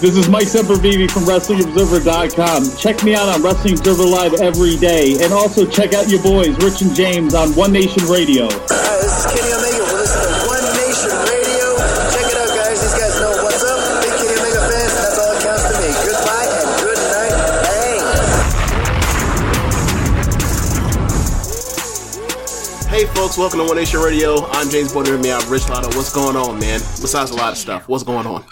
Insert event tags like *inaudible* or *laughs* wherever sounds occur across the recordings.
This is Mike Sempervivi from WrestlingObserver.com. Check me out on Wrestling Observer Live every day. And also check out your boys, Rich and James, on One Nation Radio. Hi, this is Kenny Omega. We're listening to One Nation Radio. Check it out, guys. These guys know what's up. Big Kenny Omega fans. That's all that counts to me. Goodbye and good night. Bang. Hey folks, welcome to One Nation Radio. I'm James Boyd, me I'm Rich Latta. What's going on, man? Besides a lot of stuff, what's going on?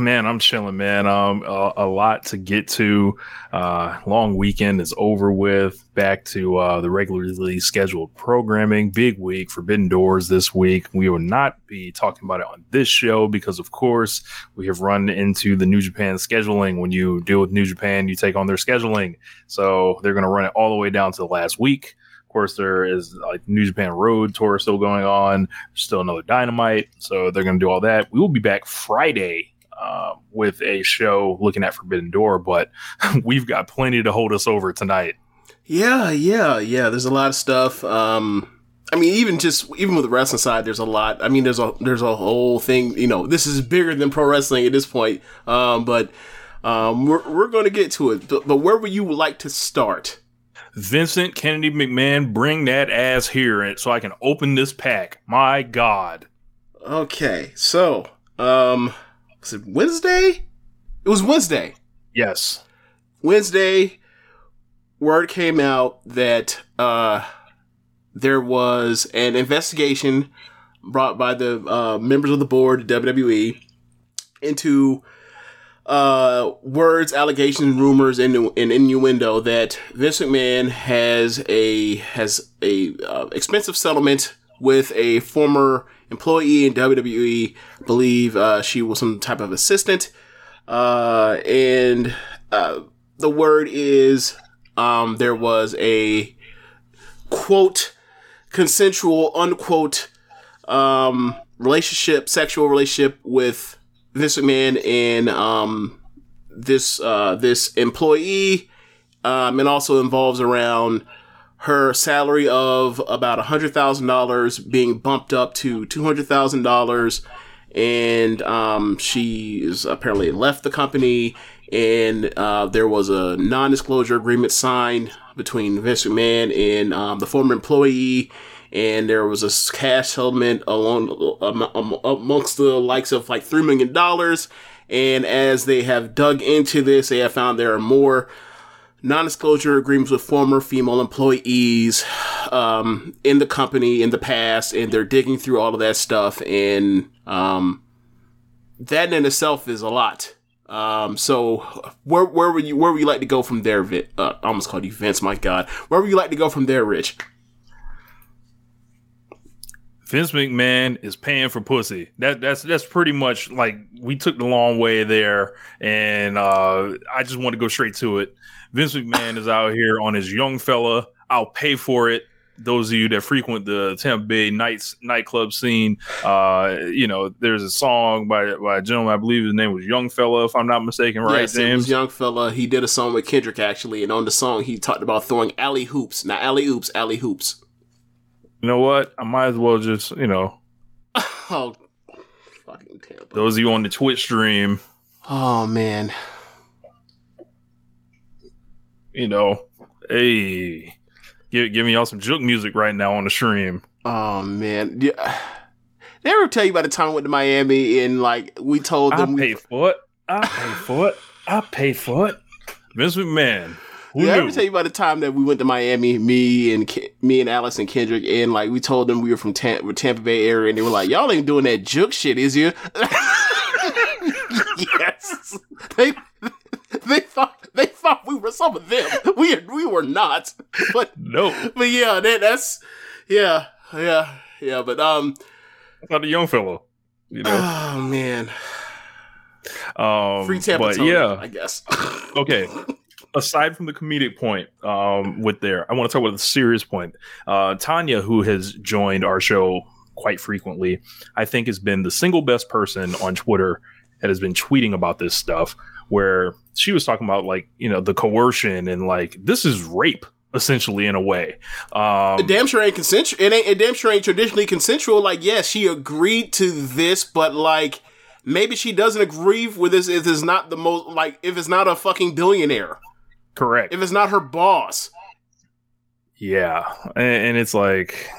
Man, I'm chilling, man. Um, a, a lot to get to. Uh, long weekend is over with. Back to uh, the regularly scheduled programming. Big week, Forbidden Doors this week. We will not be talking about it on this show because, of course, we have run into the New Japan scheduling. When you deal with New Japan, you take on their scheduling. So they're going to run it all the way down to the last week. Of course, there is like New Japan Road Tour still going on. Still another Dynamite, so they're going to do all that. We will be back Friday uh, with a show looking at Forbidden Door, but *laughs* we've got plenty to hold us over tonight. Yeah, yeah, yeah. There's a lot of stuff. Um, I mean, even just even with the wrestling side, there's a lot. I mean, there's a there's a whole thing. You know, this is bigger than pro wrestling at this point. Um, but um, we're we're going to get to it. But, but where would you like to start? Vincent Kennedy McMahon, bring that ass here so I can open this pack. My God. Okay, so um, was it Wednesday? It was Wednesday. Yes. Wednesday, word came out that uh, there was an investigation brought by the uh, members of the board, WWE, into uh, words, allegations, rumors, and, and innuendo that Vince McMahon has a has a uh, expensive settlement with a former employee in WWE. I believe uh, she was some type of assistant, uh, and uh, the word is um, there was a quote consensual unquote um, relationship, sexual relationship with this man and um, this uh, this employee, um, and also involves around her salary of about a hundred thousand dollars being bumped up to two hundred thousand dollars, and um, she is apparently left the company. And uh, there was a non-disclosure agreement signed between Vince McMahon and um, the former employee, and there was a cash settlement along um, um, amongst the likes of like three million dollars. And as they have dug into this, they have found there are more non-disclosure agreements with former female employees um, in the company in the past, and they're digging through all of that stuff, and um, that in itself is a lot. Um, so where where would you where would you like to go from there? Vi- uh, I almost called you Vince. My God, where would you like to go from there, Rich? Vince McMahon is paying for pussy. That that's that's pretty much like we took the long way there, and uh, I just want to go straight to it. Vince McMahon is out here on his young fella. I'll pay for it those of you that frequent the Tampa Bay nights nightclub scene, uh, you know, there's a song by by a gentleman, I believe his name was Young Fella, if I'm not mistaken, right, yes, it was young fella. He did a song with Kendrick actually, and on the song he talked about throwing alley hoops. Now alley hoops, alley hoops. You know what? I might as well just, you know, *laughs* Oh, fucking Tampa. those of you on the Twitch stream, Oh man. You know, hey, give give me y'all some juke music right now on the stream. Oh man. Yeah. I ever tell you about the time I went to Miami and like we told them I pay for it. I pay for it. I pay for it. Vince McMahon. Who Did I ever tell you about the time that we went to Miami, me and Ke- me and Alice and Kendrick, and like we told them we were from Tam- Tampa Bay area, and they were like, "Y'all ain't doing that juke shit, is you?" *laughs* yes, *laughs* they they thought they thought we were some of them. We we were not, *laughs* but no, but yeah, that, that's yeah, yeah, yeah. But um, not a young fellow. You know, oh man, um, free Tampa, but Tony, yeah, I guess. *laughs* okay. Aside from the comedic point, um, with there, I want to talk about the serious point. Uh, Tanya, who has joined our show quite frequently, I think has been the single best person on Twitter that has been tweeting about this stuff. Where she was talking about like you know the coercion and like this is rape essentially in a way. Um, It damn sure ain't consensual. It ain't. It damn sure ain't traditionally consensual. Like, yes, she agreed to this, but like, maybe she doesn't agree with this if it's not the most like if it's not a fucking billionaire, correct. if it's not her boss. Yeah, and, and it's like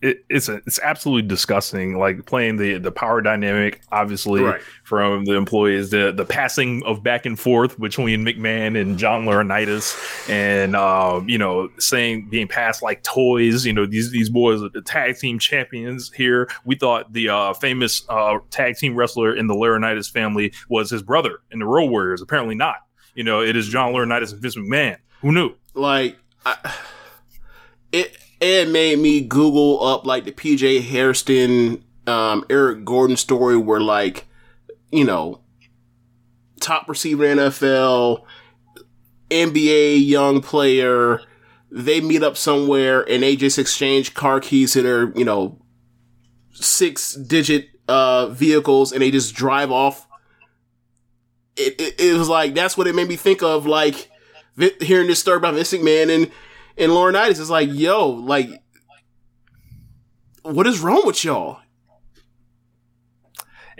it, it's a, it's absolutely disgusting. Like playing the the power dynamic, obviously Right. from the employees, the the passing of back and forth between McMahon and John Laurinaitis, and um, you know saying being passed like toys. You know these these boys are the tag team champions here. We thought the uh, famous uh, tag team wrestler in the Laurinaitis family was his brother in the Road Warriors. Apparently not. You know it is John Laurinaitis and Vince McMahon. Who knew? Like, I, it it made me Google up like the PJ Hairston, um, Eric Gordon story where like, you know, top receiver NFL, NBA young player, they meet up somewhere and they just exchange car keys to their, you know, six digit uh vehicles and they just drive off. It, it, it was like that's what it made me think of like hearing this story about Vince McMahon and and Laurinaitis is like, yo, like, what is wrong with y'all?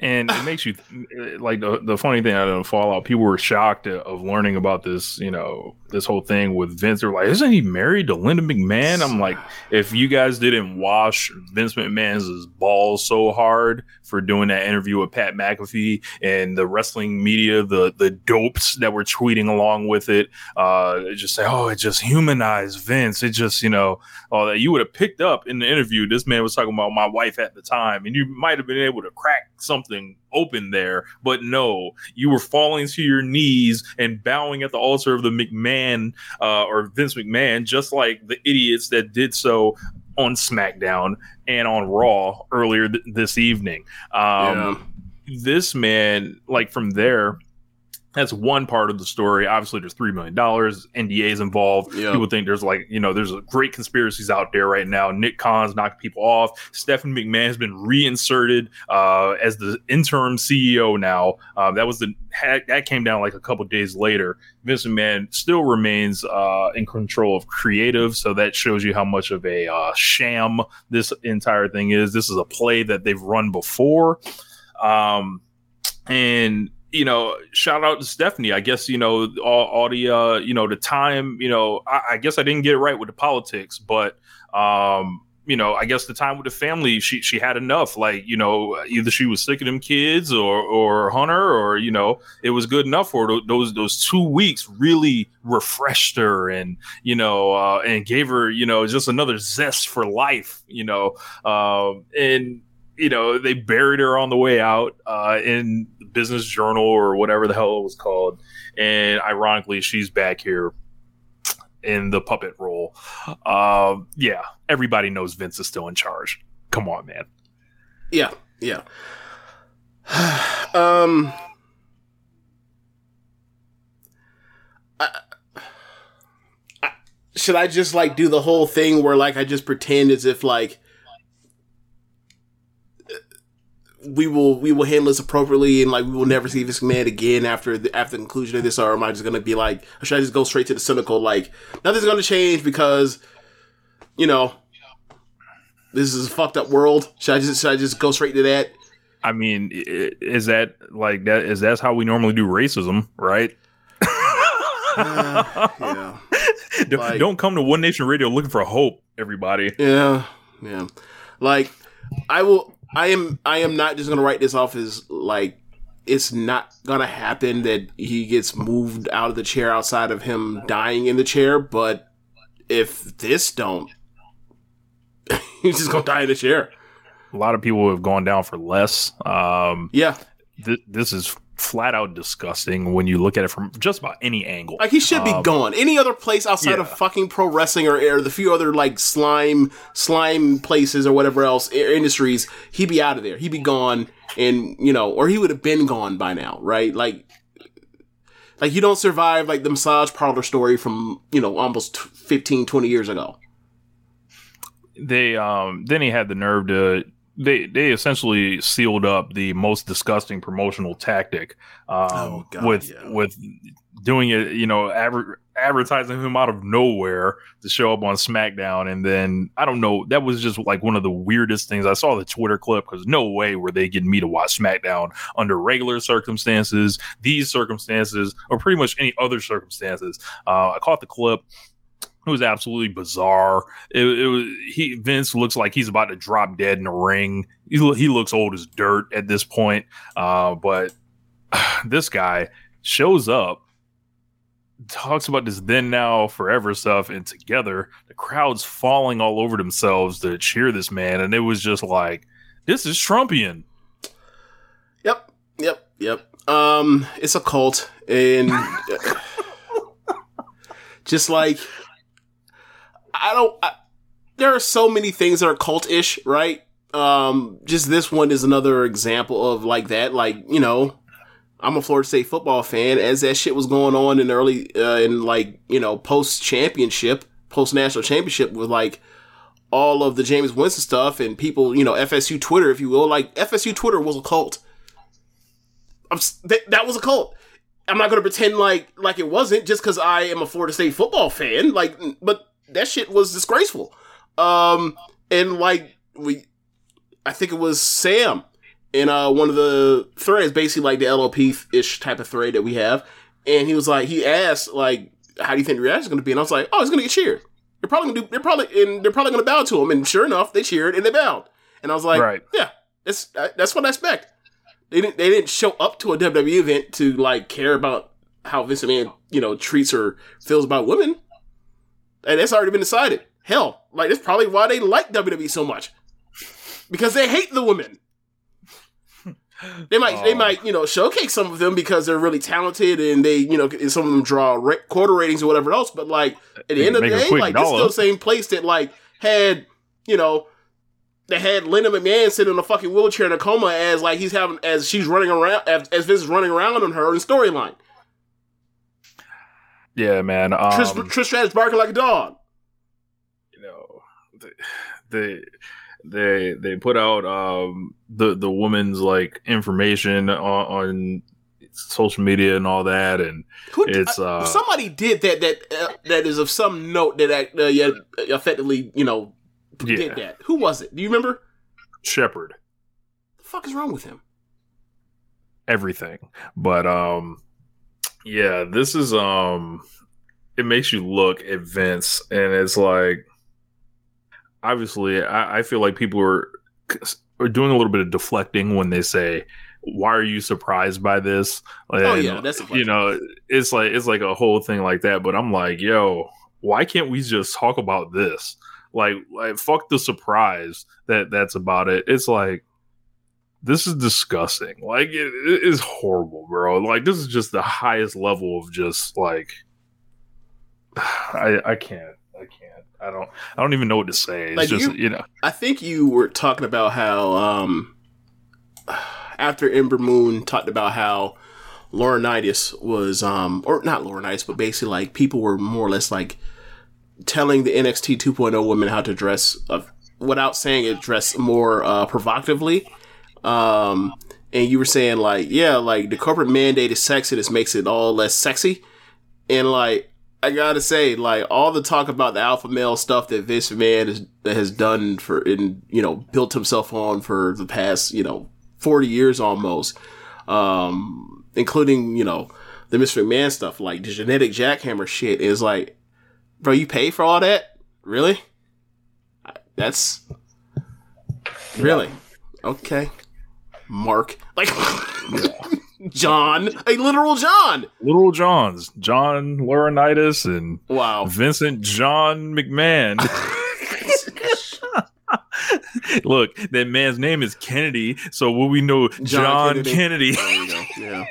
And it makes you like the, the funny thing out of Fallout. People were shocked of learning about this, you know, this whole thing with Vince. They're like, "Isn't he married to Linda McMahon?" I'm like, if you guys didn't wash Vince McMahon's balls so hard for doing that interview with Pat McAfee and the wrestling media, the the dopes that were tweeting along with it, uh, just say, "Oh, it just humanized Vince." It just, you know, all that you would have picked up in the interview. This man was talking about my wife at the time, and you might have been able to crack something open there, but no, you were falling to your knees and bowing at the altar of the McMahon uh, or Vince McMahon, just like the idiots that did so on SmackDown and on Raw earlier th- this evening. Um, This man, like from there, that's one part of the story. Obviously, there's three million dollars, NDAs involved. Yeah. People think there's like you know there's a great conspiracies out there right now. Nick Khan's knocking people off. Stephanie McMahon has been reinserted uh, as the interim CEO now. Uh, that was the that came down like a couple days later. Vince McMahon still remains uh, in control of creative, so that shows you how much of a uh, sham this entire thing is. This is a play that they've run before. Um, and you know, shout out to Stephanie. I guess you know all, all the uh, you know the time. You know, I, I guess I didn't get it right with the politics, but um, you know, I guess the time with the family, she she had enough. Like you know, either she was sick of them kids, or or Hunter, or you know, it was good enough for her. Those those two weeks really refreshed her, and you know, uh, and gave her you know just another zest for life. You know, um, and you know they buried her on the way out uh, in the business journal or whatever the hell it was called. And ironically she's back here in the puppet role. Um, yeah everybody knows vince is still in charge. Come on man. Yeah, yeah. *sighs* um, I, I, should I just like do the whole thing where like I just pretend as if like we will we will handle this appropriately and like we will never see this man again after the after the conclusion of this or am I just gonna be like or should I just go straight to the cynical like nothing's gonna change because you know this is a fucked up world should I just should I just go straight to that I mean, is that like that? Is that's how we normally do racism, right? *laughs* yeah *laughs* Don't- Like- Don't come to One Nation Radio looking for hope, everybody. Yeah, yeah. Like I will. I am. I am not just gonna write this off as like it's not gonna happen that he gets moved out of the chair outside of him dying in the chair. But if this don't, *laughs* he's just gonna die in the chair. A lot of people have gone down for less. Um, Yeah, th- this is flat out disgusting when you look at it from just about any angle. like he should be Um, gone. Any other place outside yeah. of fucking pro wrestling or, or the few other like slime slime places or whatever else industries, he'd be out of there. He'd be gone, and you know, or he would have been gone by now, right? Like, like you don't survive like the massage parlor story from you know almost t- 15, 20 years ago. they um then he had the nerve to they they essentially sealed up the most disgusting promotional tactic um Oh, God, with yeah. with doing it you know adver- advertising him out of nowhere to show up on smackdown. And then i don't know that was just like one of the weirdest things. I saw the twitter clip because no way were they getting me to watch smackdown under regular circumstances. These circumstances or pretty much any other circumstances uh, i caught the clip it was absolutely bizarre. It, it was he Vince looks like he's about to drop dead in the ring. He, he looks old as dirt at this point. Uh, but *sighs* this guy shows up, talks about this then now forever stuff, and together the crowd's falling all over themselves to cheer this man, and it was just like this is Trumpian. Yep, yep, yep. Um, it's a cult, and *laughs* just like I don't. I, there are so many things that are cult-ish, right? Um, just this one is another example of like that. Like you know, I'm a Florida State football fan. As that shit was going on in early, uh, in like you know, post championship, post national championship, with like all of the Jameis Winston stuff and people, you know, FSU Twitter, if you will. Like FSU Twitter was a cult. I'm, that, was a cult. I'm not gonna pretend like like it wasn't just because I am a Florida State football fan. Like, but that shit was disgraceful. Um, and like we, I think it was Sam in uh one of the threads, basically like the LOP ish type of thread that we have, and he was like, he asked like, how do you think the reaction is gonna be? And I was like, oh, it's gonna get cheered. They're probably gonna do. They're probably and they're probably gonna bow to him. And sure enough, they cheered and they bowed. And I was like, Right. yeah, that's that's what I expect. They didn't they didn't show up to a WWE event to like care about how Vince McMahon you know treats or feels about women. And that's already been decided. Hell, like that's probably why they like WWE so much because they hate the women. They might they Oh. might you know showcase some of them because they're really talented and they you know and some of them draw ra- quarter ratings or whatever else. But like at the They end of the day, like this is still the same place that like had you know they had Linda McMahon sitting in a fucking wheelchair in a coma as like he's having as she's running around as, as Vince is running around on her in storyline. Yeah, man. Um, Trish, Trish Stratus barking like a dog. you know they they they put out um the the woman's like information on, on social media and all that and Who, It's, uh, uh, somebody did that that uh, that is of some note that act- uh, yeah, effectively you know did yeah that. Who was it? Do you remember? shepherd The fuck is wrong with him? everything but um yeah this is um it makes you look at vince and it's like obviously i, I feel like people are are doing a little bit of deflecting when they say why are you surprised by this? Oh, yeah, that's you know it's like it's like a whole thing like that but i'm like yo why can't we just talk about this? Like like fuck the surprise that that's about it. It's like this is disgusting. Like it, it is horrible bro. Like this is just the highest level of just like *sighs* i i can't i can't. I don't i don't even know what to say. It's Like, just you- you know. I think you were talking about how um after Ember Moon talked about how Laurinaitis was um or not Laurinaitis, but basically like people were more or less like telling the NXT 2.0 women how to dress uh, without saying it dress more uh, provocatively. Um, and you were saying like, yeah, like the corporate mandate mandated sexiness makes it all less sexy. And like, I gotta say, like all the talk about the alpha male stuff that Vince McMahon has, has done for, and you know, built himself on for the past, you know, 40 years almost, um, including, you know, the Mr. McMahon stuff, like the genetic jackhammer shit is like, bro, you pay for all that? Really? That's really okay. Mark, like *laughs* John, a literal John. Little Johns, John Laurinaitis and Wow. Vincent John McMahon. *laughs* Look, that man's name is Kennedy, so will we know John, Kennedy? There you go. Yeah.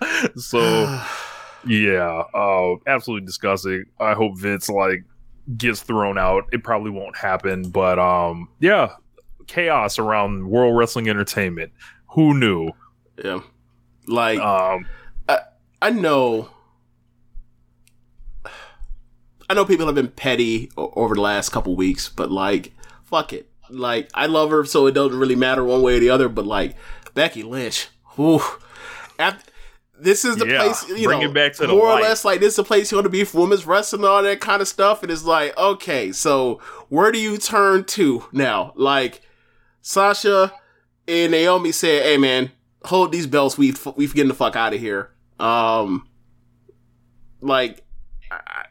*laughs* *sighs* so yeah, uh, absolutely disgusting. I hope Vince like gets thrown out. It probably won't happen, but um, yeah, chaos around World Wrestling Entertainment. Who knew? Yeah. Like Um, I know I know people have been petty over the last couple weeks, but like fuck it. Like I love her so it doesn't really matter one way or the other, but like Becky Lynch, whew, Af- this is the Yeah, place, you know, it back to the more or less like this is the place you want to be for women's wrestling and all that kind of stuff. And it's like, okay, so where do you turn to now? Like Sasha and Naomi said, "Hey man, hold these belts. We we getting the fuck out of here." Um, like I,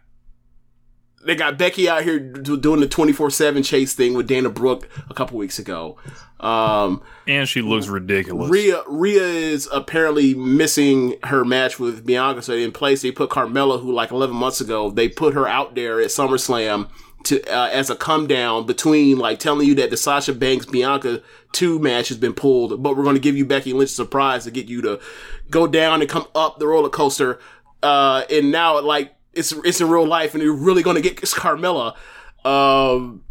they got Becky out here do- doing the twenty four seven chase thing with Dana Brooke a couple weeks ago. Um, and she looks ridiculous. Rhea Rhea is apparently missing her match with Bianca, so in place they put Carmella, who like 11 months ago they put her out there at SummerSlam to uh, as a come down between like telling you that the Sasha Banks Bianca two match has been pulled, but we're going to give you Becky Lynch surprise to get you to go down and come up the roller coaster. Uh, and now like it's it's in real life, and you're really going to get *laughs* Carmella. Um,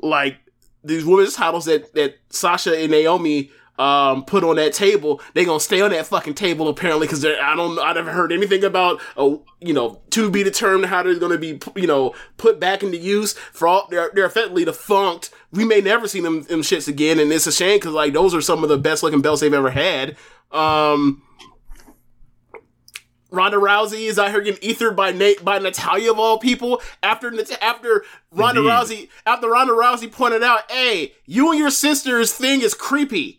like these women's titles that that Sasha and Naomi um put on that table, they gonna stay on that fucking table apparently because I don't I never heard anything about oh you know to be determined how they're gonna be you know put back into use for all they're they're effectively defunct. We may never see them them shits again, and it's a shame because like those are some of the best looking belts they've ever had. Um. Ronda Rousey is out here getting ethered by Nate by Natalya of all people. After after Ronda Indeed. Rousey after Ronda Rousey pointed out, "Hey, you and your sister's thing is creepy.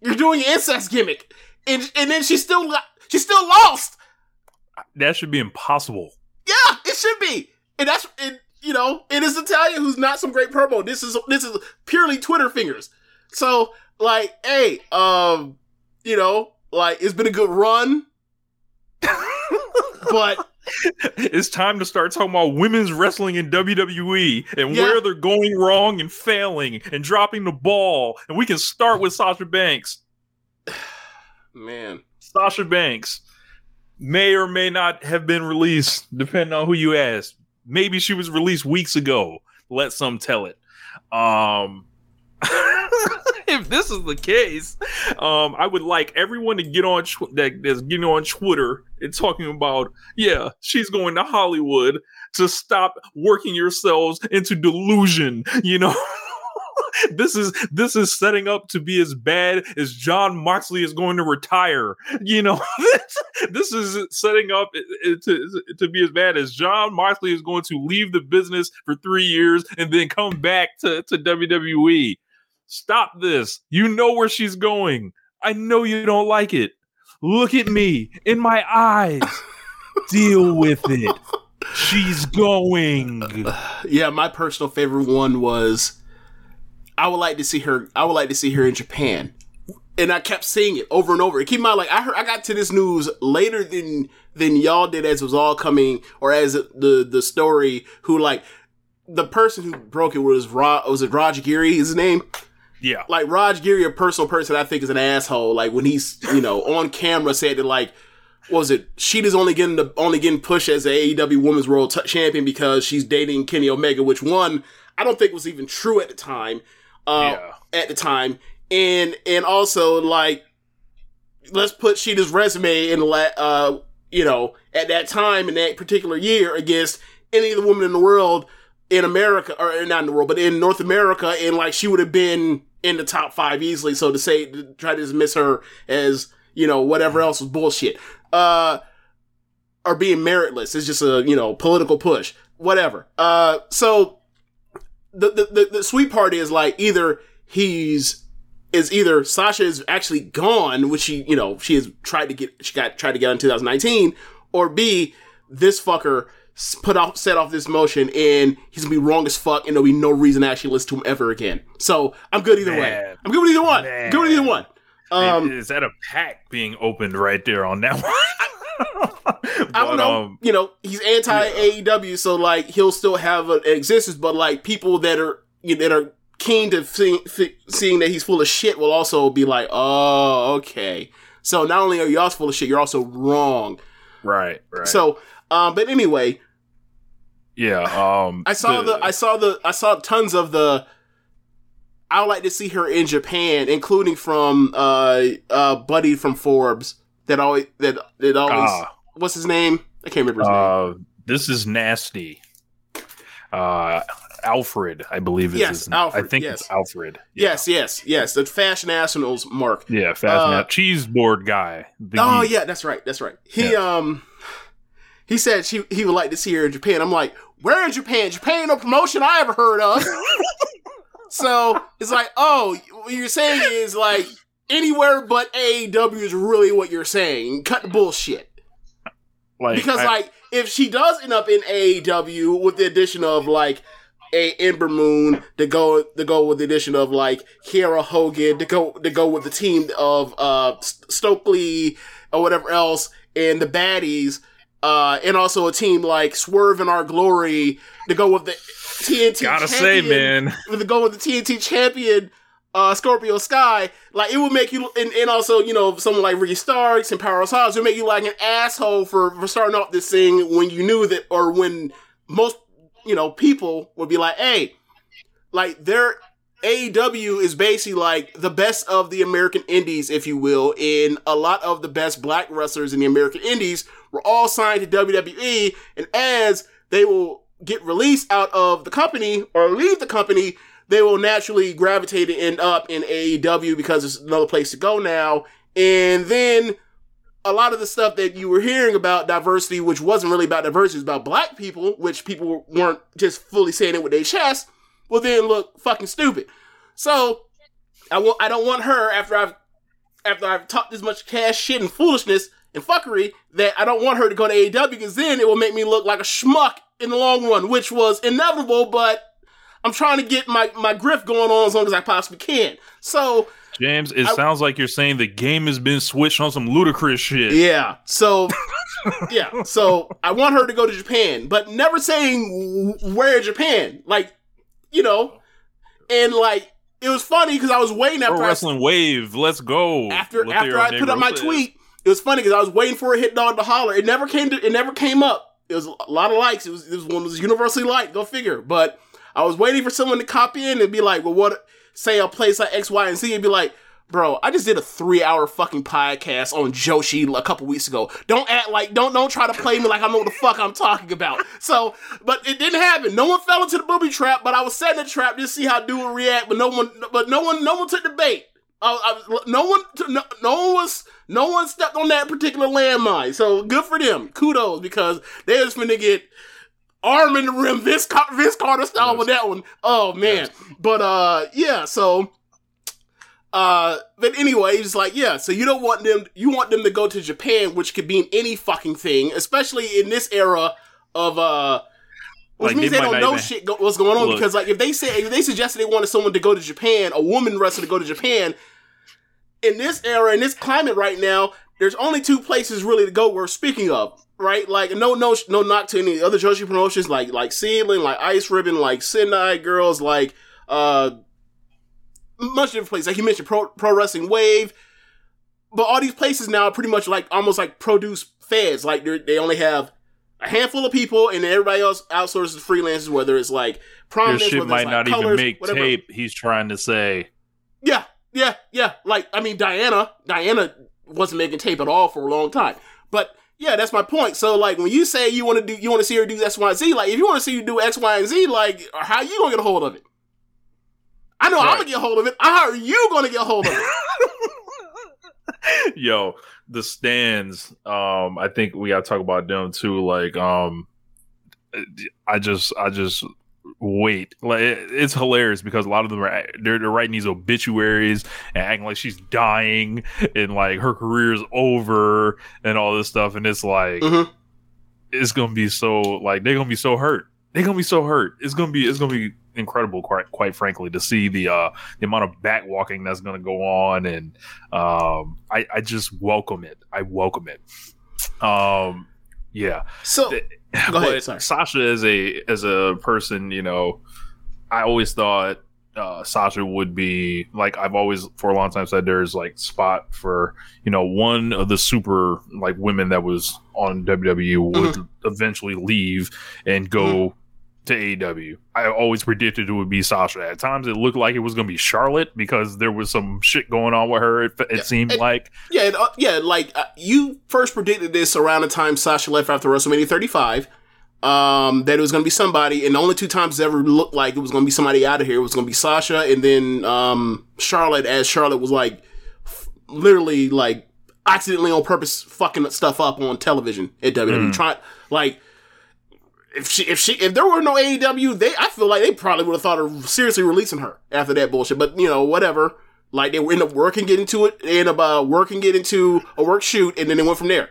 You're doing an incest gimmick," and and then she still she still lost. That should be impossible. Yeah, it should be, and that's and you know it is Natalya who's not some great promo. This is this is purely Twitter fingers. So like, hey, um, you know, like it's been a good run, *laughs* but. It's time to start talking about women's wrestling in WWE and Yeah. where they're going wrong and failing and dropping the ball. And we can start with Sasha Banks. *sighs* Man, Sasha Banks may or may not have been released, depending on who you ask. Maybe she was released weeks ago. Let some tell it. Um, *laughs* if this is the case, um, I would like everyone to get on tw- that that's getting on Twitter and talking about, yeah, she's going to Hollywood to stop working yourselves into delusion. You know. *laughs* this is this is setting up to be as bad as Jon Moxley is going to retire. You know, *laughs* this is setting up to to be as bad as Jon Moxley is going to leave the business for three years and then come back to, to WWE. Stop this. You know where she's going. I know you don't like it. Look at me in my eyes. *laughs* Deal with it. She's going. *sighs* yeah, my personal favorite one was I would like to see her. I would like to see her in Japan, and I kept saying it over and over. Keep in mind, like I heard, I got to this news later than than y'all did as it was all coming, or as the the story. Who like the person who broke it was Rod, was it Raj Giri? His name Yeah. like Raj Giri, a personal person I think is an asshole. Like when he's you know *laughs* on camera said that like what was it Shida's only getting the only getting pushed as a AEW Women's World T- Champion because she's dating Kenny Omega, which one I don't think was even true at the time. Uh, At the time, and and also like let's put Shida's resume in the la- uh you know at that time in that particular year against any other woman in the world in America or not in the world, but in North America, and like she would have been in the top five easily. So to say to try to dismiss her as you know whatever else was bullshit. Uh, or being meritless is just a you know political push, whatever. Uh, so the, the the the sweet part is like either he's is either Sasha is actually gone, which she, you know, she has tried to get, she got tried to get in 2019, or B, this fucker put off, set off this motion and he's gonna be wrong as fuck and there'll be no reason to actually listen to him ever again. So I'm good either way. I'm good with either one. I'm good with either one. Um, is that a pack being opened right there on that *laughs* one? I don't know. um, you know, he's anti AEW, so like he'll still have an existence, but like people that are you know, that are keen to see- seeing that he's full of shit will also be like, oh, okay. So not only are y'all full of shit, you're also wrong. right, right. So, um, but anyway, yeah, um, I saw the, I saw the I saw tons of the. I would like to see her in Japan, including from uh uh Buddy from Forbes that always that that always Ah. what's his name? I can't remember his name. uh, this is nasty. Uh, Alfred, I believe is Yes, his Alfred, I think yes. it's Alfred. Yes, yes, yes. The Fashion Nationals mark. Yeah, fast Uh, cheese board guy. The Oh yeah, that's right. That's right. He um he said she he would like to see her in Japan. I'm like, where in Japan? Japan ain't no promotion I ever heard of. *laughs* so it's like, oh, what you're saying is like anywhere but AEW is really what you're saying. Cut the bullshit. like Because I- like if she does end up in AEW with the addition of like a Ember Moon to go to go with the addition of like Kiera Hogan to go to go with the team of uh Stokely or whatever else and the baddies uh and also a team like Swerve In Our Glory to go with the TNT gotta say, champion- man, to go with the TNT champion, uh, Scorpio Sky, like it would make you, and, and also you know someone like Ricky Starks and Powerhouse Hobbs would make you like an asshole for for starting off this thing when you knew that, or when most you know people would be like, hey, like their AEW is basically like the best of the American Indies, if you will, and a lot of the best black wrestlers in the American Indies were all signed to WWE, and as they will get released out of the company or leave the company, they will naturally gravitate and end up in AEW because it's another place to go now. And then a lot of the stuff that you were hearing about diversity, which wasn't really about diversity, it was about black people, which people weren't just fully saying it with their chest, will then look fucking stupid. So I will I don't want her after I've after I've talked this much cash shit and foolishness and fuckery that I don't want her to go to AEW because then it will make me look like a schmuck in the long run, which was inevitable, but I'm trying to get my, my grift going on as long as I possibly can. So James, it I- sounds like you're saying the game has been switched on some ludicrous shit. Yeah. So, *laughs* yeah. So I want her to go to Japan, but never saying where Japan. Like, you know, and like it was funny because I was waiting after Pro I, Wrestling Wave, let's go. after after I put up my tweet. It was funny because I was waiting for a hit dog to holler. It never came to. It never came up. It was a lot of likes. It was it was one was universally liked. Go figure. But I was waiting for someone to copy in and be like, well, what? Say a place like X, Y, and Z, and be like, bro, I just did a three hour fucking podcast on Joshi a couple weeks ago. Don't act like don't don't try to play me like I know what the fuck I'm talking about. So, but it didn't happen. No one fell into the booby trap, but I was setting the trap just to see how dude would react. But no one, but no one, no one took the bait. Uh, I, no one, no, no one was, no one stepped on that particular landmine. So good for them. Kudos because they was finna get arm in the rim, Vince, Car- Vince Carter style with that one. Oh man, but uh, yeah. So, uh, but anyway, it's like yeah. So you don't want them, you want them to go to Japan, which could mean any fucking thing, especially in this era of uh. Which Like, means they they, don't know even- shit go- what's going on Look. because like if they say if they suggested they wanted someone to go to Japan, a woman wrestler to go to Japan, in this era, in this climate right now, there's only two places really to go worth speaking of, right? Like no no no knock to any other Joshi promotions like like Seadlinnng, like Ice Ribbon, like Sendai Girls, like uh much different places. Like you mentioned Pro Pro Wrestling Wave. But all these places now are pretty much like almost like produce feds. Like they they only have a handful of people, and everybody else outsources freelancers. Whether it's like Your shit might it's, not like, even make whatever. tape. He's trying to say. Yeah, yeah, yeah. Like I mean, Diana, Diana wasn't making tape at all for a long time. But Yeah, that's my point. So like when you say you want to do, you want to see her do X, Y, and Z. Like if you want to see you do X, Y, and Z, like how you gonna get a hold of it? I know I'm gonna get a hold of it. How are you gonna get a hold of it? *laughs* Yo, the stands. Um, I think we got to talk about them too. Like, um, I just, I just wait. Like, it- it's hilarious because a lot of them are they're, they're writing these obituaries and acting like she's dying and like her career is over and all this stuff. And it's like, Mhm. it's gonna be so like they're gonna be so hurt. They're gonna be so hurt. It's gonna be, it's gonna be incredible, quite, quite frankly, to see the uh the amount of back walking that's gonna go on and um I, I just welcome it. I welcome it. Um yeah. So Th- Go *laughs* ahead, sorry. Sasha as a as a person, you know, I always thought uh, Sasha would be like I've always for a long time said there's like spot for you know one of the super like women that was on WWE would Mm-hmm. eventually leave and go to AEW. I always predicted it would be Sasha. At times it looked like it was going to be Charlotte because there was some shit going on with her. It, it seemed and- like yeah, and, uh, yeah, like uh, you first predicted this around the time Sasha left after WrestleMania 35. Um, that it was going to be somebody, and the only two times it ever looked like it was going to be somebody out of here it was going to be Sasha, and then um, Charlotte, as Charlotte was like f- literally like accidentally on purpose fucking stuff up on television at WWE. Trying like if she if she if there were no AEW, they I feel like they probably would have thought of seriously releasing her after that bullshit. But you know, whatever. Like they were end up working, get into it, they end up uh, working, get into a work shoot, and then they went from there.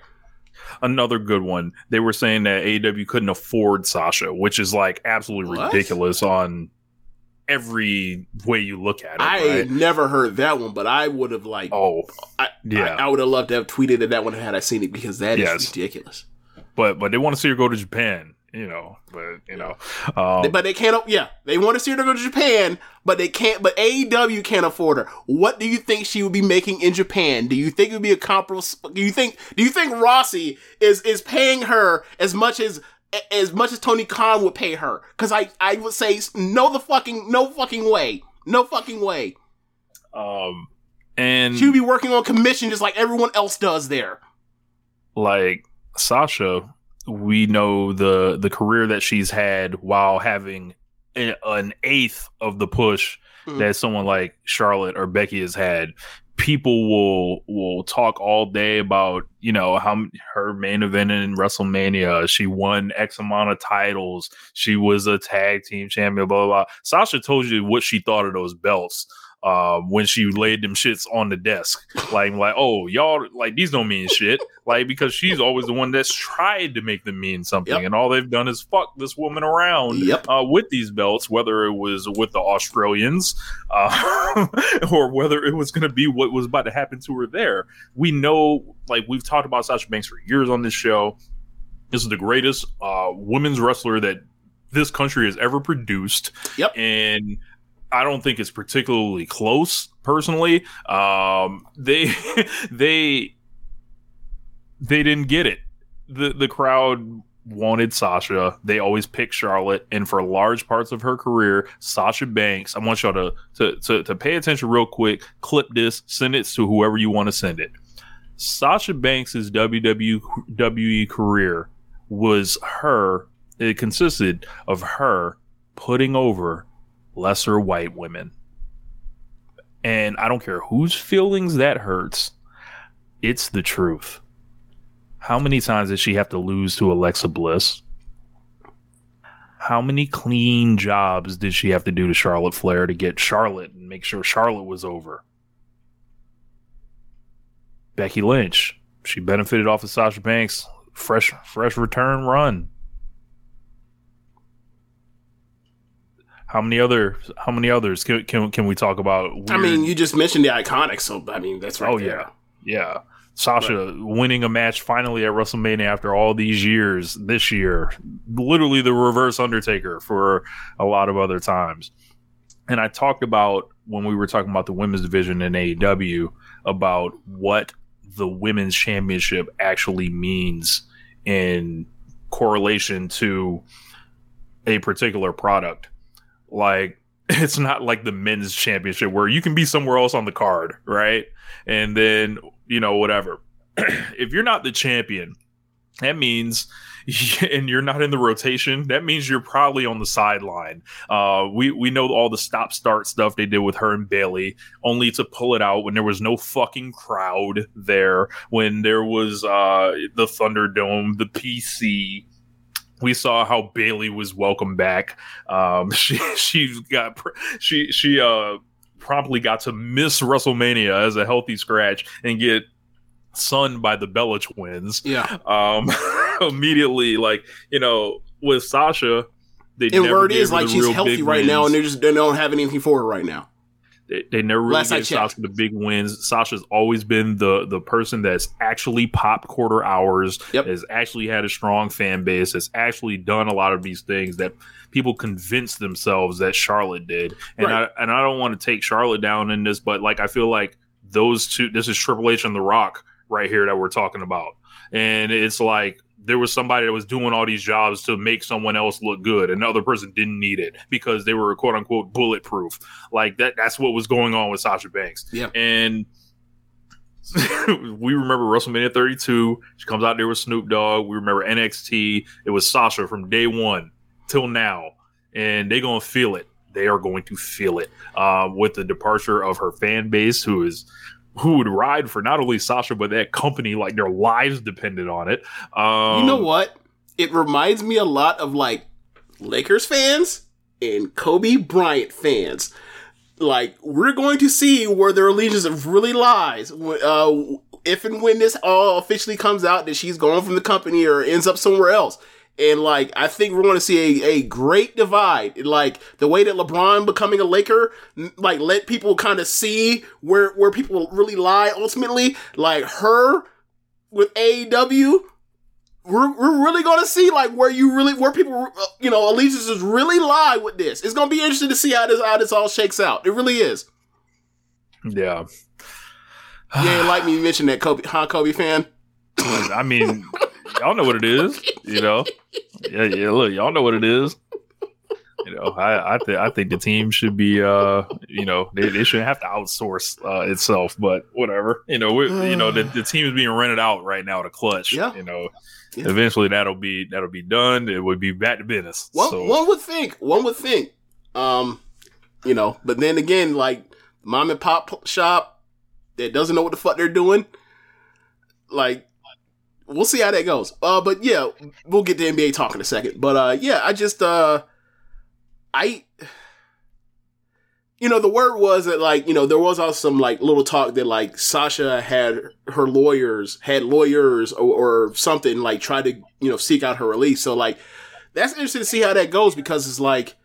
another good one. They were saying that AEW couldn't afford Sasha, which is like absolutely What? ridiculous on every way you look at it. I right? never heard that one, but I would have like, Oh, I, yeah. I, I would have loved to have tweeted at that one had I seen it because that is Yes. ridiculous. but but they want to see her go to Japan, you know. But you know, um, but they can't. Yeah, they want to see her to go to Japan, but they can't. But AEW can't afford her. What do you think she would be making in Japan? Do you think it would be a comparable? Do you think? Do you think Rossy is is paying her as much as as much as Tony Khan would pay her? Because I I would say no, the fucking no fucking way, no fucking way. um, and She would be working on commission just like everyone else does there. like Sasha, we know the the career that she's had while having an eighth of the push Mhm. that someone like Charlotte or Becky has had. People will will talk all day about you know how her main event in WrestleMania. She won X amount of titles. She was a tag team champion. Blah blah. blah. Sasha told you what she thought of those belts um, when she laid them shits on the desk. Like, like, oh, y'all, like these don't mean shit. Like, because she's always the one that's tried to make them mean something, Yep. and all they've done is fuck this woman around Yep. uh, with these belts, whether it was with the Australians uh, *laughs* or whether it was going to be what was about to happen to her there. We know, like, we've talked about Sasha Banks for years on this show. This is the greatest uh, women's wrestler that this country has ever produced. Yep. And I don't think it's particularly close, personally. Um, they *laughs* they they didn't get it. the The crowd wanted Sasha. They always pick Charlotte, and for large parts of her career, Sasha Banks. I want y'all to to to, to pay attention real quick. Clip this, send it to whoever you want to send it. Sasha Banks's WWE career was her. It consisted of her putting over lesser white women. And I don't care whose feelings that hurts. It's the truth. How many times did she have to lose to Alexa Bliss? How many clean jobs did she have to do to Charlotte Flair to get Charlotte and make sure Charlotte was over? Becky Lynch, she benefited off of Sasha Banks' fresh fresh return run. How many other how many others can can, can we talk about? I mean, you just mentioned the iconics, so I mean that's right. oh there. yeah, yeah. Sasha winning a match finally at WrestleMania after all these years this year. Literally the reverse Undertaker for a lot of other times. And I talked about when we were talking about the women's division in AEW about what the women's championship actually means in correlation to a particular product. Like *laughs* it's not like the men's championship where you can be somewhere else on the card, right? And then, you know, whatever. *clears throat* if you're not the champion that means *laughs* and you're not in the rotation, that means you're probably on the sideline. Uh, we we know all the stop start stuff they did with her and Bayley only to pull it out when there was no fucking crowd there, when there was uh, the Thunderdome, the PC. We saw how Bayley was welcome back. Um, *laughs* she she got she she uh promptly got to miss WrestleMania as a healthy scratch and get sunned by the Bella twins. Yeah. Um, *laughs* immediately, like you know, with Sasha, they And never word gave is like she's healthy right now, and they just they don't have anything for her right now. They, they never really Last gave. Sasha the big wins. Sasha's always been the the person that's actually popped quarter hours, Yep. has actually had a strong fan base, has actually done a lot of these things that people convinced themselves that Charlotte did. And Right. I and I don't want to take Charlotte down in this, but like I feel like those two this is Triple H and The Rock right here that we're talking about. And it's like there was somebody that was doing all these jobs to make someone else look good and the other person didn't need it because they were quote unquote bulletproof. Like that that's what was going on with Sasha Banks. Yep. and *laughs* we remember WrestleMania 32 she comes out there with Snoop Dogg. We remember NXT it was Sasha from day 1 till now and they're going to feel it. They are going to feel it uh, with the departure of her fan base who is who would ride for not only Sasha but that company like their lives depended on it um, you know what? It reminds me a lot of like Lakers fans and Kobe Bryant fans. Like we're going to see where their allegiance really lies. Uh, if and when this all officially comes out that she's gone from the company or ends up somewhere else. And like I think we're going to see a, a great divide. Like the way that LeBron becoming a Laker, like let people kind of see where where people really lie ultimately. Like her with AEW, we're, we're really going to see like where you really where people uh, you know allegiances really lie with this. It's going to be interesting to see how this how this all shakes out. It really is. yeah You ain't like me mention that Kobe, huh, Kobe fan. I mean, y'all know what it is. You know, *laughs* yeah, yeah. Look, y'all know what it is. You know, I I, th- I think the team should be, uh, you know, they, they shouldn't have to outsource uh, itself. But whatever, you know, we, you know, the, *sighs* the team is being rented out right now to Clutch. Yeah. You know, Yeah. eventually that'll be that'll be done. It would be back to business. One, so one would think, one would think, um, you know, but then again, like mom and pop shop that doesn't know what the fuck they're doing, like we'll see how that goes. Uh, but yeah, we'll get to NBA talk in a second. But uh, yeah, I just uh, I. You know, the word was that like, you know, there was also some like little talk that like Sasha had her lawyers, had lawyers or, or something like try to, you know, seek out her release. So like, that's interesting to see how that goes because it's like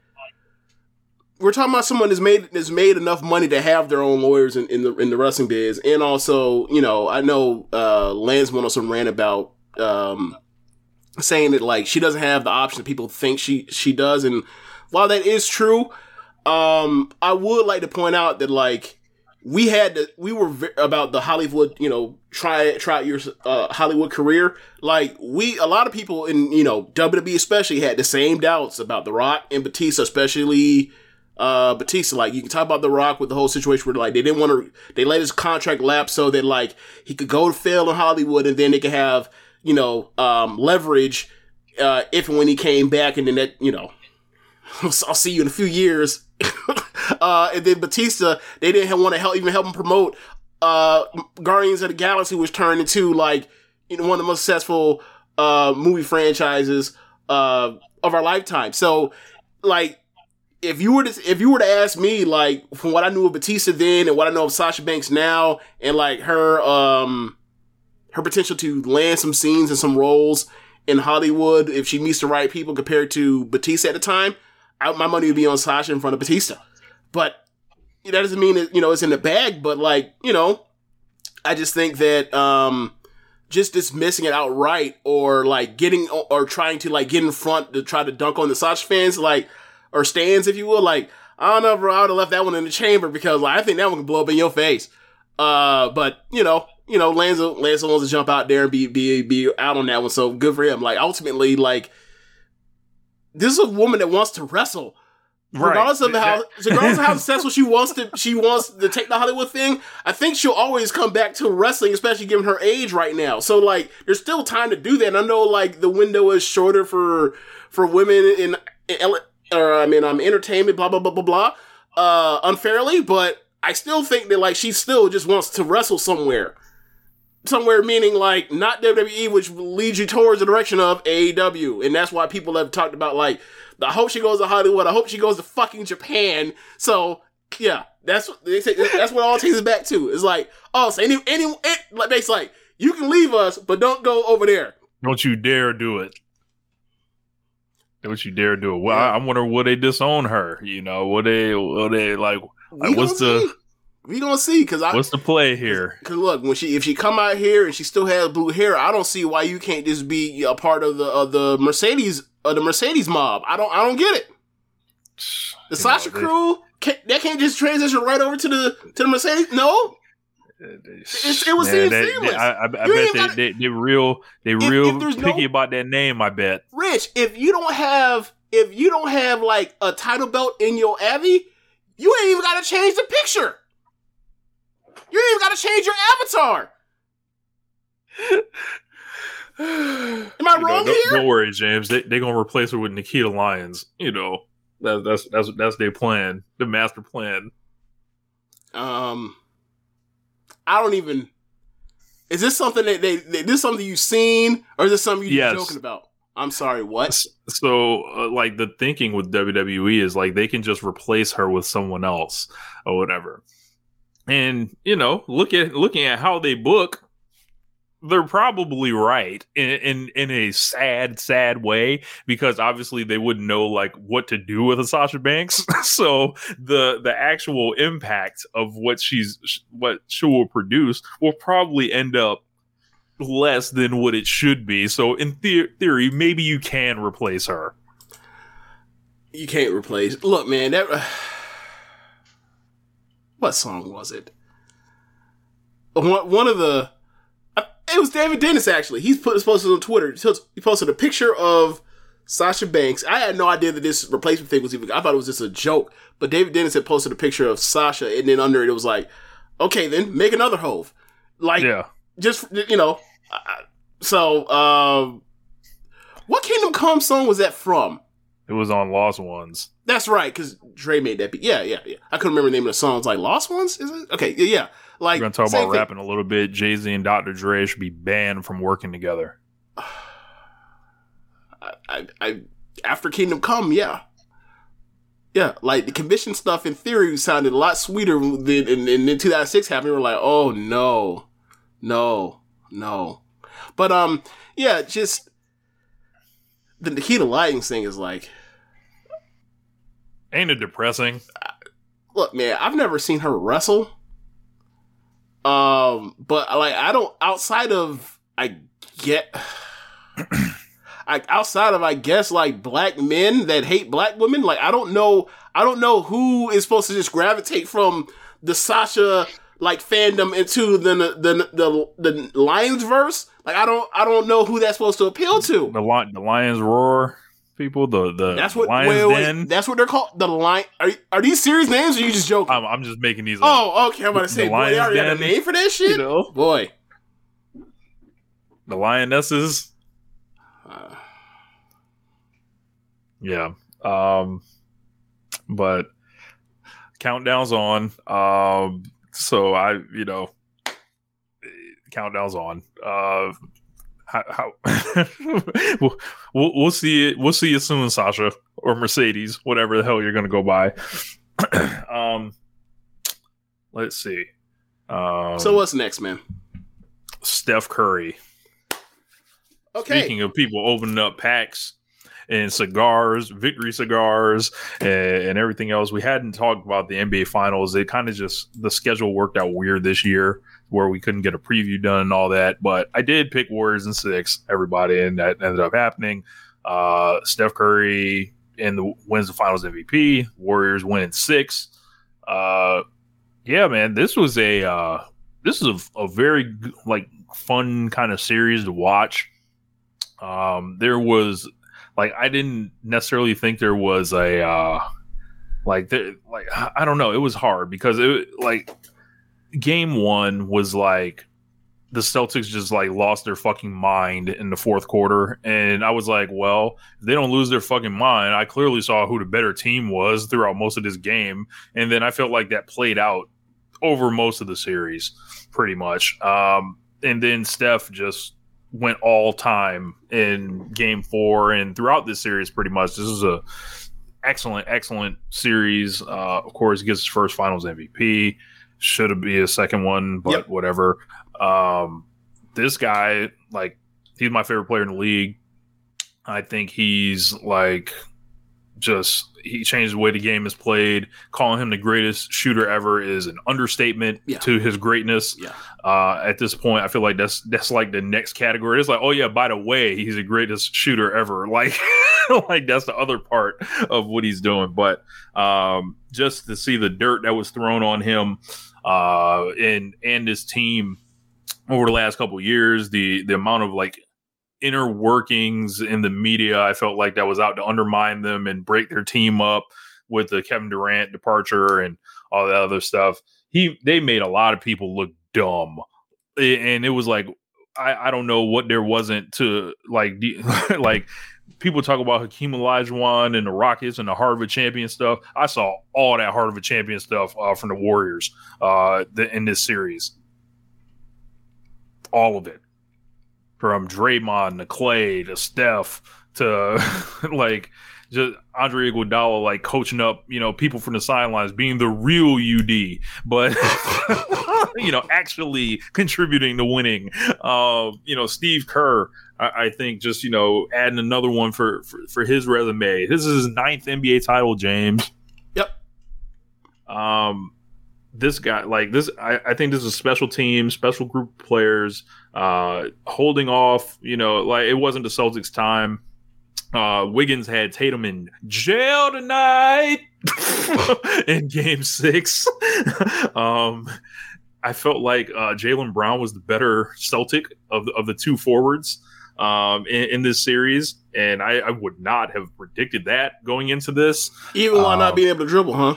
we're talking about someone that's made that's made enough money to have their own lawyers in, in the in the wrestling biz, and also you know I know uh, Lance went on some rant about um, saying that like she doesn't have the option people think she she does, and while that is true, um, I would like to point out that like we had to, we were about the Hollywood, you know, try try your uh, Hollywood career. Like we, a lot of people in you know WWE especially had the same doubts about The Rock and Batista, especially uh Batista. Like you can talk about The Rock with the whole situation where like they didn't want to, they let his contract lapse so that like he could go to fail in Hollywood and then they could have you know um leverage uh if and when he came back and then that you know *laughs* I'll see you in a few years. *laughs* uh, and then Batista, they didn't want to help even help him promote uh, Guardians of the Galaxy, which turned into like you know one of the most successful uh, movie franchises uh, of our lifetime. So, like, if you were to if you were to ask me, like, from what I knew of Batista then and what I know of Sasha Banks now, and like her um her potential to land some scenes and some roles in Hollywood if she meets the right people compared to Batista at the time, I, my money would be on Sasha in front of Batista. But that doesn't mean that, you know, it's in the bag, but like, you know, I just think that, um, just dismissing it outright or like getting or trying to like get in front to try to dunk on the Sasha fans, like, or stands, if you will, like, I don't know, bro, I would have left that one in the chamber because like, I think that one can blow up in your face. Uh, but you know, you know, Lanza, Lanza wants to jump out there and be, be, be out on that one. So good for him. Like ultimately, like, this is a woman that wants to wrestle. regardless of how regardless of how successful she wants to she wants to take the Hollywood thing, I think she'll always come back to wrestling, especially given her age right now. So like there's still time to do that. And I know like the window is shorter for for women in, in or I mean I'm entertainment, blah blah blah blah blah, uh unfairly, but I still think that like she still just wants to wrestle somewhere. Somewhere meaning like not WWE, which leads you towards the direction of AEW. And that's why people have talked about like I hope she goes to Hollywood. I hope she goes to fucking Japan. So yeah, that's what that's what all takes it back to. It's like, oh, so any any it, like they like you can leave us, but don't go over there. Don't you dare do it. Don't you dare do it. Well, I, I wonder will they disown her? You know, will they will they like, like what's the see. we gonna see because I what's the play here? Because look, when she if she come out here and she still has blue hair, I don't see why you can't just be a part of the of the Mercedes of the Mercedes mob. I don't I don't get it. *sighs* The you Sasha know, crew can, that can't just transition right over to the to the Mercedes. No, it's, it was that, seamless. I, I, I bet they, gotta, they, they real they if, real if picky no, about that name. I bet. Rich, if you don't have if you don't have like a title belt in your Abby, you ain't even got to change the picture. You ain't even got to change your avatar. Am I you wrong know, here? Don't, worry, James. They they gonna replace her with Nikita Lyons. You know that, that's that's that's their plan, the master plan. Um, I don't even. Is this something that they, they this something you've seen, or is this something you're yes. joking about? I'm sorry, what? So, uh, like the thinking with WWE is like they can just replace her with someone else or whatever. And you know, look at looking at how they book they're probably right in, in in a sad sad way because obviously they wouldn't know like what to do with a Sasha Banks. *laughs* So the the actual impact of what she's what she will produce will probably end up less than what it should be. So in the- theory maybe you can replace her. You can't replace look man that *sighs* what song was it? One, one of the it was David Dennis actually. He's put posted on Twitter. He posted a picture of Sasha Banks. I had no idea that this replacement thing was even. I thought it was just a joke. But David Dennis had posted a picture of Sasha, and then under it, it was like, okay, then make another Hov. Like, yeah. just you know. So, um, what Kingdom Come song was that from? It was on Lost Ones. That's right, because Dre made that. Beat. Yeah, yeah, yeah. I couldn't remember the name of the song. It's like Lost Ones. Is it? Okay, yeah, yeah. Like we're gonna talk about thing. rapping a little bit. Jay Z and Dr. Dre should be banned from working together. I, *sighs* I, I, after Kingdom Come, yeah, yeah. Like the commission stuff in theory sounded a lot sweeter than in, in, in 2006 happened. We are like, oh no, no, no. But um, yeah, just the Nikita Lyons thing is like, ain't it depressing? Look, man, I've never seen her wrestle. Um, but like I don't outside of I get I outside of I guess like black men that hate black women, like I don't know I don't know who is supposed to just gravitate from the Sasha like fandom into the the the the, Lions verse. Like I don't I don't know who that's supposed to appeal to. The the Lions roar people. The the that's what Lions wait, wait. That's what they're called. The lion Are are these serious names? or Are you just joking? I'm, I'm just making these. Oh, okay. I'm about to say, the boy, they already Den, got a name for that shit. You know? Boy, the lionesses. Uh, *sighs* yeah. Um. But countdowns on. Um. So I, you know, countdowns on. Uh how, how *laughs* we'll, we'll see it. We'll see you soon, Sasha or Mercedes, whatever the hell you're going to go by. *clears throat* um, let's see. Um, so what's next, man? Steph Curry. Okay. Speaking of people opening up packs and cigars, victory cigars, and, and, everything else. We hadn't talked about the NBA Finals. It kind of just the schedule worked out weird this year where we couldn't get a preview done and all that. But I did pick Warriors and six, everybody, and that ended up happening. Uh, Steph Curry in the wins the Finals MVP. Warriors win in six. Uh, yeah, man, this was a uh, this is a, a very like fun kind of series to watch. Um, there was like I didn't necessarily think there was a uh, Like, like I don't know. It was hard because it like game one was like the Celtics just like lost their fucking mind in the fourth quarter. And I was like, well, if they don't lose their fucking mind, I clearly saw who the better team was throughout most of this game. And then I felt like that played out over most of the series, pretty much. Um, and then Steph just went all time in game four and throughout this series, pretty much. This is a excellent, excellent series. Uh, of course, gets his first finals MVP. Should be a second one, but Yep. whatever. Um, this guy, like, he's my favorite player in the league. I think he's like just he changed the way the game is played. Calling him the greatest shooter ever is an understatement Yeah. to his greatness. Yeah. Uh, at this point, I feel like that's that's like the next category. It's like, oh yeah, by the way, he's the greatest shooter ever. *laughs* Like, like that's the other part of what he's doing. But um, just to see the dirt that was thrown on him uh, and and his team over the last couple years, the the amount of like inner workings in the media, I felt like that was out to undermine them and break their team up with the Kevin Durant departure and all that other stuff. He they made a lot of people look dumb, and it was like I, I don't know what there wasn't to like *laughs* like people talk about Hakeem Olajuwon and the Rockets and the Heart of a Champion stuff. I saw all that Heart of a Champion stuff uh, from the Warriors uh, the, in this series, all of it, from Draymond to Clay to Steph to *laughs* like just Andre Iguodala like coaching up, you know, people from the sidelines, being the real UD, but *laughs* you know, actually contributing to winning. Uh, you know, Steve Kerr, I, I think, just you know, adding another one for, for for his resume. This is his ninth NBA title, James. Yep. Um, this guy, like this, I, I think this is a special team, special group of players, uh, holding off. You know, like it wasn't the Celtics' time. Uh, Wiggins had Tatum in jail tonight *laughs* in Game Six. *laughs* um, I felt like uh, Jaylen Brown was the better Celtic of the, of the two forwards um, in, in this series, and I, I would not have predicted that going into this. Even while not Um, being able to dribble, huh?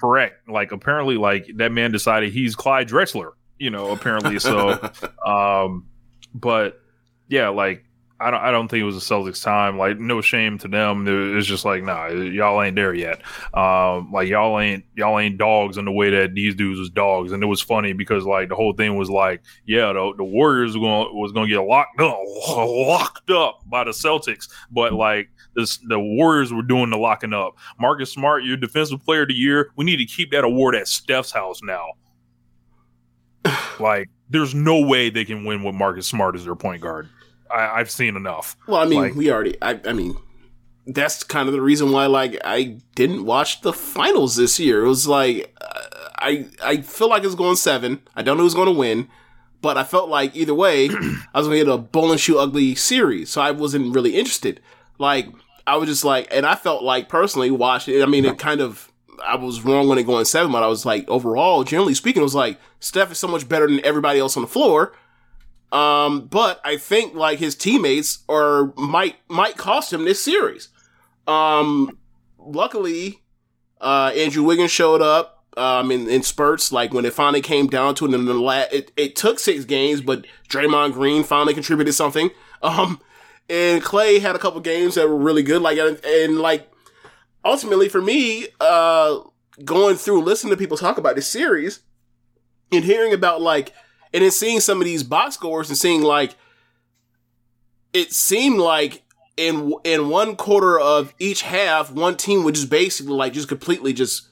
Correct. Like apparently, like that man decided he's Clyde Drexler. You know, apparently. So, *laughs* um, but yeah, like I don't, I don't think it was the Celtics' time. Like, no shame to them. It's just like, nah, y'all ain't there yet. Um, like y'all ain't, y'all ain't dogs in the way that these dudes was dogs. And it was funny because like the whole thing was like, yeah, the, the Warriors were going was going to get locked up, *laughs* locked up by the Celtics, but like. The Warriors were doing the locking up. Marcus Smart, your defensive player of the year. We need to keep that award at Steph's house now. *sighs* like, there's no way they can win with Marcus Smart as their point guard. I, I've seen enough. Well, I mean, Like- we already. I, I mean, that's kind of the reason why, like, I didn't watch the finals this year. It was like, I I feel like it's going seven. I don't know who's going to win, but I felt like either way, *clears throat* I was going to get a bull and shoe ugly series. So I wasn't really interested. Like, I was just like, and I felt like personally watching it. I mean, it kind of. I was wrong when it going seven, but I was like, overall, generally speaking, it was like Steph is so much better than everybody else on the floor. Um, but I think like his teammates are might might cost him this series. Um, luckily, uh, Andrew Wiggins showed up. Um, in, in spurts, like when it finally came down to it, in the la- it, it took six games, but Draymond Green finally contributed something. *laughs* Um, and Clay had a couple games that were really good. Like, and, and like, ultimately for me, uh, going through listening to people talk about this series and hearing about like and then seeing some of these box scores and seeing like it seemed like in in one quarter of each half, one team would just basically like just completely just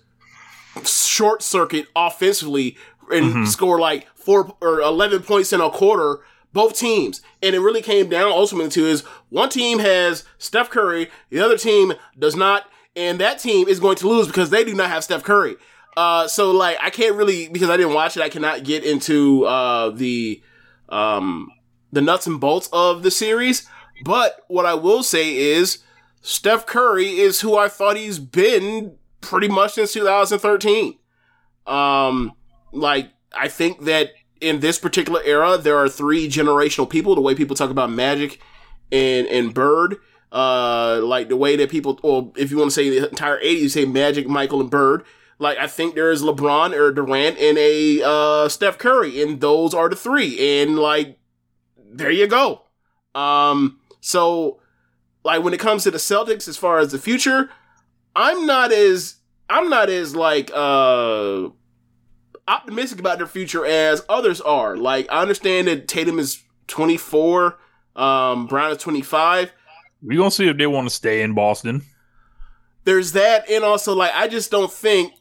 short circuit offensively and mm-hmm. score like four or eleven points in a quarter. Both teams, and it really came down ultimately to is one team has Steph Curry, the other team does not, and that team is going to lose because they do not have Steph Curry. Uh, so like I can't really because I didn't watch it. I cannot get into uh the um the nuts and bolts of the series. But what I will say is Steph Curry is who I thought he's been pretty much since 2013. Um, like I think that in this particular era, there are three generational people. The way people talk about Magic and and Bird, Uh, like the way that people, or if you want to say the entire 80s, you say Magic, Michael, and Bird. Like I think there is LeBron or Durant and a uh, Steph Curry, and those are the three. And like, there you go. Um, so like when it comes to the Celtics, as far as the future, I'm not as I'm not as like uh optimistic about their future as others are. Like I understand that Tatum is 24, um, Brown is 25. We gonna see if they want to stay in Boston. There's that, and also like I just don't think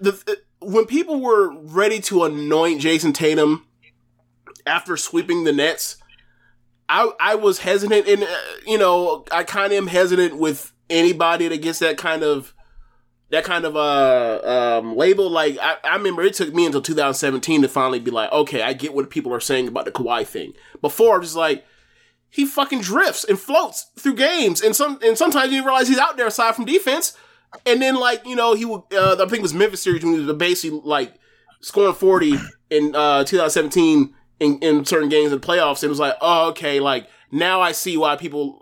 the when people were ready to anoint Jayson Tatum after sweeping the Nets, I I was hesitant, and uh, you know I kind of am hesitant with anybody that gets that kind of that kind of uh um label. Like I, I remember it took me until 2017 to finally be like, okay, I get what people are saying about the Kawhi thing. Before I was like, he fucking drifts and floats through games, and some and sometimes you realize he's out there aside from defense. And then like you know he would uh, I think it was Memphis series when he was basically like scoring 40 in uh 2017 in, in certain games in the playoffs. And it was like, oh okay, like now I see why people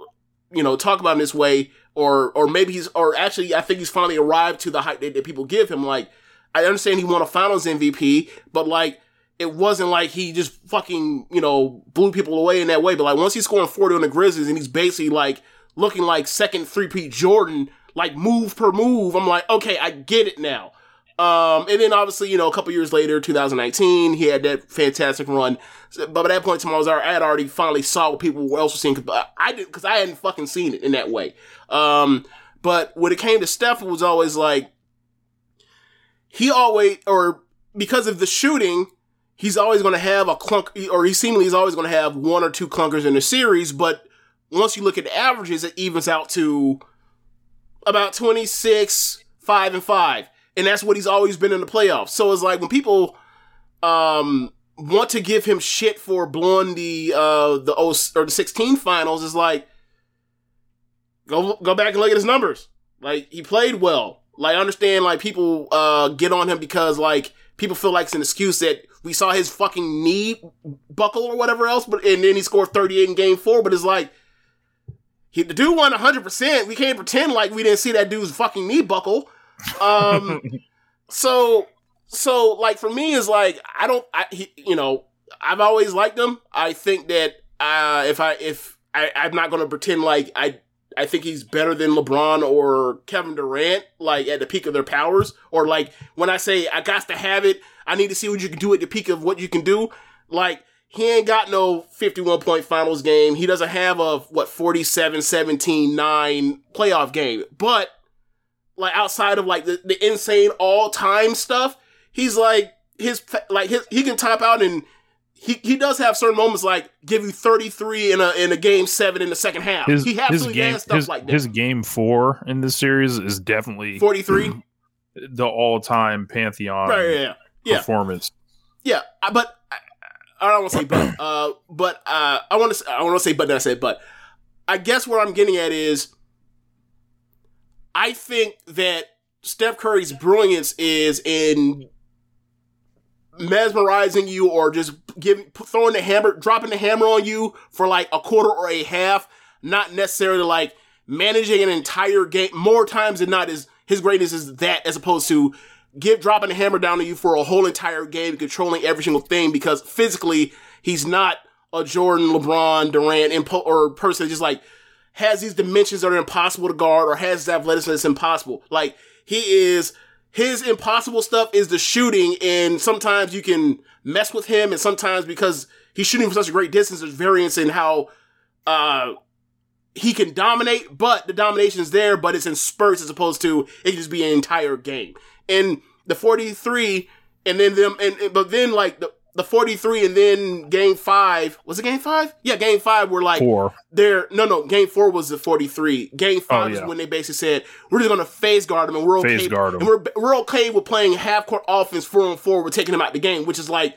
you know talk about him this way or or maybe he's or actually I think he's finally arrived to the height that, that people give him. Like I understand he won a Finals MVP, but like it wasn't like he just fucking you know blew people away in that way. But like once he's scoring forty on the Grizzlies and he's basically like looking like second three Pete Jordan, like move per move, I'm like okay, I get it now. Um, and then obviously, you know, a couple years later, 2019, he had that fantastic run. But by that point, in time, I had already finally saw what people else were seeing. Cause I did because I hadn't fucking seen it in that way. Um, but when it came to Steph, it was always like he always or because of the shooting, he's always going to have a clunk, or he seemingly is always going to have one or two clunkers in a series. But once you look at the averages, it evens out to about 26, 5 and 5 and that's what he's always been in the playoffs. So it's like when people um want to give him shit for blowing the uh the o- or the 16 finals is like go go back and look at his numbers. Like he played well. Like I understand like people uh get on him because like people feel like it's an excuse that we saw his fucking knee buckle or whatever else, but and then he scored 38 in game 4, but it's like he, the dude won 100%. We can't pretend like we didn't see that dude's fucking knee buckle. Um, *laughs* so, so like for me is like, I don't, I, he, you know, I've always liked him. I think that, uh, if I, if I, I'm not going to pretend like I, I think he's better than LeBron or Kevin Durant, like at the peak of their powers, or like when I say I got to have it, I need to see what you can do at the peak of what you can do. Like he ain't got no 51 point finals game. He doesn't have a what 47 17 9 playoff game. But like outside of like the, the insane all time stuff, he's like his like his he can top out and he, he does have certain moments like give you 33 in a in a game seven in the second half. His, he his absolutely game, has stuff his, like that. his game four in this series is definitely 43. *clears throat* the all time pantheon Right, yeah, yeah. Performance. Yeah, but I, don't want to say but. *clears throat* Uh, but uh, I want to I want to say but. Then I say but. I guess what I'm getting at is, I think that Steph Curry's brilliance is in mesmerizing you or just giving throwing the hammer dropping the hammer on you for like a quarter or a half not necessarily like managing an entire game more times than not is his greatness is that as opposed to give dropping the hammer down on you for a whole entire game controlling every single thing because physically he's not a Jordan LeBron Durant impo- or person just like has these dimensions that are impossible to guard or has athleticism that's impossible like he is his impossible stuff is the shooting, and sometimes you can mess with him, and sometimes because he's shooting from such a great distance, there's variance in how uh he can dominate, but the domination is there, but it's in spurts as opposed to it just be an entire game. And the 43, and then them, and, and- but then like the the 43 and then game five was it game five? Yeah, game five were like Four. there no no game four was the 43 game oh, five Oh, is yeah. when they basically said we're just gonna face guard them and we're okay Face guard him. and we're, we're okay with playing half court offense four on four we're taking him out the game which is like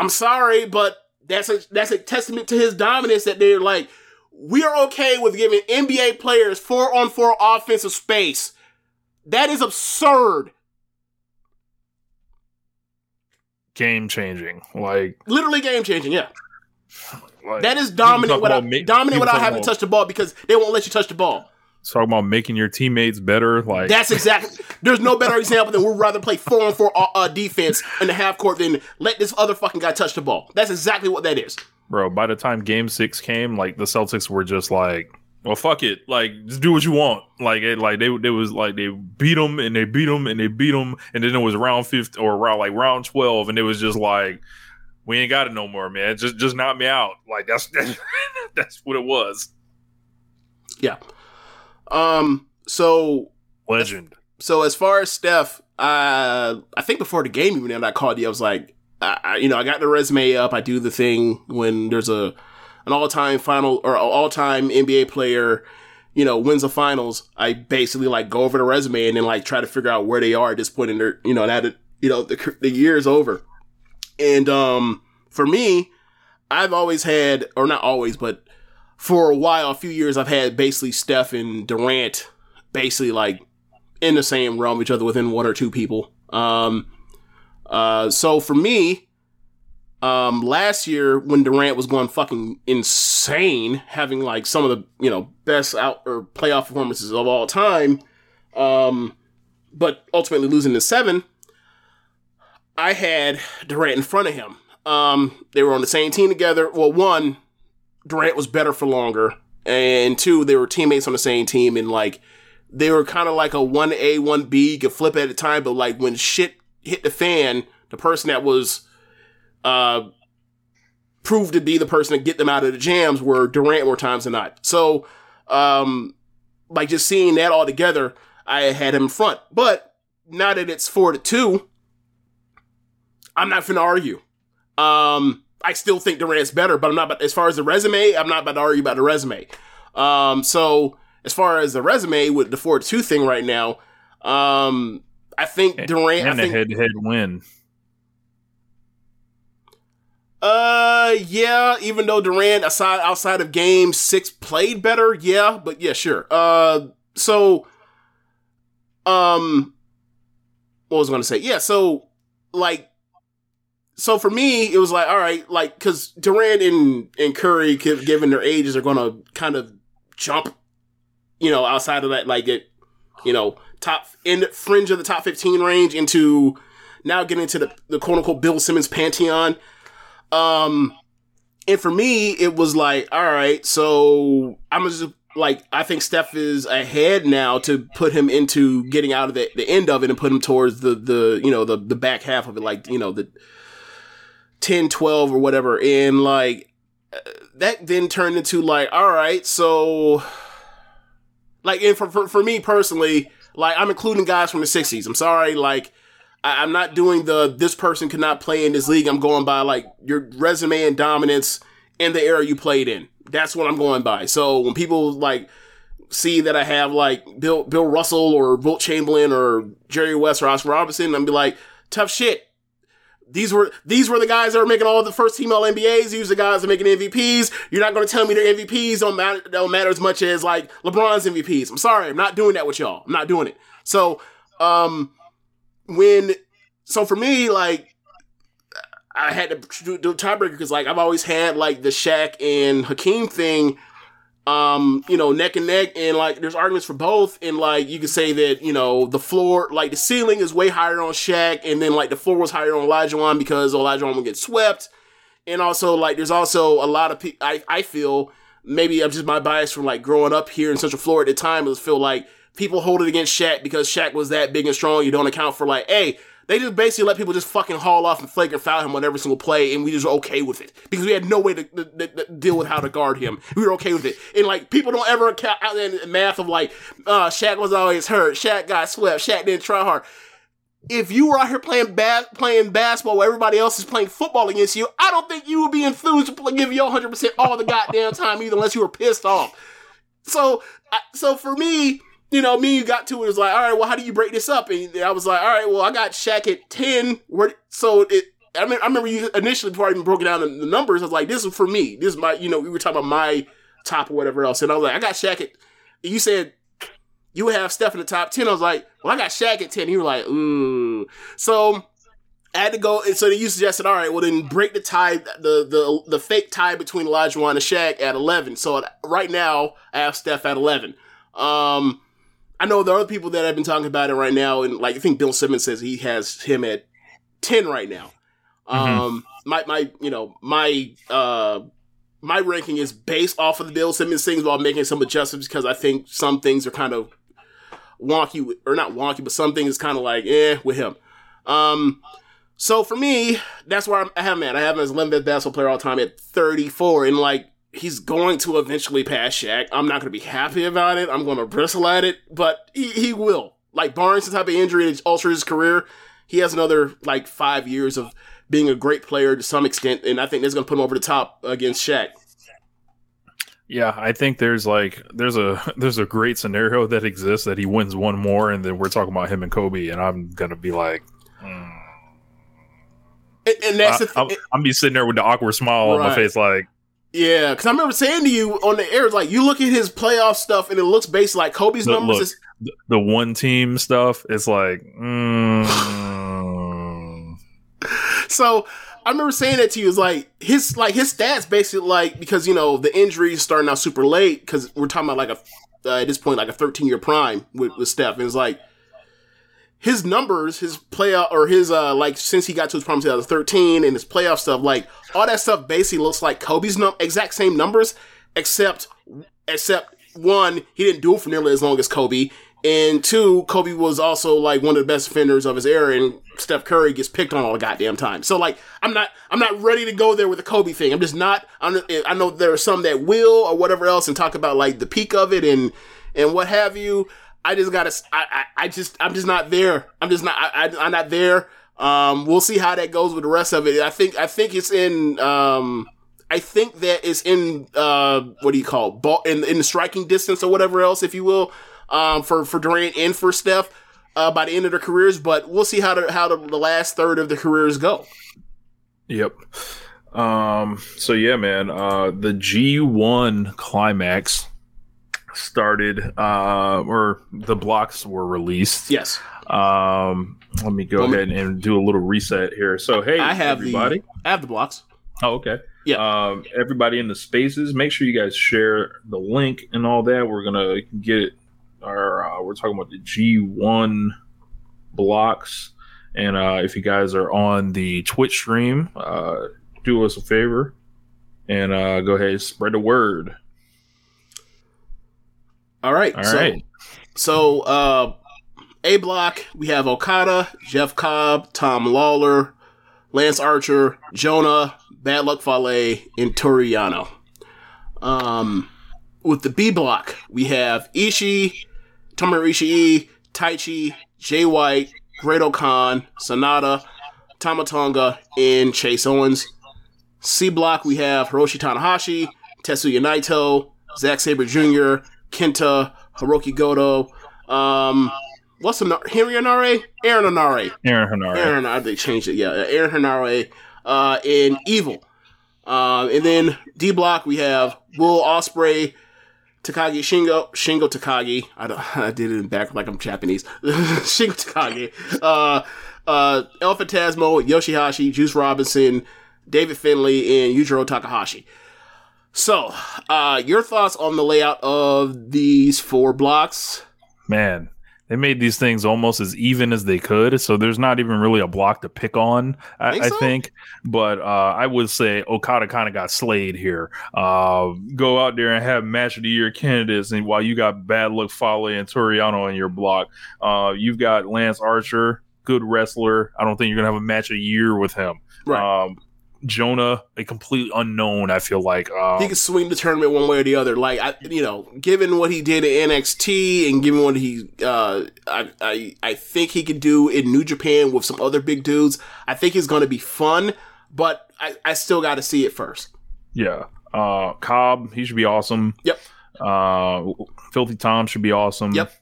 i'm sorry but that's a that's a testament to his dominance that they're like we are okay with giving nba players four on four offensive space that is absurd Game changing. Like literally game changing yeah Like, That is dominant without ma- dominant without having about- touch the ball because they won't let you touch the ball. talking about making your teammates better. Like That's exactly. There's no better example than we'd rather play four on four uh, uh, defense in the half court than let this other fucking guy touch the ball. That's exactly what that is. bro. By the time Game Six came, like the Celtics were just like, well, fuck it, like just do what you want. Like it, like they they was like they beat them and they beat them and they beat them, and then it was round fifth or round like round twelve, and it was just like. We ain't got it no more, man. Just, just knock me out. Like that's *laughs* that's what it was. Yeah. Um. So Legend. so as far as Steph, uh, I think before the game even then I called you. I was like, I, I, you know, I got the resume up. I do the thing when there's a an all time final or all time NBA player, you know, wins the finals. I basically like go over the resume and then like try to figure out where they are at this point in their, you know, now that you know the the year is over. And um, for me, I've always had, or not always, but for a while, a few years, I've had basically Steph and Durant basically like in the same realm, each other within one or two people. Um, uh, so for me, um, last year when Durant was going fucking insane, having like some of the you know best out or playoff performances of all time, um, but ultimately losing to seven, I had Durant in front of him. Um, they were on the same team together. Well, one, Durant was better for longer, and two, they were teammates on the same team, and like they were kind of like a one A one B, you could flip at a time, but like when shit hit the fan, the person that was uh proved to be the person to get them out of the jams were Durant more times than not. So um like just seeing that all together, I had him in front. But now that it's four to two, I'm not finna argue. Um I still think Durant's better, but I'm not. But as far as the resume, I'm not about to argue about the resume. Um, so as far as the resume with the four to two thing right now, um, I think Durant. and I a think, head to head win. Uh, yeah. Even though Durant, aside outside of Game Six, played better, yeah. But yeah, sure. Uh, so, um, what was I going to say? Yeah. So, like, so for me, it was like, all right, like, because Durant and, and Curry, given their ages, are going to kind of jump, you know, outside of that, like, it, you know, top, in fringe of the top 15 range into now getting into the, the quote unquote Bill Simmons pantheon. Um, and for me, it was like, all right, so I'm just like, I think Steph is ahead now to put him into getting out of the, the end of it and put him towards the, the, you know, the, the back half of it, like, you know, the, 10, 12 or whatever. And like that then turned into like, all right, so like, and for, for, for me personally, like I'm including guys from the 60s. I'm sorry, like I, I'm not doing the this person cannot play in this league. I'm going by like your resume and dominance in the era you played in. That's what I'm going by. So when people like see that I have like Bill Bill Russell or Wilt Chamberlain or Jerry West or Oscar Robinson, I'm be like, tough shit these were these were the guys that were making all the first team All NBAs. These are the guys that are making MVPs. You're not going to tell me their MVPs don't matter don't matter as much as like LeBron's MVPs. I'm sorry, I'm not doing that with y'all. I'm not doing it. So, um, when so for me, like I had to do, do tiebreaker because like I've always had like the Shaq and Hakeem thing. Um, you know, neck and neck, and like there's arguments for both, and like you could say that you know the floor, like the ceiling is way higher on Shaq, and then like the floor was higher on Olajuwon because Olajuwon would get swept, and also like there's also a lot of people. I I feel maybe I'm just my bias from like growing up here in Central Florida at the time. It was feel like people hold it against Shaq because Shaq was that big and strong. You don't account for like, hey, they just basically let people just fucking haul off and flagrant foul him on every single play, and we just were okay with it because we had no way to, to- to- to deal with how to guard him. We were okay with it, and like people don't ever count out in math of like, uh, Shaq was always hurt, Shaq got swept, Shaq didn't try hard. If you were out here playing ba- playing basketball while everybody else is playing football against you, I don't think you would be enthused to give you 100 percent all the goddamn time either, unless you were pissed off. So, so for me, you know, me and you got to it. Was like, all right, well, how do you break this up? And I was like, all right, well, I got Shaq at ten. Where so it? I mean, I remember you initially before I even broke down the, the numbers. I was like, this is for me. This is my, you know, we were talking about my top or whatever else, and I was like, I got Shaq at. You said you have Steph in the top ten. I was like, well, I got Shaq at ten. You were like, ooh. So I had to go, and so then you suggested, all right, well then break the tie, the the the fake tie between Olajuwon and Shaq at eleven. So right now I have Steph at eleven. Um, I know there are other people that have been talking about it right now, and like I think Bill Simmons says he has him at ten right now. Um, my my you know my uh my ranking is based off of the Bill Simmons things while making some adjustments because I think some things are kind of wonky or not wonky, but some things kind of like eh with him. Um, so for me, that's where I'm, I have him at. I have him as 11th basketball player all time at 34, and like he's going to eventually pass Shaq. I'm not going to be happy about it. I'm going to bristle at it, but he, he will. Like barring some type of injury that alters his career, he has another like five years of being a great player to some extent, and I think that's going to put him over the top against Shaq. Yeah, I think there's like there's a *laughs* there's a great scenario that exists that he wins one more, and then we're talking about him and Kobe, and I'm gonna be like, And, and that's I, the I'm, th- I'm be sitting there with the awkward smile on my face, like, yeah, because I remember saying to you on the air, like you look at his playoff stuff, and it looks based like Kobe's Look, numbers. look. Is, the, the one team stuff. It's like, mm, *laughs* So I remember saying that to you. Is like his like his stats basically like because you know the injuries starting out super late because we're talking about like a uh, at this point like a 13 year prime with, with Steph and it's like his numbers, his playoff or his uh like since he got to his prime in 2013 and his playoff stuff like all that stuff basically looks like Kobe's num- exact same numbers except except one he didn't do it for nearly as long as Kobe. And two, Kobe was also like one of the best defenders of his era, and Steph Curry gets picked on all the goddamn time. So like, I'm not, I'm not ready to go there with the Kobe thing. I'm just not. I'm, I know there are some that will or whatever else, and talk about like the peak of it and and what have you. I just gotta, I, I, I just, I'm just not there. I'm just not, I, I, I'm not there. Um, we'll see how that goes with the rest of it. I think, I think it's in, um, I think that it's in, uh, what do you call it? ball in in the striking distance or whatever else, if you will, um, for for Durant and for Steph. Uh, by the end of their careers, but we'll see how the, how the, the last third of the careers go. Yep. Um. So yeah, man. Uh, the G one climax started. Uh, or the blocks were released. Yes, Um. Let me go Well, ahead and do a little reset here. So hey, I have everybody. the I have the blocks. Oh, okay. Yeah. Um, everybody in the spaces, make sure you guys share the link and all that. We're gonna get our. Uh, we're talking about the G one blocks, and uh, if you guys are on the Twitch stream, uh, do us a favor and uh, go ahead and spread the word. All right, All so, right. So, uh, A block, we have Okada, Jeff Cobb, Tom Lawlor, Lance Archer, Jonah, Bad Luck Fale, and Toru Yano. Um, with the B block, we have Ishii, Tomohiro Ishii, Taichi, Jay White, Great Okan, Sanada, Tamatonga, and Chase Owens. C block, we have Hiroshi Tanahashi, Tetsuya Naito, Zack Sabre Jr., Kenta, Hirooki Goto. Um, what's the Henry Henare? Aaron Henare. Aaron Henare. Aaron Henare. They changed it. Yeah, Aaron Henare. Uh, and Evil. Um, and then D block we have Will Ospreay, Takagi Shingo, Shingo Takagi. I don't. *laughs* I did it in back like I'm Japanese. *laughs* Shingo Takagi. Uh, uh, El Yoshihashi, Juice Robinson, David Finlay, and Yujiro Takahashi. So, uh, your thoughts on the layout of these four blocks? Man, they made these things almost as even as they could, so there's not even really a block to pick on. I, Think I so? think, but uh, I would say Okada kind of got slayed here. Uh, go out there and have match of the year candidates, and while you got Bad Luck Fale and Toru Yano in your block, uh, you've got Lance Archer, good wrestler. I don't think you're gonna have a match a year with him. Right. Um, Jonah, a complete unknown. I feel like um, he could swing the tournament one way or the other. Like I, you know, given what he did in NXT and given what he, uh, I, I, I think he could do in New Japan with some other big dudes. I think he's going to be fun, but I, I still got to see it first. Yeah. Uh Cobb, he should be awesome. Yep. Uh Filthy Tom should be awesome. Yep.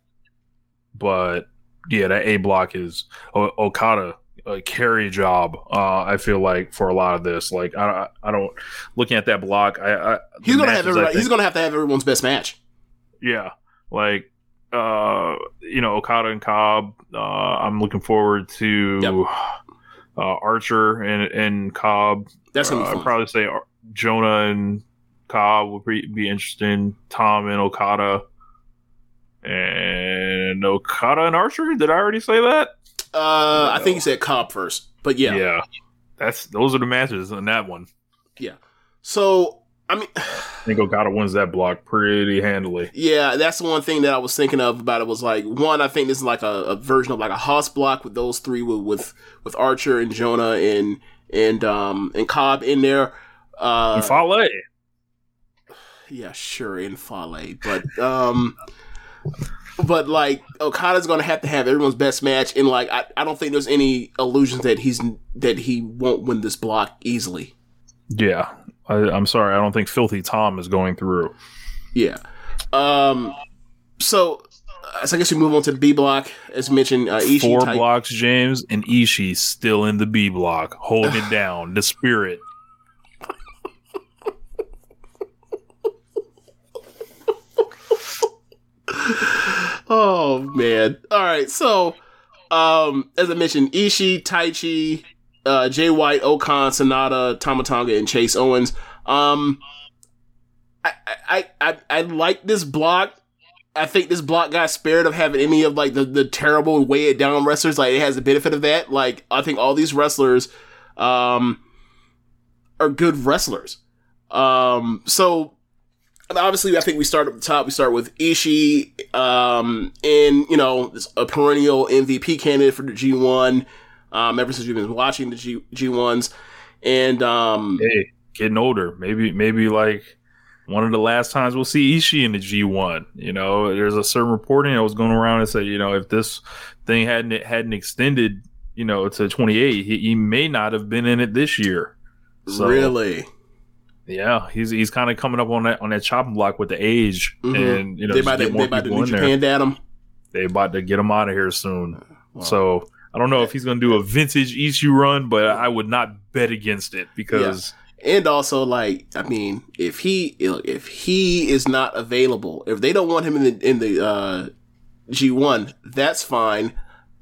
But yeah, that A block is o- Okada a carry job. Uh I feel like for a lot of this. Like I I don't looking at that block, I, I He's gonna have matches, I everybody, he's gonna have to have everyone's best match. yeah. Like uh you know, Okada and Cobb, uh I'm looking forward to uh, Archer and and Cobb. That's gonna Uh, be I'd probably say Ar- Jonah and Cobb would be, be interesting. Tom and Okada. And Okada and Archer. Did I already say that? Uh, I think he said Cobb first, but yeah. Yeah. That's those are the matches on that one. Yeah. So I mean, I think Okada wins that block pretty handily. yeah, that's the one thing that I was thinking of about it was like one. I think this is like a, a version of like a hoss block with those three with with, with Archer and Jonah and and um and Cobb in there. Uh, And Fale. yeah, sure, in Fale, but um, but like Okada's gonna have to have everyone's best match, and like I, I don't think there's any illusions that he's that he won't win this block easily. Yeah. I, I'm sorry. I don't think Filthy Tom is going through. Yeah. Um. So, uh, so I guess we move on to the B block, as mentioned. Uh, Ishii, Four Tai- blocks, James, and Ishii still in the B block, holding it *sighs* down. The spirit. *laughs* Oh man! All right. So, um, as I mentioned, Ishii, Taichi, uh, Jay White, O-Khan, Sanada, Tamatanga, and Chase Owens. Um, I, I, I, I like this block. I think this block got spared of having any of like the, the terrible weigh it down wrestlers. Like it has the benefit of that. Like I think all these wrestlers, um, are good wrestlers. Um, so obviously, I think we start at the top. We start with Ishii, um, and you know, a perennial MVP candidate for the G1. Um, ever since we've been watching the G G1s, and um, Hey, getting older. Maybe, maybe like one of the last times we'll see Ishii in the G1. You know, there's a certain reporting that was going around and said, you know, if this thing hadn't hadn't extended, you know, to 28, he, he may not have been in it this year. So, really, Yeah, he's he's kind of coming up on that on that chopping block with the age, Mhm. and you know, they about to, they about to New. Japan dad him. They about to get him out of here soon. Wow. So I don't know if he's going to do a vintage Ishii run, but I would not bet against it because And also, like, I mean, if he if he is not available, if they don't want him in the in the uh, G one, that's fine.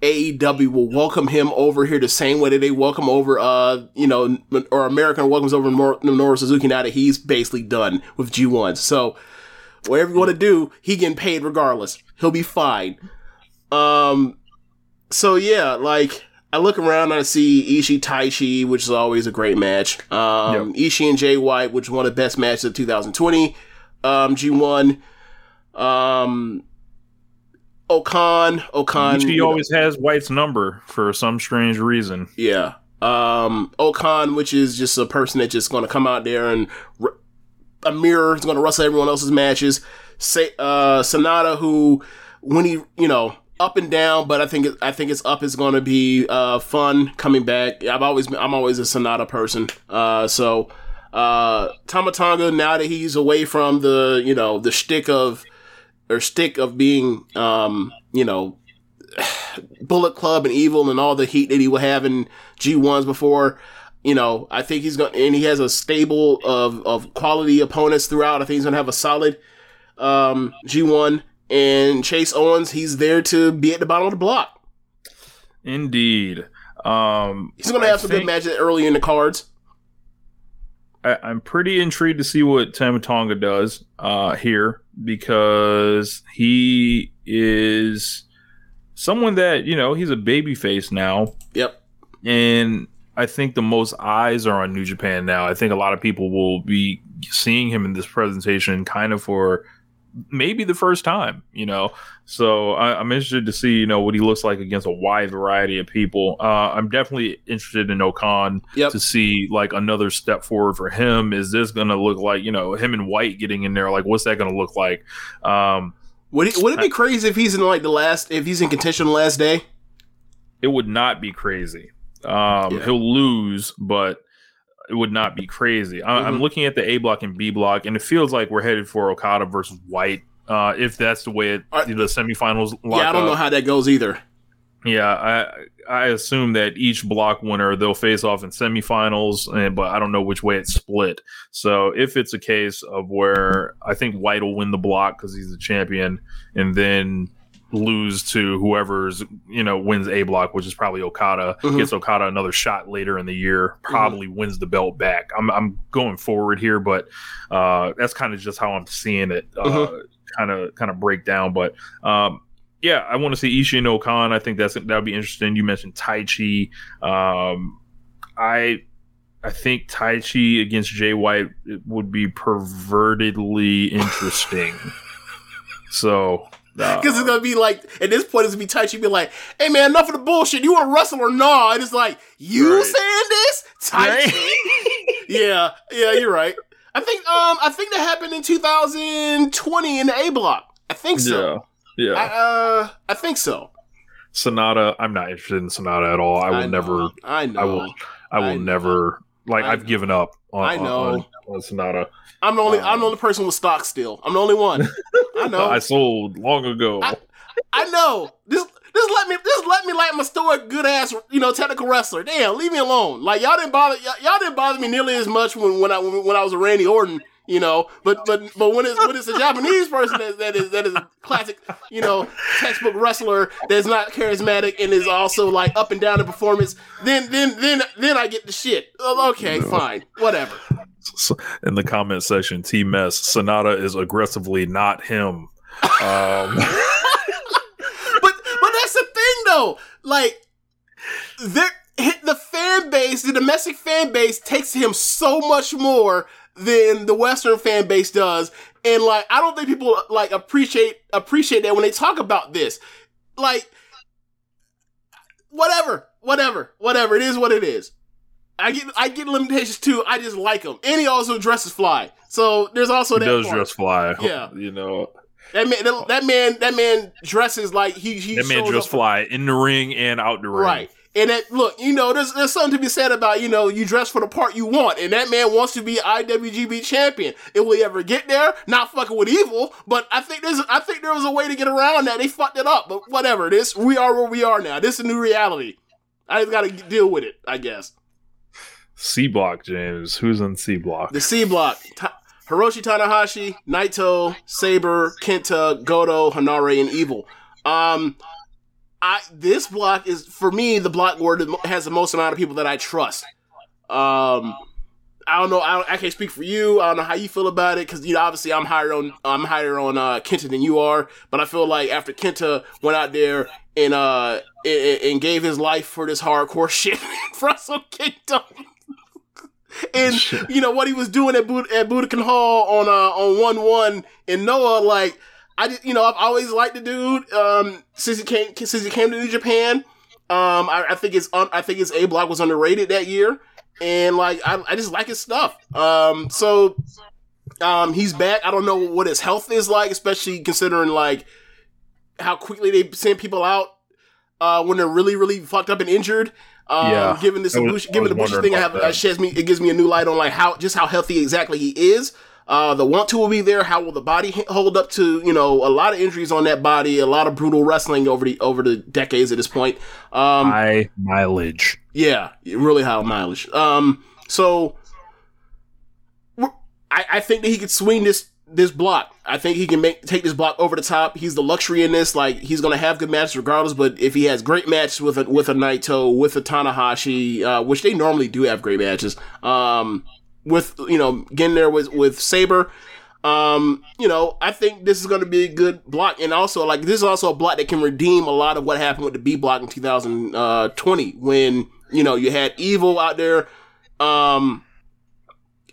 AEW will welcome him over here the same way that they welcome over, uh, you know, or American welcomes over Nor- Minoru Suzuki now that he's basically done with G1. So whatever you want to do, he getting paid regardless. He'll be fine. Um, so yeah, like I look around and I see Ishii Taichi, which is always a great match. Um, Ishii and Jay White, which is one of the best matches of 2020. Um, G1. Um, O-Khan, O-Khan. Ishii you know, always has White's number for some strange reason. yeah. Um, O-Khan, which is just a person that's just going to come out there and r- a mirror is going to wrestle everyone else's matches. Say, uh, Sanada, who when he, you know, up and down, but I think it, I think it's up is going to be uh fun coming back. I've always been, I'm always a Sanada person. Uh, so uh, Tama Tonga now that he's away from the you know the shtick of or stick of being um you know *sighs* Bullet Club and Evil and all the heat that he would have in G1s before. You know, I think he's going and he has a stable of, of quality opponents throughout. I think he's going to have a solid um, G1. And Chase Owens, he's there to be at the bottom of the block. Indeed. Um, He's going to I have some good think- matches early in the cards. I, I'm pretty intrigued to see what Tama Tonga does uh, here because he is someone that you know he's a baby face now, Yep. and I think the most eyes are on New Japan now. I think a lot of people will be seeing him in this presentation kind of for maybe the first time, you know. So I, I'm interested to see, you know, what he looks like against a wide variety of people. Uh, I'm definitely interested in O-Khan Yep. to see like another step forward for him. Is this going to look like, you know, him and White getting in there? Like, what's that going to look like? Um, Would it, would it be crazy if he's in like the last, if he's in contention the last day? it would not be crazy. Um, Yeah. He'll lose, but would not be crazy. I, I'm Mhm. looking at the A block and B block, and it feels like we're headed for Okada versus White. Uh, if that's the way it, Are- the semifinals yeah, I don't up. know how that goes either. Yeah, I I assume that each block winner they'll face off in semifinals, and but I don't know which way it's split. So if it's a case of where I think White will win the block because he's the champion, and then lose to whoever's you know wins A block, which is probably Okada. Mhm. Gets Okada another shot later in the year, probably wins the belt back. I'm I'm going forward here, but uh, that's kind of just how I'm seeing it. Uh, Kind of kind of break down, but um, yeah, I want to see Ishii and O-Khan. I think that's that would be interesting. You mentioned Taichi. Um, I I think Taichi against Jay White would be pervertedly interesting. *laughs* so Because *laughs* it's gonna be like at this point, it's gonna be touchy. Be like, "Hey man, enough of the bullshit. You want to wrestle or nah?" And it's like, "You Right. saying this? Tai Right. *laughs* Yeah, yeah, you're right. I think um I think that happened in 2020 in the A block. I think so. yeah, yeah. I, uh, I think so. Sanada. I'm not interested in Sanada at all. I will know, never. I know. I will. I will I never. Like I I've given up on, I know. on, on Sanada. I'm the only. Um, I'm the only person with stock still. I'm the only one. *laughs* I know. I sold long ago. I- I know. This this let me this let me like my stoic good ass you know technical wrestler. Damn, leave me alone. Like y'all didn't bother y'all, y'all didn't bother me nearly as much when when I when, when I was a Randy Orton. You know, but but but when it's when it's a Japanese person that, that is that is a classic, you know, textbook wrestler that's not charismatic and is also like up and down in performance, then then then then I get the shit. Oh, Okay, fine, whatever. In the comment section, T Mess Sanada is aggressively not him. Um, *laughs* but but that's the thing though. Like there the fan base, the domestic fan base takes him so much more than the Western fan base does. And like I don't think people like appreciate appreciate that when they talk about this. Like whatever, whatever, whatever. It is what it is. I get I get limitations too. I just like him. And he also dresses fly. So there's also he that does part. dress fly. Yeah. you know that man that, that man that man dresses like he he that man dress fly in the ring and out the ring. Right. And that look, you know, there's there's something to be said about, you know, you dress for the part you want. And that man wants to be IWGP champion. If we ever get there, not fucking with evil, but I think there's I think there was a way to get around that. They fucked it up. But whatever. This we are where we are now. This is a new reality. I just gotta deal with it, I guess. C block, James. Who's on C block? The C block. Ta- Hiroshi Tanahashi, Naito, Sabre, Kenta, Goto, Henare, and Evil. Um, I this block is for me the block where it has the most amount of people that I trust. Um, I don't know. I, don't, I can't speak for you. I don't know how you feel about it because you know obviously I'm higher on I'm higher on uh, Kenta than you are. But I feel like after Kenta went out there and uh and, and gave his life for this hardcore *laughs* shit, Wrestle Kingdom. *laughs* and you know what he was doing at Bud- at Budokan Hall on uh on one one in Noah, like I just you know I've always liked the dude um since he came since he came to New Japan. Um, I, I think his un, I think his A block was underrated that year, and like I, I just like his stuff. Um, so um he's back. I don't know what his health is like, especially considering like how quickly they send people out uh when they're really really fucked up and injured. Um, Yeah. given this was- Ibushi, given the Bushi thing, I have that. uh, sheds me. It gives me a new light on like how just how healthy exactly he is. Uh, the want to will be there. How will the body hold up to you know a lot of injuries on that body, a lot of brutal wrestling over the over the decades at this point. Um, High mileage. yeah, really high mileage. Um, so I, I think that he could swing this this block. I think he can make take this block over the top. He's the luxury in this. Like he's gonna have good matches regardless. But if he has great matches with a with a Naito, with a Tanahashi, uh, which they normally do have great matches, um, with you know getting there with with Sabre. Um, you know, I think this is going to be a good block, and also like this is also a block that can redeem a lot of what happened with the B block in 2020 when you know you had Evil out there, um,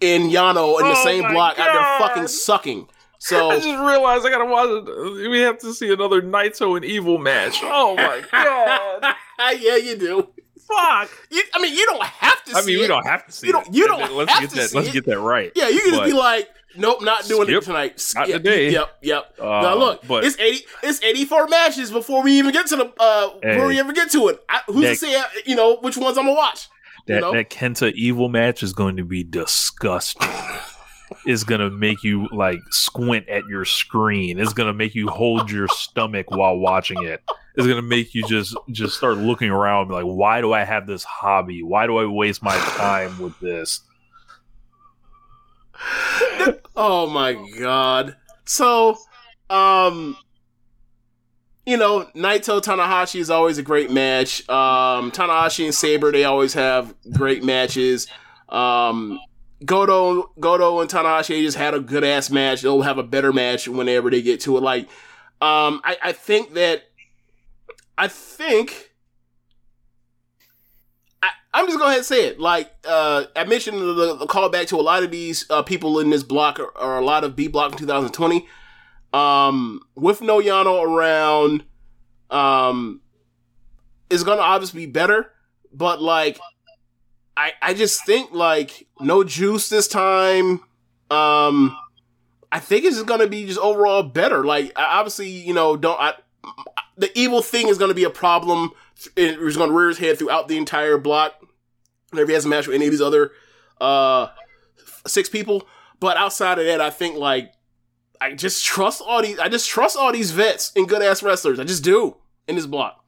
and Yano in the Oh same block out there fucking sucking. So *laughs* I just realized I gotta watch it. We have to see another Naito and Evil match. Oh my *laughs* god! yeah, you do. Fuck. You, I mean, you don't have to. I mean, we it. don't have to see. You don't- it. you don't Let's have get to that. see Let's it. get that right. Yeah, you can just But- be like, nope, not doing Skip. it tonight. Not Yeah, today. Yep, yep. Uh, now look, but- it's eighty, it's eighty-four matches before we even get to the uh before we ever get to it. I, who's to say, uh, you know, which ones I'm gonna watch? That you know? that Kenta Evil match is going to be disgusting. *sighs* it's gonna make you like squint at your screen. It's gonna make you hold your stomach while watching it. It's gonna make you just just start looking around like, why do I have this hobby? Why do I waste my time with this? *laughs* Oh my god. So, um, you know, Naito Tanahashi is always a great match. Um, Tanahashi and Sabre, they always have great matches. Um, Goto, Goto and Tanahashi just had a good ass match. They'll have a better match whenever they get to it. Like, um, I, I think that, I think, I, I'm just going to say it. Like, uh, I mentioned the, the callback to a lot of these uh, people in this block or, or a lot of B block in 2020. Um, with no Yano around, um, is going to obviously be better. But like, I I just think like no juice this time. Um, I think it's going to be just overall better. Like, I- obviously, you know, don't I, the evil thing is going to be a problem. It's going to rear his head throughout the entire block. Whenever he has a match with any of these other uh six people, but outside of that, I think like I just trust all these. I just trust all these vets and good ass wrestlers. I just do in this block.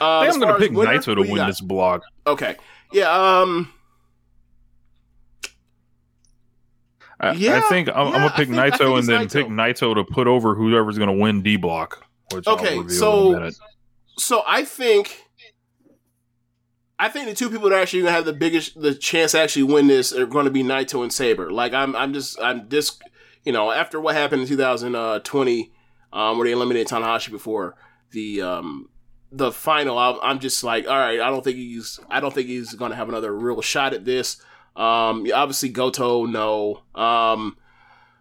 Uh, I think I'm going to pick winner, Naito to win got? this block. Okay. Yeah. Um. I, Yeah, I think I'm, I'm gonna pick think- Naito and then Naito. pick Naito to put over whoever's gonna win D block. Which Okay, so- in a minute. So I think. I think the two people that are actually gonna have the biggest the chance to actually win this are going to be Naito and Sabre. Like I'm, I'm just, I'm just, you know, after what happened in 2020, um, where they eliminated Tanahashi before the um the final, I'm, I'm just like, all right, I don't think he's, I don't think he's going to have another real shot at this. Um, obviously Goto, no. Um,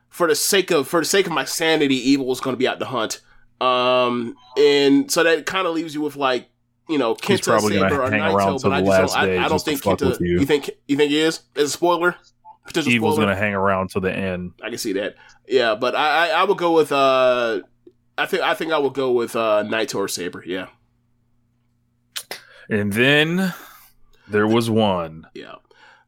for the sake of, for the sake of my sanity, Evil is going to be out the hunt. Um, and so that kind of leaves you with like, you know, He's Kenta, probably Sabre, or Naito, but I just don't, I, I don't think Kenta. you. You think you think he is? As a spoiler, potential Evil's spoiler. gonna hang around to the end. I can see that. Yeah, but I, I I would go with uh, I think I think I would go with uh Naito or Sabre. Yeah, And then there was one. yeah.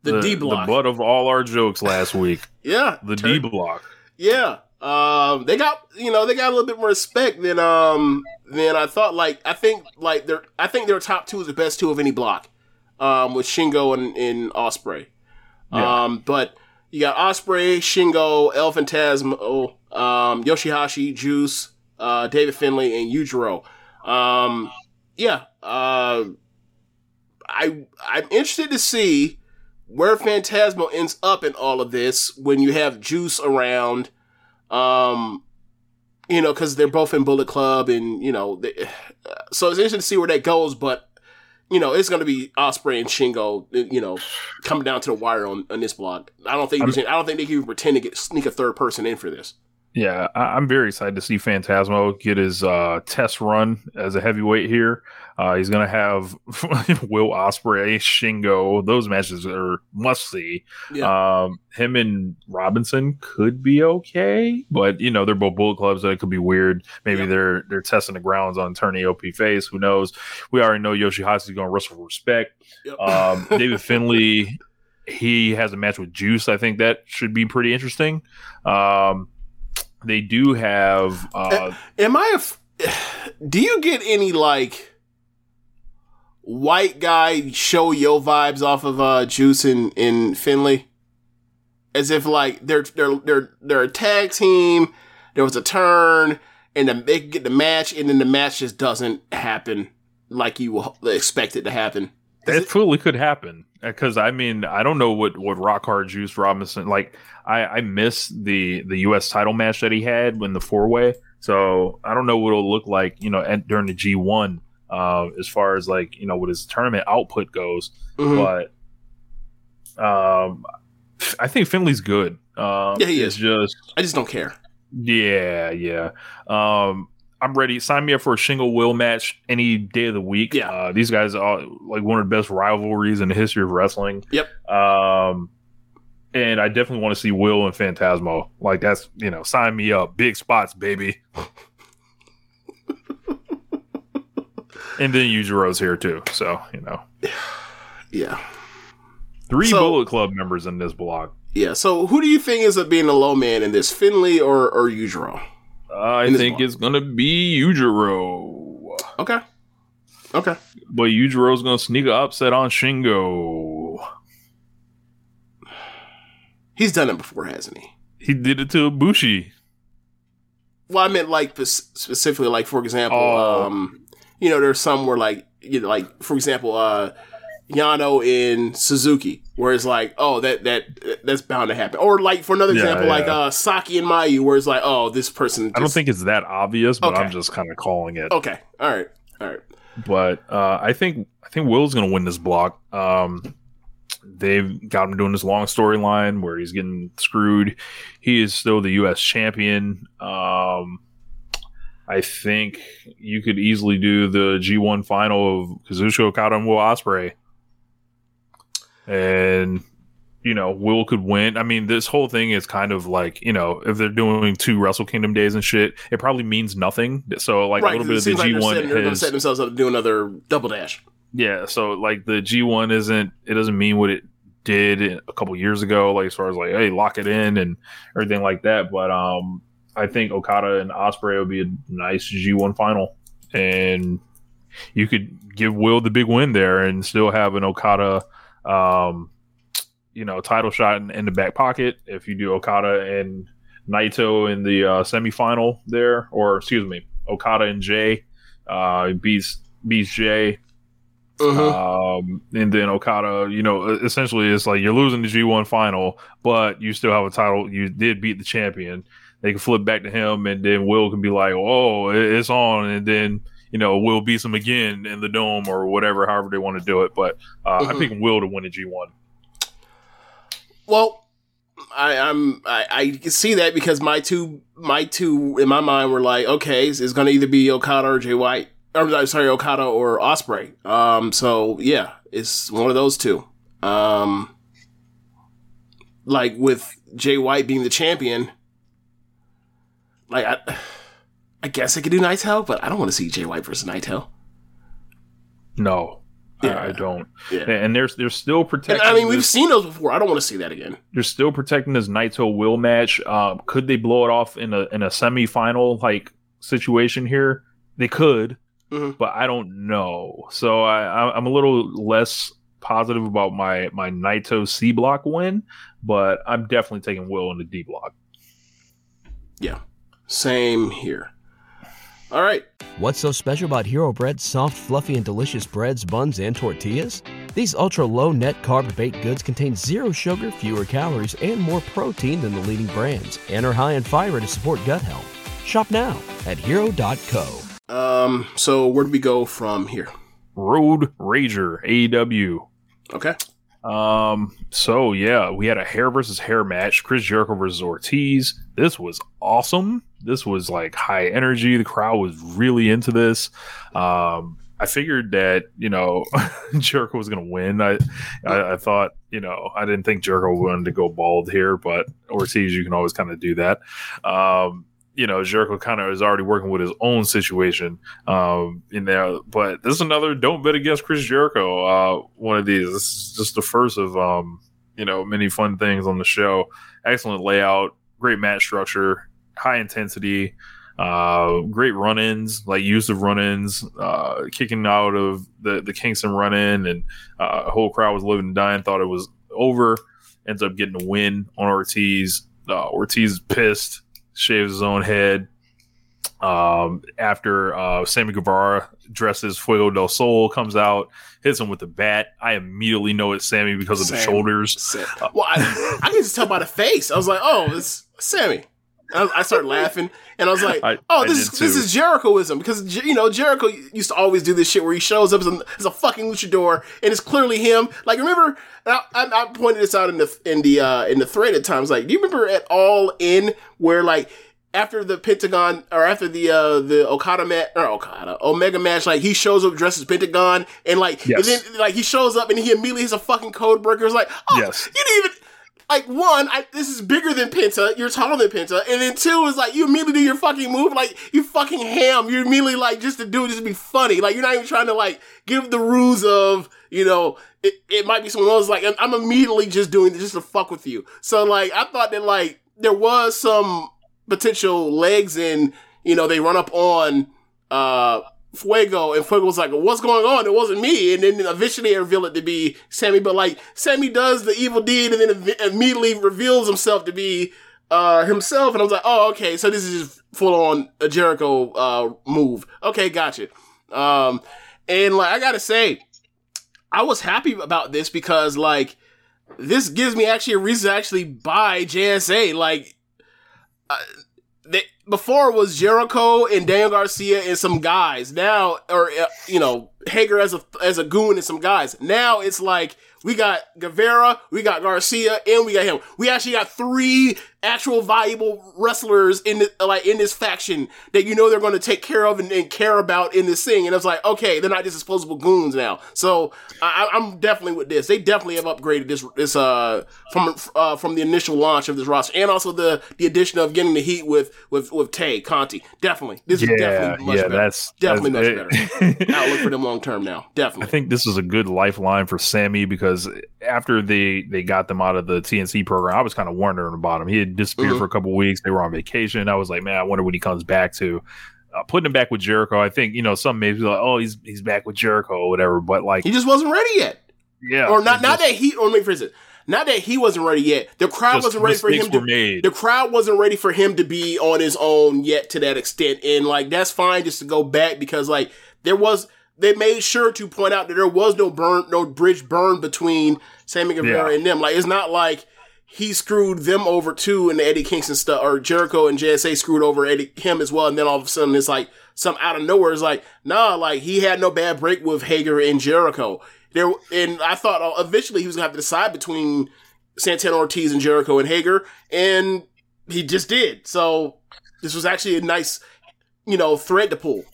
The, D block. The butt of all our jokes last week. *laughs* yeah, The D block. Yeah. Um, they got you know they got a little bit more respect than um than I thought. Like I think like their I think their top two is the best two of any block. Um, with Shingo and, and Ospreay. Yeah. Um, but you got Ospreay, Shingo, El Phantasmo, um, Yoshi-Hashi, Juice, uh, David Finlay, and Yujiro. Um, yeah. Uh, I I'm interested to see where Phantasmo ends up in all of this when you have Juice around. Um, you know, because they're both in Bullet Club, and you know, they, so it's interesting to see where that goes. But you know, it's going to be Ospreay and Shingo. You know, coming down to the wire on, on this block. I don't think I don't think they can even pretend to get sneak a third person in for this. Yeah, I- I'm very excited to see Phantasmo get his uh, test run as a heavyweight here. Uh, he's going to have *laughs* Will Ospreay, Shingo. Those matches are must see. Yeah. Um, him and Robinson could be okay, but you know they're both Bullet Clubs, so it could be weird. Maybe Yep. they're they're testing the grounds on turning OP face. Who knows? We already know Yoshi-Hashi's going to wrestle for respect. Yep. Um, *laughs* David Finlay, he has a match with Juice. I think that should be pretty interesting. Um, they do have uh, Am I a? F- *sighs* do you get any like white guy show yo vibes off of uh Juice and, and Finlay? As if like they're they're they're they're a tag team. There was a turn, and then they get the match, and then the match just doesn't happen like you expect it to happen. it fully could happen because I mean I don't know what what Rock Hard Juice Robinson like. I I miss the the U.S. title match that he had when the four way. So I don't know what it'll look like, you know, at, during the G one, uh, as far as like you know what his tournament output goes. Mhm. But um, I think Finlay's good. Um, Yeah, he is. just I just don't care. Yeah, yeah. Um, I'm ready. Sign me up for a Shingo Will match any day of the week. Yeah. uh, these guys are like one of the best rivalries in the history of wrestling. Yep. Um, and I definitely want to see Will and Phantasmo. Like that's you know, sign me up. Big spots, baby. *laughs* and then Yujiro's here too. So you know, *sighs* Yeah. three So- Bullet Club members in this block. Yeah. So who do you think is up being the low man in this, Finlay or or Yujiro? I think block. it's gonna be Yujiro. Okay. Okay. But Yujiro's gonna sneak an upset on Shingo. He's done it before, hasn't he? He did it to Ibushi. Well, I meant like specifically, like for example, Oh. um, you know, there's some where like you know, like for example, uh, Yano in Suzuki, where it's like, oh, that that that's bound to happen. Or like for another Yeah, example, like uh, Saki and Mayu, where it's like, oh, this person. I don't think it's that obvious, but I'm just kind of calling it. Okay, all right, all right. But uh, I think I think Will's going to win this block. Um, they've got him doing this long storyline where he's getting screwed. He is still the U.S. champion. Um, I think you could easily do the G1 final of Kazuchika Okada and Will Ospreay, and you know Will could win. I mean, this whole thing is kind of like you know if they're doing two Wrestle Kingdom days and shit, it probably means nothing. So like right, a little it bit of the seems like they're G1 setting, they're gonna has set themselves up to do another double dash. yeah, so like the G one isn't it doesn't mean what it did a couple years ago, like as far as like hey lock it in and everything like that. But um, I think Okada and Ospreay would be a nice G one final, and you could give Will the big win there and still have an Okada, um, you know, title shot in, in the back pocket if you do Okada and Naito in the uh, semifinal there, or excuse me, Okada and Jay uh, beats beats Jay Mhm. um, and then Okada, you know, essentially it's like you're losing the G1 final, but you still have a title. You did beat the champion. They can flip back to him, and then Will can be like, "Oh, it's on," and then you know Will beats him again in the dome or whatever, however they want to do it. But uh, Mhm. I pick Will to win the G1. Well, I, I'm I, I see that because my two my two in my mind were like, okay, it's, it's going to either be Okada or Jay White. Or sorry, Okada or Ospreay. Um, so yeah, it's one of those two. Um, like with Jay White being the champion, like I, I guess I could do Naito, but I don't want to see Jay White versus Naito. No, Yeah. I, I don't. Yeah. And there's they're still And, protecting. I mean, we've seen those before. I don't want to see that again. they're still protecting this Naito Will match. Um, could they blow it off in a in a semifinal like situation here? They could, Mhm. but I don't know. So I, I I'm a little less positive about my my Naito C block win, but I'm definitely taking Will in the D block. Yeah, same here. All right. What's so special about Hero Bread's soft, fluffy, and delicious breads, buns, and tortillas? These ultra low net carb baked goods contain zero sugar, fewer calories, and more protein than the leading brands, and are high in fiber to support gut health. Shop now at hero.co. Um. So where do we go from here? Road Rager AEW. Okay. Um, so yeah, we had a hair versus hair match, Chris Jericho versus Ortiz. This was awesome. This was like high energy. The crowd was really into this. Um, I figured that, you know, *laughs* Jericho was gonna win. I, I I thought, you know, I didn't think Jericho wanted to go bald here, but Ortiz, you can always kind of do that. Um, you know, Jericho kind of is already working with his own situation um, in there. But this is another don't bet against Chris Jericho. Uh, one of these. This is just the first of um, you know many fun things on the show. Excellent layout, great match structure, high intensity, uh, great run-ins, like use of run-ins, uh, kicking out of the the Kingston run-in, and uh, the whole crowd was living and dying. Thought it was over. Ends up getting a win on Ortiz. Uh, Ortiz is pissed, shaves his own head um, after uh, Sammy Guevara dresses Fuego del Sol comes out, hits him with the bat. I immediately know it's Sammy because of the Sammy. shoulders. Sa- Well, I, I can just tell by the face. I was like, oh, it's Sammy. I, I started laughing, and I was like, I- "Oh, this is this is Jerichoism because you know Jericho used to always do this shit where he shows up as a, as a fucking luchador, and it's clearly him. Like, remember? I, I, I pointed this out in the in the uh, in the thread at times. Like, do you remember at all in where like after the Pentagon or after the uh the Okada match or Okada Omega match, like he shows up dressed as Pentagon, and like Yes. and then like he shows up and he immediately hits a fucking code breaker. It's like, oh, Yes. you didn't even like one, I, this is bigger than Penta. You're taller than Penta, and then two is like you immediately do your fucking move, like you fucking ham. You immediately like just to do it, just to be funny. Like you're not even trying to like give the rules of you know it, it might be someone else. Like I'm, I'm immediately just doing just to fuck with you. So like I thought that like there was some potential legs in you know they run up on uh Fuego and Fuego was like, "What's going on?" It wasn't me, and then eventually they reveal it to be Sammy. But like Sammy does the evil deed and then ev- immediately reveals himself to be uh, himself, and I was like, oh, okay, so this is full on a Jericho uh, move. Okay, gotcha. Um, and like I gotta say, I was happy about this because like this gives me actually a reason to actually buy JSA. Like, uh, they, before was Jericho and Daniel Garcia and some guys. Now, or uh, you know, Hager as a as a goon and some guys. Now it's like we got Guevara, we got Garcia, and we got him. We actually got three actual valuable wrestlers in the, like in this faction that you know they're going to take care of and, and, care about in this thing. And it's like, okay, they're not just disposable goons now. So I, am definitely with this. They definitely have upgraded this this uh from uh from the initial launch of this roster, and also the the addition of getting the heat with with with Tay Conti. Definitely, this yeah, is definitely much yeah, better. that's definitely that's, much better. *laughs* Outlook for them long term now. Definitely. I think this is a good lifeline for Sammy because after they they got them out of the TNC program, I was kind of wondering about him. He had disappeared Mhm. for a couple weeks. They were on vacation. I was like, man, I wonder when he comes back to. Uh, putting him back with Jericho, I think you know some maybe like, oh, he's he's back with Jericho or whatever. But like, he just wasn't ready yet. yeah, or not not just- that he or let me phrase it. Not that he wasn't ready yet. The crowd wasn't ready for him to made. the crowd wasn't ready for him to be on his own yet to that extent. And like that's fine just to go back because like there was they made sure to point out that there was no burn no bridge burned between Sammy Guevara Yeah. and them. Like it's not like he screwed them over too and Eddie Kingston stuff or Jericho and JSA screwed over Eddie him as well and then all of a sudden it's like some out of nowhere it's like nah like he had no bad break with Hager and Jericho. There and I thought uh, eventually he was gonna have to decide between Santana Ortiz and Jericho and Hager, and he just did. So this was actually a nice, you know, thread to pull,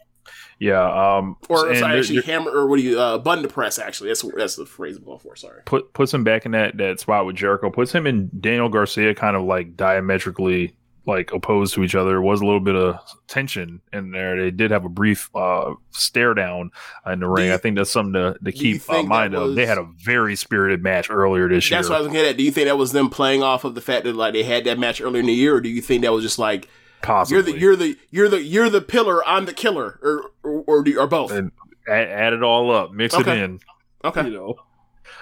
yeah, um, or sorry, actually hammer, or what do you uh, button to press? Actually, that's that's the phrase I'm going for. Sorry. put puts him back in that that spot with Jericho. Puts him and Daniel Garcia kind of like diametrically like opposed to each other. There was a little bit of tension in there. They did have a brief uh stare down in the ring. you- I think that's something to, to keep uh, mind of. They had a very spirited match earlier this year. That's what I was gonna get at. Do you think that was them playing off of the fact that like they had that match earlier in the year, or do you think that was just like Possibly. you're the you're the you're the you're the pillar, I'm the killer, or or or, do, or both? and add, add it all up, mix Okay. it in. Okay. You know,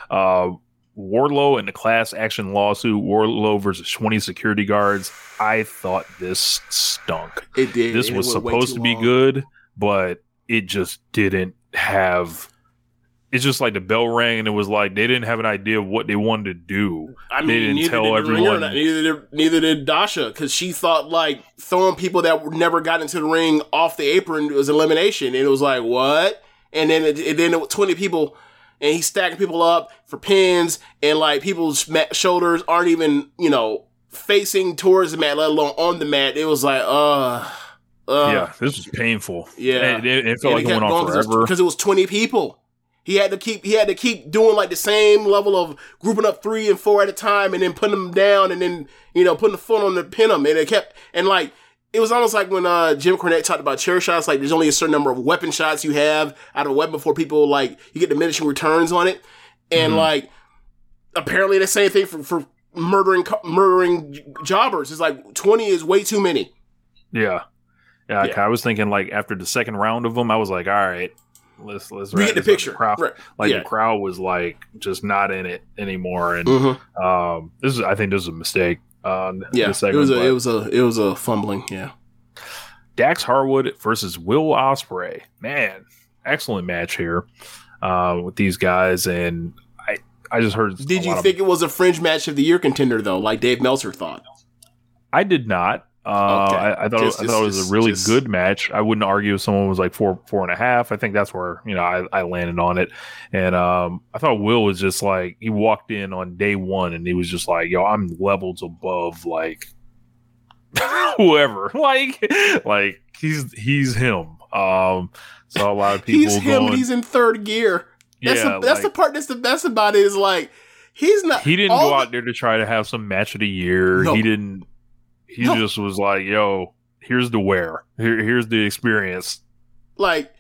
uh, Wardlow in the class action lawsuit, Wardlow versus 20 security guards. I thought this stunk. It did. This it was supposed to be long. good, but it just didn't have. It's just like the bell rang, and it was like they didn't have an idea of what they wanted to do. I They mean, didn't neither tell did everyone- neither did neither did Dasha because she thought like throwing people that never got into the ring off the apron was elimination, and it was like what? And then it, and then it twenty people, and he's stacking people up for pins, and like people's shoulders aren't even you know facing towards the mat, let alone on the mat. It was like, uh, uh yeah, this was painful. yeah. it, it, it felt like it went on forever. because it was twenty people. He had to keep he had to keep doing like the same level of grouping up three and four at a time, and then putting them down, and then you know putting the foot on the pin them, and it kept and like it was almost like when uh, Jim Cornette talked about chair shots. Like there's only a certain number of weapon shots you have out of a weapon before people like you get diminishing returns on it, and Mhm. like apparently the same thing for for murdering murdering jobbers. It's like twenty is way too many. Yeah. yeah, Yeah. I was thinking like after the second round of them, I was like, all right, let's let's get the picture. crowd, Right. like Yeah. the crowd was like just not in it anymore, and Mhm. um, this is I think this is a mistake. Um, Yeah, this it was a it was a it was a fumbling. Yeah. Dax Harwood versus Will Ospreay. Man, excellent match here uh, with these guys, and I I just heard. Did a you lot of- think it was a fringe match of the year contender though, like Dave Meltzer thought? I did not. Uh, Okay. I, I thought Just- I thought it was a really just- good match. I wouldn't argue if someone was like four four and a half. I think that's where you know I, I landed on it, and um, I thought Will was just like he walked in on day one and he was just like, "Yo, I'm levels above like *laughs* whoever." *laughs* Like, like he's he's him. Um, saw a lot of people He's him, going. and he's in third gear. That's yeah, the, that's the part that's the best about it is like he's not. he didn't go the- out there to try to have some match of the year. No. He didn't. He No. just was like, "Yo, here's the wear. Here, here's the experience." like.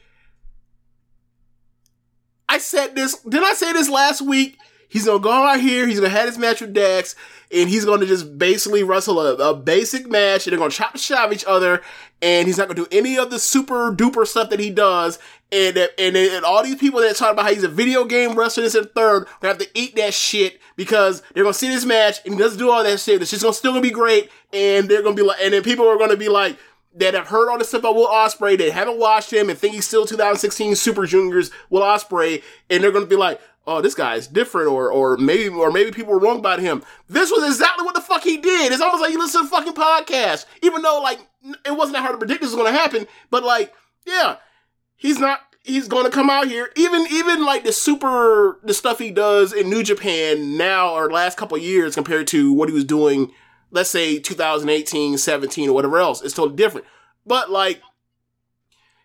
I said this. Did I say this last week? He's gonna go out here. He's gonna have his match with Dax, and he's gonna just basically wrestle a, a basic match. And they're gonna chop the shit out of each other. And he's not gonna do any of the super duper stuff that he does. And and, and all these people that talk about how he's a video game wrestler, this and third, they have to eat that shit because they're gonna see this match and he doesn't do all that shit. It's just gonna still gonna be great. And they're gonna be like, and then people are gonna be like that have heard all this stuff about Will Ospreay, that haven't watched him and think he's still 2016 Super Juniors Will Ospreay, and they're gonna be like, oh, this guy is different, or or maybe or maybe people were wrong about him. This was exactly what the fuck he did. It's almost like you listen to fucking podcast, even though like it wasn't that hard to predict this was gonna happen. But like, yeah, he's not. He's gonna come out here. Even even like the super the stuff he does in New Japan now or last couple years compared to what he was doing, let's say 2018, 17, or whatever else. It's totally different. But like,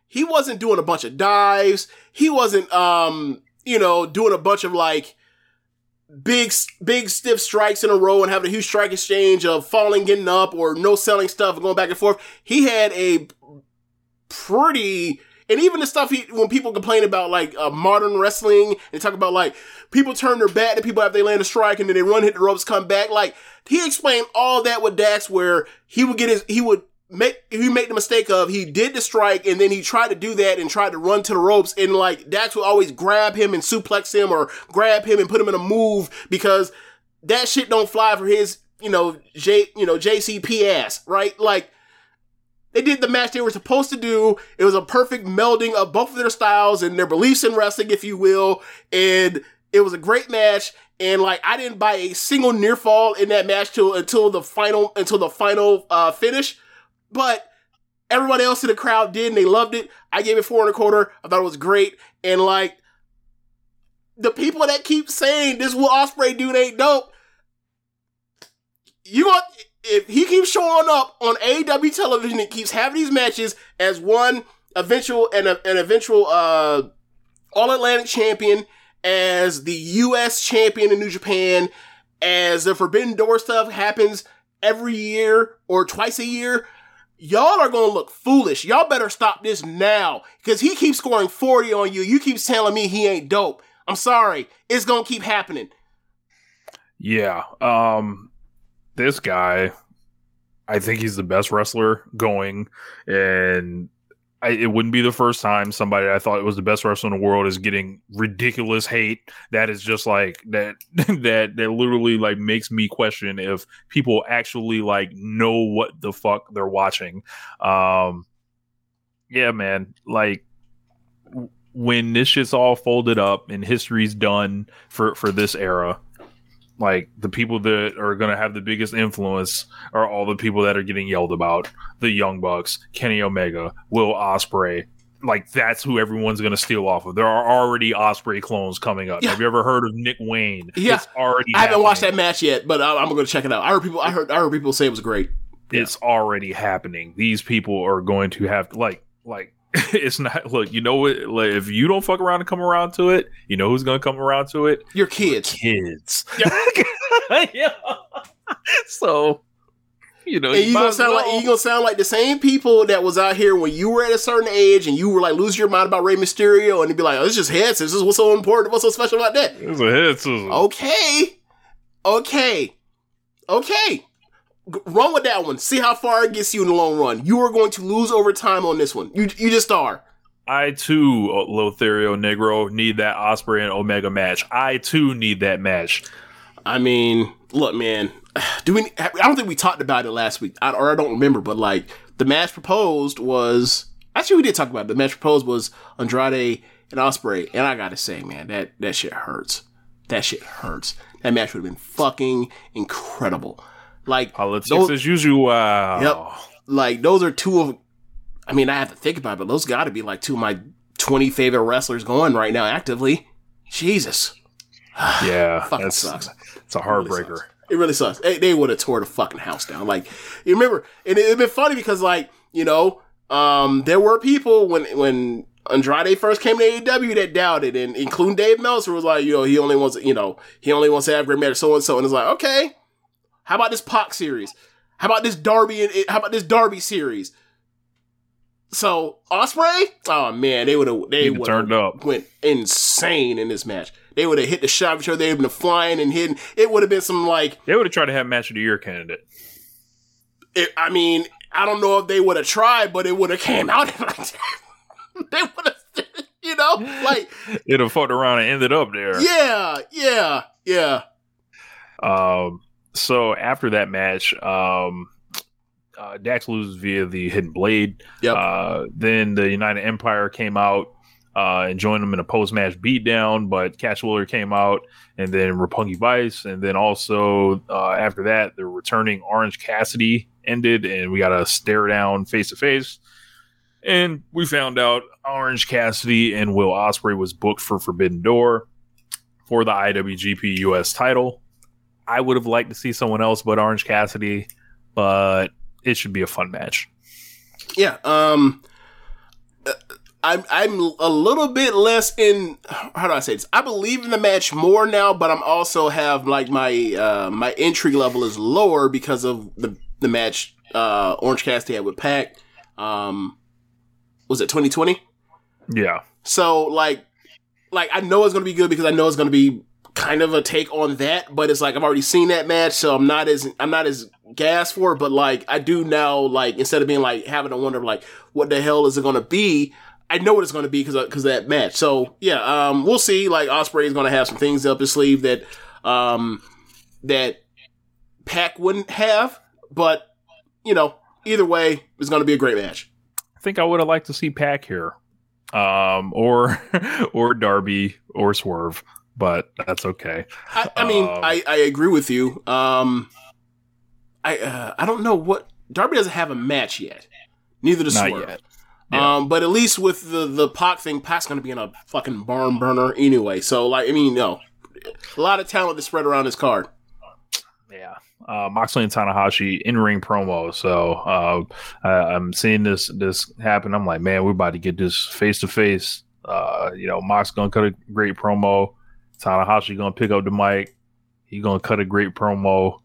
he wasn't doing a bunch of dives. He wasn't um you know, doing a bunch of like big, big stiff strikes in a row and having a huge strike exchange of falling, getting up, or no selling stuff and going back and forth. He had a pretty, and even the stuff he, when people complain about like uh, modern wrestling and talk about like people turn their back to people after they land a strike and then they run, hit the ropes, come back. Like he explained all that with Dax where he would get his, he would make he made the mistake of he did the strike and then he tried to do that and tried to run to the ropes and like Dax would always grab him and suplex him or grab him and put him in a move because that shit don't fly for his you know J you know JCP ass right? Like they did the match they were supposed to do. It was a perfect melding of both of their styles and their beliefs in wrestling if you will and it was a great match. And like I didn't buy a single near fall in that match till until the final until the final uh, finish but everybody else in the crowd did and they loved it. I gave it four and a quarter. I thought it was great. And like the people that keep saying this Will Ospreay dude ain't dope, you want if he keeps showing up on AEW television and keeps having these matches as one eventual and an eventual uh all Atlantic champion, as the US champion in New Japan, as the Forbidden Door stuff happens every year or twice a year, y'all are gonna look foolish. Y'all better stop this now. Cause he keeps scoring 40 on you. You keep telling me he ain't dope. I'm sorry. It's gonna keep happening. Yeah. Um this guy, I think he's the best wrestler going, and I, it wouldn't be the first time somebody I thought was the best wrestler in the world is getting ridiculous hate. That is just like that. *laughs* that that literally like makes me question if people actually like know what the fuck they're watching. Um, yeah, man. Like when this shit's all folded up and history's done for for this era like the people that are going to have the biggest influence are all the people that are getting yelled about the young bucks kenny omega will ospreay like that's who everyone's going to steal off of there are already ospreay clones coming up Yeah. have you ever heard of nick wayne Yeah. it's already I haven't watched that match yet, but I, I'm gonna check it out. I heard people. I heard. I heard people say it was great. it's already happening these people are going to have like like *laughs* it's not look you know what like, if you don't fuck around and come around to it you know who's going to come around to it Your kids. kids *laughs* yeah. so you know And you might gonna as sound like you gonna sound like the same people that was out here when you were at a certain age and you were like losing your mind about Rey Mysterio and you'd be like, oh, it's just heads. This is what's so important. What's so special about that? It's a head. Okay, okay, okay. Run with that one. See how far it gets you in the long run. You are going to lose over time on this one. You you just are. I too, uh, Lothario Negro, need that Ospreay and Omega match. I too need that match. I mean, look, man. *sighs* Do we? I don't think we talked about it last week, I, or I don't remember. But like, the match proposed was actually we did talk about it. The match proposed was Andrade and Ospreay, and I gotta say, man, that that shit hurts. That shit hurts. That match would have been fucking incredible. Like Politics those- as usual. Yep. Like those are two of. I mean, I have to think about it, but those got to be like two of my twenty favorite wrestlers going right now actively. Jesus, *sighs* Yeah. fucking That's sucks. it's a heartbreaker. It really sucks. They, they would have tore the fucking house down. Like you remember, and it'd been funny because like you know, um, there were people when when Andrade first came to AEW that doubted, and including Dave Meltzer was like, you know, he only wants you know he only wants to have great match, so and so, and it's like, okay, how about this Pac series? How about this Darby and how about this Darby series? So Ospreay, oh man, they would have they turned up. went insane in this match. They would have hit the shot, sure they would have been flying and hitting. It would have been some like. They would have tried to have match of the year candidate. It, I mean, I don't know if they would have tried, but it would have came out *laughs* like they would have, you know, like It'd have fucked around and ended up there. yeah, yeah, yeah. Um, so after that match, um, uh, Dax loses via the hidden blade. Yep. Uh, then the United Empire came out uh, and joined them in a post match beatdown, but Cash Wheeler came out and then Roppongi Vice. And then also uh, after that, the returning Orange Cassidy ended and we got a stare down face to face. And we found out Orange Cassidy and Will Ospreay was booked for Forbidden Door for the IWGP US title. I would have liked to see someone else but Orange Cassidy, but it should be a fun match. Yeah, um, uh, I'm I'm a little bit less in. How do I say this? I believe in the match more now, but I'm also have like my uh, my entry level is lower because of the the match uh, Orange Cassidy had with Pac. Um, was it 2020? Yeah. So like, like I know it's gonna be good because I know it's gonna be kind of a take on that, but it's like I've already seen that match, so I'm not as I'm not as gassed for it. But like I do now, like instead of being like having to wonder like what the hell is it gonna be, I know what it's gonna be because because that match. So yeah, um, we'll see. Like Ospreay is gonna have some things up his sleeve that um that Pac wouldn't have, but you know either way, it's gonna be a great match. I think I would have liked to see Pac here. Um or *laughs* or Darby or Swerve, but that's okay. I, I mean, Um, I, I agree with you. Um, I uh, I don't know what Darby doesn't have a match yet. Neither does Not Swerve. yet. Yeah. Um, but at least with the the Pac thing, Pac's gonna be in a fucking barn burner anyway. So like, I mean, no, a lot of talent to spread around this card. Yeah. Uh, Moxley and Tanahashi in ring promo. So uh, I, I'm seeing this this happen. I'm like, man, we're about to get this face to face. Uh, You know, Mox gonna cut a great promo. Tanahashi gonna pick up the mic. He gonna cut a great promo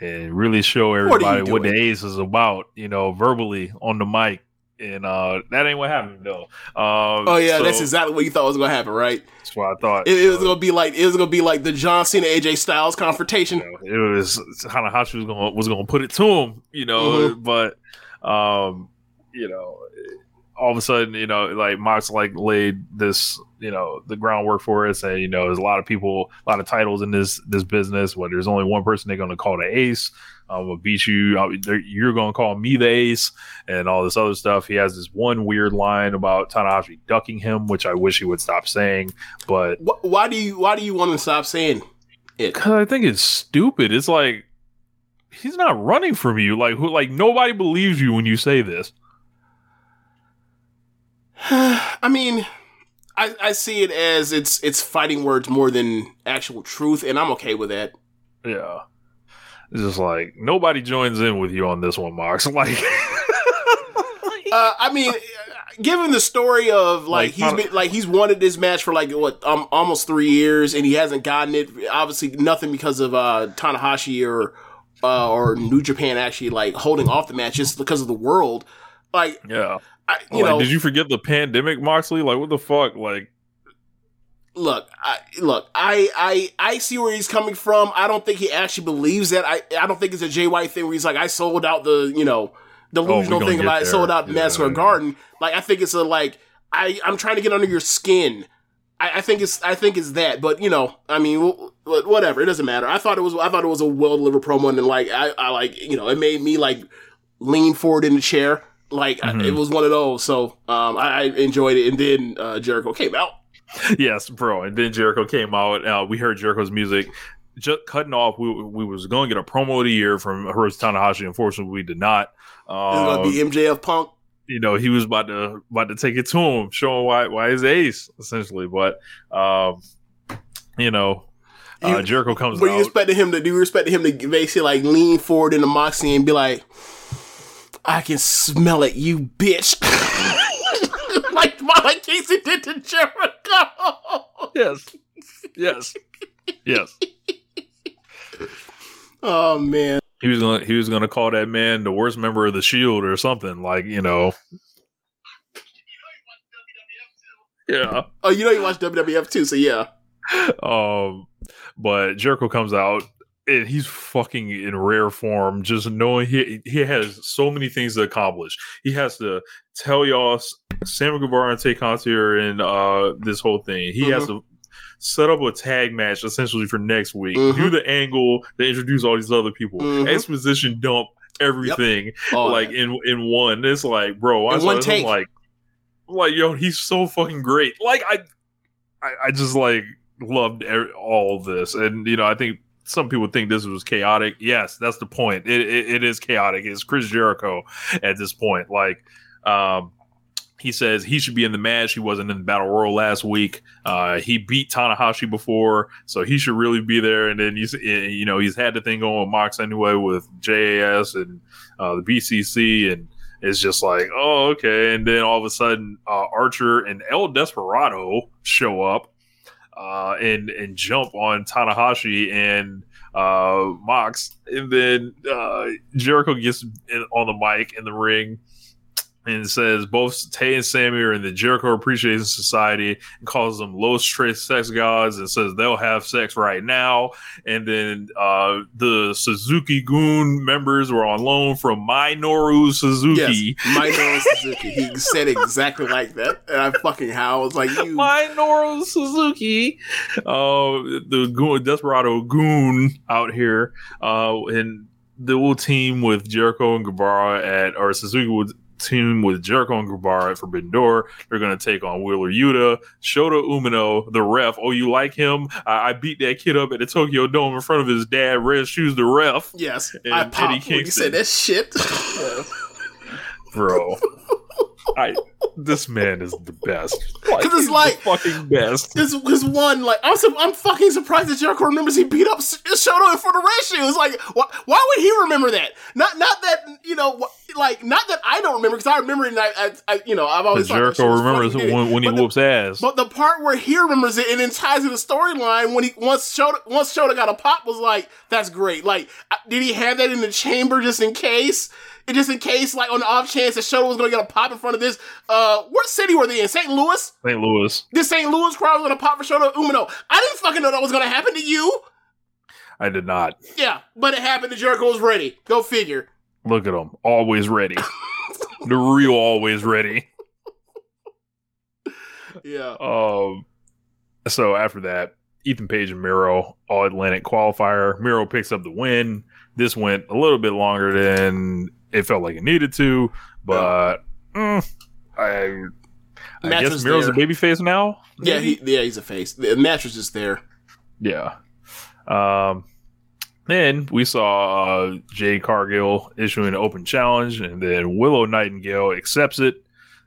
and really show everybody what, the doing? ace is about. You know, verbally on the mic. And uh, that ain't what happened though. Um, Oh yeah, so that's exactly what you thought was gonna happen, right? that's what I thought. It, it was So- gonna be like it was gonna be like the John Cena AJ Styles confrontation. you know, it was Tanahashi was gonna was gonna put it to him, you know, Mhm. but um, you know, all of a sudden, you know, like Mox like laid this, you know, the groundwork for us, and you know, there's a lot of people, a lot of titles in this this business. Where there's only one person they're gonna call the ace. I'm gonna beat you. I'll- You're gonna call me the ace, and all this other stuff. He has this one weird line about Tanahashi ducking him, which I wish he would stop saying, but Why do you why do you want to stop saying it? Cause I think it's stupid. It's like he's not running from you. Like who? Like nobody believes you when you say this. *sighs* I mean, I, I see it as it's it's fighting words more than actual truth, and I'm okay with that. Yeah, it's just like nobody joins in with you on this one, Mox. *laughs* Like, Uh, I mean, given the story of like, Like, he's how- been like he's wanted this match for like what um, almost three years, and he hasn't gotten it. Obviously, nothing because of uh, Tanahashi or uh, or New Japan actually like holding off the match just because of the world. Like, yeah, I, you like, know, did you forget the pandemic, Moxley? Like, what the fuck? Like, look, I, look, I, I, I see where he's coming from. I don't think he actually believes that. I, I don't think it's a Jay White thing where he's like, I sold out the, you know, delusional oh, gonna thing about there. sold out Yeah. Madison Square Garden. Like, I think it's a like, I, I'm trying to get under your skin. I, I think it's, I think it's that. But you know, I mean, wh- wh- whatever. It doesn't matter. I thought it was, I thought it was a well delivered promo, and then like, I, I like, you know, it made me like lean forward in the chair. Like I- it was one of those. So um, I, I enjoyed it, and then uh, Jericho came out. *laughs* yes, bro. And then Jericho came out. Uh, we heard Jericho's music. Just cutting off, we, we was going to get a promo of the year from Hiroshi Tanahashi. Unfortunately, we did not. It's gonna Um, be MJF Punk. you know, he was about to about to take it to him, showing why why he's ace essentially. But um, you know, uh, You- Jericho comes Were you out. expecting him to? Do you expect him to basically like lean forward in the moxie and be like, "I can smell it, you bitch," *laughs* like like Casey did to Jericho? yes, yes, yes. Oh man, He was gonna he was gonna call that man the worst member of the Shield or something like you know. Yeah, oh you know you watch WWF too, so yeah. um, but Jericho comes out and he's fucking in rare form. Just knowing he he has so many things to accomplish. He has to tell y'all Sam Guevara and Tay Conti and uh this whole thing. He has Mm-hmm. to set up a tag match essentially for next week. Mhm. Do the angle to introduce all these other people. Mhm. Exposition dump everything Oh, like in in one. It's like, bro, I one this, I'm take. like, like yo, he's so fucking great. Like I, I, I just like loved all this, and you know, I think some people think this was chaotic. Yes, that's the point. It it, it is chaotic. It's Chris Jericho at this point. Like, um. He says he should be in the match. He wasn't in the battle royal last week. Uh, he beat Tanahashi before, so he should really be there. And then you eh, you know, he's had the thing going with Mox anyway with JAS and uh, the BCC, and it's just like, oh, okay. And then all of a sudden, uh, Archer and El Desperado show up uh, and and jump on Tanahashi and uh, Mox, and then uh, Jericho gets in, on the mic in the ring. And says both Tay and Sammy are in the Jericho Appreciation Society and calls them low stress sex gods and says they'll have sex right now and then uh, the Suzuki-gun members were on loan from Minoru Suzuki. Yes, Minoru Suzuki. He *laughs* said exactly like that, and I fucking howled like you. Minoru Suzuki, uh, the goon, Desperado Goon out here, uh, and the will team with Jericho and Guevara at, or Suzuki will team with Jericho and Guevara at Forbidden Door. They're going to take on Wheeler Yuta, Shota Umino, the ref. Oh, you like him? I, I beat that kid up at the Tokyo Dome in front of his dad, Red Shoes, the ref. Yes, And I Eddie popped when you said that shit. *laughs* bro. I this man is the best. Like, 'Cause it's the like- fucking best. This this one like I'm su- I'm fucking surprised that Jericho remembers he beat up Shota in front of Red Shoes. Like why, why would he remember that? Not not that you know wh- like not that I don't remember because I remember it. And I, I, I you know I've always Jericho remembers when, when he But the- whoops ass. But the part where he remembers it and then ties to the storyline when he once Shota once Shota got a pop was like that's great. Like uh, did he have that in the chamber just in case? And just in case, like on the off chance that Shota was gonna get a pop in front of this, uh, what city were they in? St. Louis? St. Louis. This St. Louis crowd was gonna pop for Shota Umino. I didn't fucking know that was gonna happen to you. I did not. Yeah, but it happened to Jericho was ready. Go figure. Look at him. Always ready. *laughs* the real always ready. Yeah. Um so after that, Ethan Page and Miro, all Atlantic qualifier. Miro picks up the win. This went a little bit longer than it felt like it needed to, but mm, I I guess Miro's there. a babyface now. Yeah, he, yeah, he's a face. The match was just there. Yeah. Um, then we saw uh, Jade Cargill issuing an open challenge, and then Willow Nightingale accepts it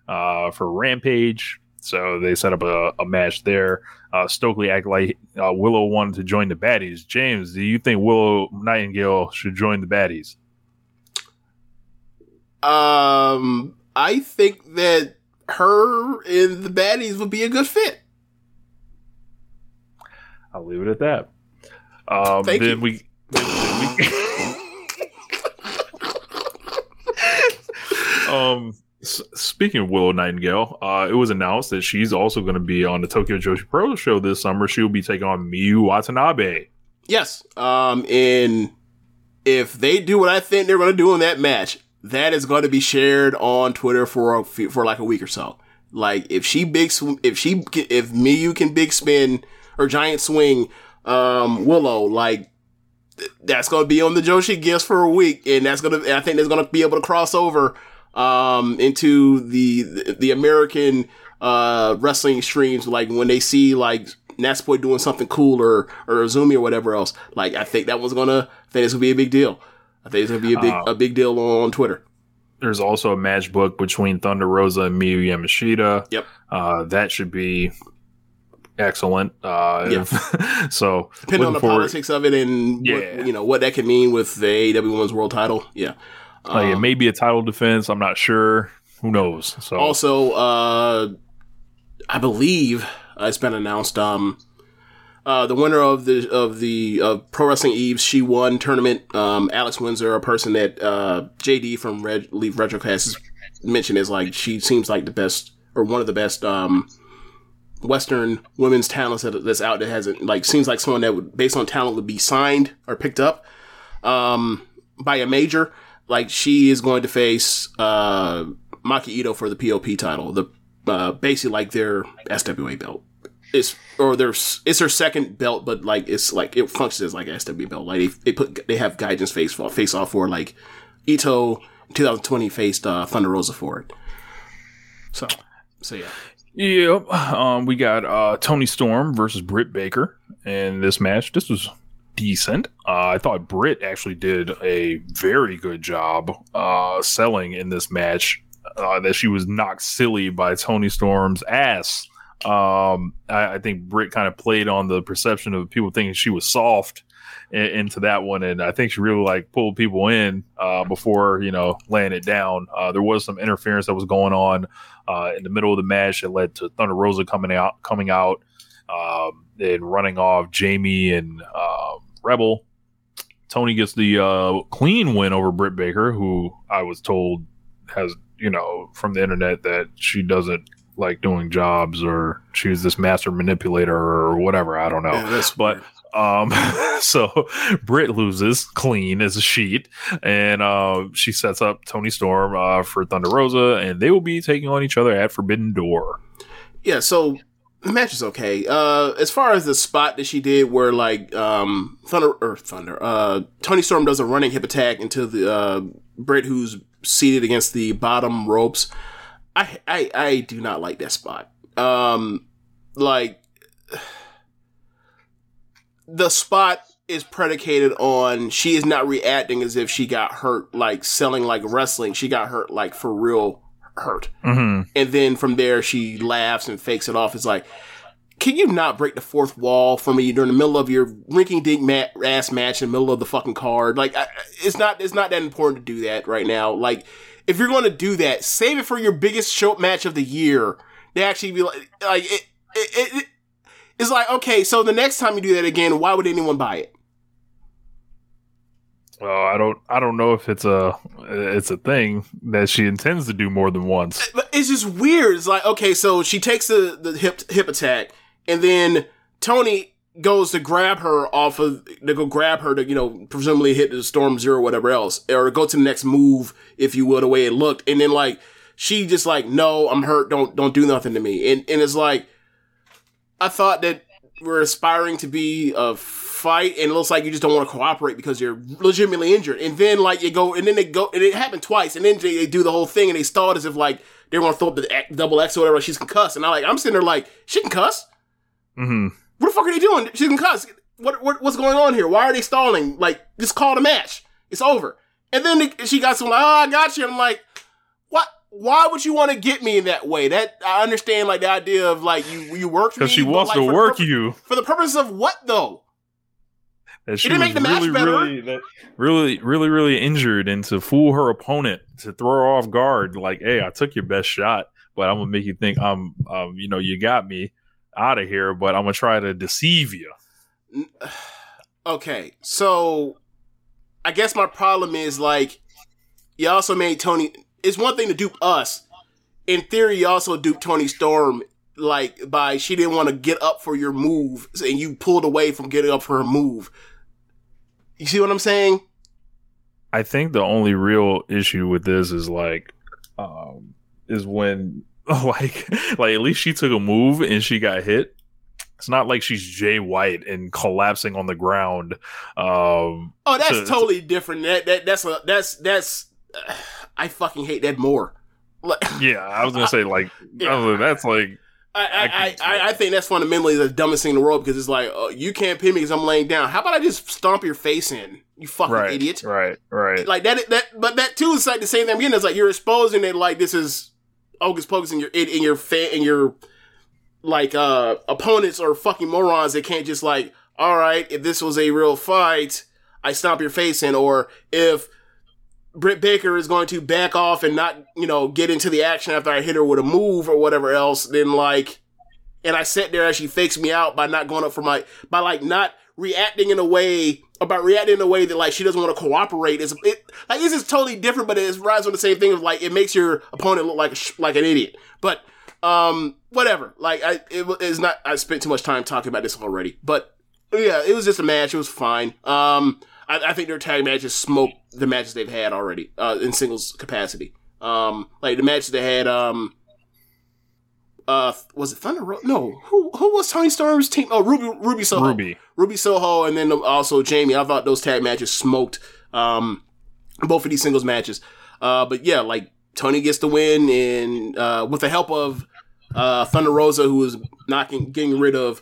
uh, for Rampage. So they set up a, a match there. Uh, Stokely acted like uh, Willow wanted to join the baddies. James, do you think Willow Nightingale should join the baddies? Um, I think that her and the baddies would be a good fit. I'll leave it at that. Um, Thank then you. we. Then we *laughs* um, s- speaking of Willow Nightingale, uh, it was announced that she's also going to be on the Tokyo Joshi Pro Show this summer. She'll be taking on Miu Watanabe. Yes. Um, and if they do what I think they're going to do in that match, that is going to be shared on Twitter for a for like a week or so. Like if she big sw- if she if Miu can big spin or giant swing, um, Willow like th- that's going to be on the Joshi gifts for a week, and that's going to I think that's going to be able to cross over um into the the, the American uh wrestling streams like when they see like Natsupoi doing something cool or or Azumi or whatever else. Like I think that was gonna think it's gonna be a big deal. I think it's gonna be a big Uh, a big deal on Twitter. There's also a match book between Thunder Rosa and Miyu Yamashita. Yep. Uh, that should be excellent. Uh, Yeah. if- *laughs* so Depending on the forward- politics of it and Yeah. what, you know what that could mean with the AEW Women's World Title. Yeah. Like it Um, may be a title defense. I'm not sure. Who knows? So Also, uh, I believe it's been announced. Um, uh, the winner of the of the uh, Pro Wrestling EVE's she won tournament. Um, Alex Windsor, a person that uh, JD from Red Leaf Retrocast mentioned is like she seems like the best or one of the best um, Western women's talents that, that's out that hasn't like seems like someone that would based on talent would be signed or picked up um, by a major. Like she is going to face uh, Maki Ito for the POP title, the uh, basically like their SWA belt. It's or there's it's her second belt, but like it's like it functions as like a SW belt. Like they, they put they have Gaijin's face face off for like Ito 2020 faced uh, Thunder Rosa for it. So so yeah. Yep. Um, we got uh, Toni Storm versus Britt Baker in this match. This was decent. Uh, I thought Britt actually did a very good job uh, selling in this match. Uh, that she was knocked silly by Toni Storm's ass. Um, I, I think Britt kind of played on the perception of people thinking she was soft in, into that one, and I think she really like pulled people in uh, before you know laying it down. Uh, there was some interference that was going on uh, in the middle of the match that led to Thunder Rosa coming out, coming out, um, and running off Jamie and uh, Rebel. Toni gets the uh, clean win over Britt Baker, who I was told has you know from the internet that she doesn't like doing jobs or she's this master manipulator or whatever. I don't know. Yeah, but um, *laughs* so Britt loses clean as a sheet, and uh, she sets up Toni Storm uh, for Thunder Rosa, and they will be taking on each other at Forbidden Door. Yeah, so the match is okay. Uh, as far as the spot that she did, where like um, Thunder or Thunder, uh, Toni Storm does a running hip attack into the uh, Britt, who's seated against the bottom ropes. I I I do not like that spot. Um, like the spot is predicated on she is not reacting as if she got hurt, like selling like wrestling. She got hurt like for real hurt. Mm-hmm. And then from there, she laughs and fakes it off. It's like, can you not break the fourth wall for me during the middle of your rinking dink mat- ass match in the middle of the fucking card? Like, I, it's not it's not that important to do that right now. Like, if you're going to do that, save it for your biggest show match of the year. They actually be like, like it, it, it it's like, okay, so the next time you do that again, why would anyone buy it? Well, I don't, I don't know if it's a, it's a thing that she intends to do more than once. But it's just weird. It's like, okay, so she takes the, the hip hip attack, and then Toni goes to grab her off of to go grab her to you know presumably hit the storm zero or whatever else or go to the next move if you will the way it looked. And then like she just like no i'm hurt don't don't do nothing to me. And and it's like i thought that we're aspiring to be a fight and it looks like you just don't want to cooperate because you're legitimately injured. And then like you go and then they go and it happened twice and then they, they do the whole thing and they stalled as if like they want to throw up the double x or whatever she's concussed and i like i'm sitting there like she can cuss. Mm-hmm. What the fuck are they doing? She can cuss. What, what what's going on here? Why are they stalling? Like, just call the match. It's over. And then they, she got some like, oh, I got you. I'm like, what? Why would you want to get me in that way? That I understand, like the idea of like you you work for me, Because she wants like, to work purpose- you. for the purpose of what though? That she didn't make the match really, better. really, that, really, really, really injured, and to fool her opponent to throw her off guard, like, "Hey, I took your best shot, but I'm gonna make you think I'm, um, you know, you got me out of here, but I'm gonna try to deceive you." *sighs* Okay, so I guess my problem is like you also made Toni. It's one thing to dupe us. In theory, you also duped Toni Storm like by she didn't want to get up for your move, and you pulled away from getting up for her move. You see what I'm saying? I think the only real issue with this is like, um, is when *laughs* like, like at least she took a move and she got hit. It's not like she's Jay White and collapsing on the ground. Um, Oh, that's to- totally different. That that that's a that's that's. Uh, I fucking hate that more. Like, *laughs* yeah, I was gonna say like, Yeah. I was like, that's like, I, I, I, I, I think that's fundamentally the dumbest thing in the world because it's like uh, you can't pin me because I'm laying down. How about I just stomp your face in, you fucking right, idiot? right, right. Like that, that, but that too is like the same thing again. It's like you're exposing it like this is hocus pocus in your in, your fan in your like uh opponents are fucking morons that can't just like, all right, if this was a real fight, I stomp your face in, or if Britt Baker is going to back off and not, you know, get into the action after I hit her with a move or whatever else, then like, and I sat there as she fakes me out by not going up for my, by like not reacting in a way, about reacting in a way that like she doesn't want to cooperate. Is it like this is totally different, but it rides on the same thing of like it makes your opponent look like a like an idiot. But Um, whatever. Like I, it it's not. I spent too much time talking about this already, but yeah, it was just a match. It was fine. Um, I, I think their tag matches smoke the matches they've had already uh, in singles capacity. Um, like the matches they had. Um, uh, was it Thunder Rosa? No, who who was Toni Storm's team? Oh, Ruby Ruby Soho. Ruby. Ruby Soho, and then also Jamie. I thought those tag matches smoked. Um, both of these singles matches. Uh, but yeah, like Toni gets the win, and uh, with the help of uh, Thunder Rosa, who was knocking, getting rid of,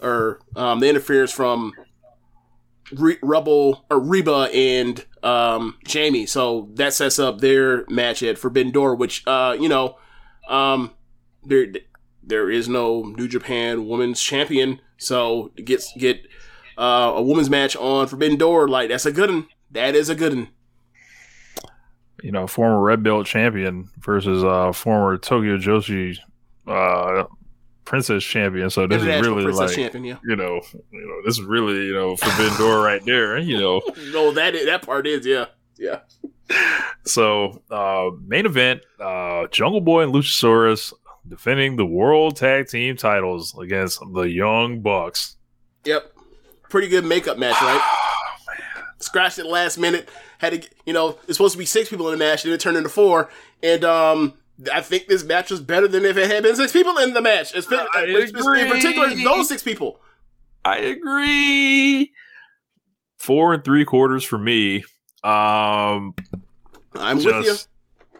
or um, the interference from Re- Rebel or Reba and um, Jamie. So that sets up their match at Forbidden Door, which uh, you know, um, there there is no New Japan Women's Champion, so to get get uh, a women's match on Forbidden Door, like that's a good one. That is a good one. You know, former red belt champion versus uh former Tokyo Joshi uh princess champion. So this is really like Champion, yeah. you know, you know, this is really you know forbidden door right there. You know, *laughs* No, that is, that part is yeah, yeah. So, uh, main event, uh, Jungle Boy and Luchasaurus defending the World Tag Team titles against the Young Bucks. Yep. Pretty good makeup match, right? Scratched at the last minute. Had to, you know, it's supposed to be six people in the match, then it turned into four. And um, I think this match was better than if it had been six people in the match. It's, I in particular, those six people. I agree. Four and three quarters for me. Um, I'm with you. just,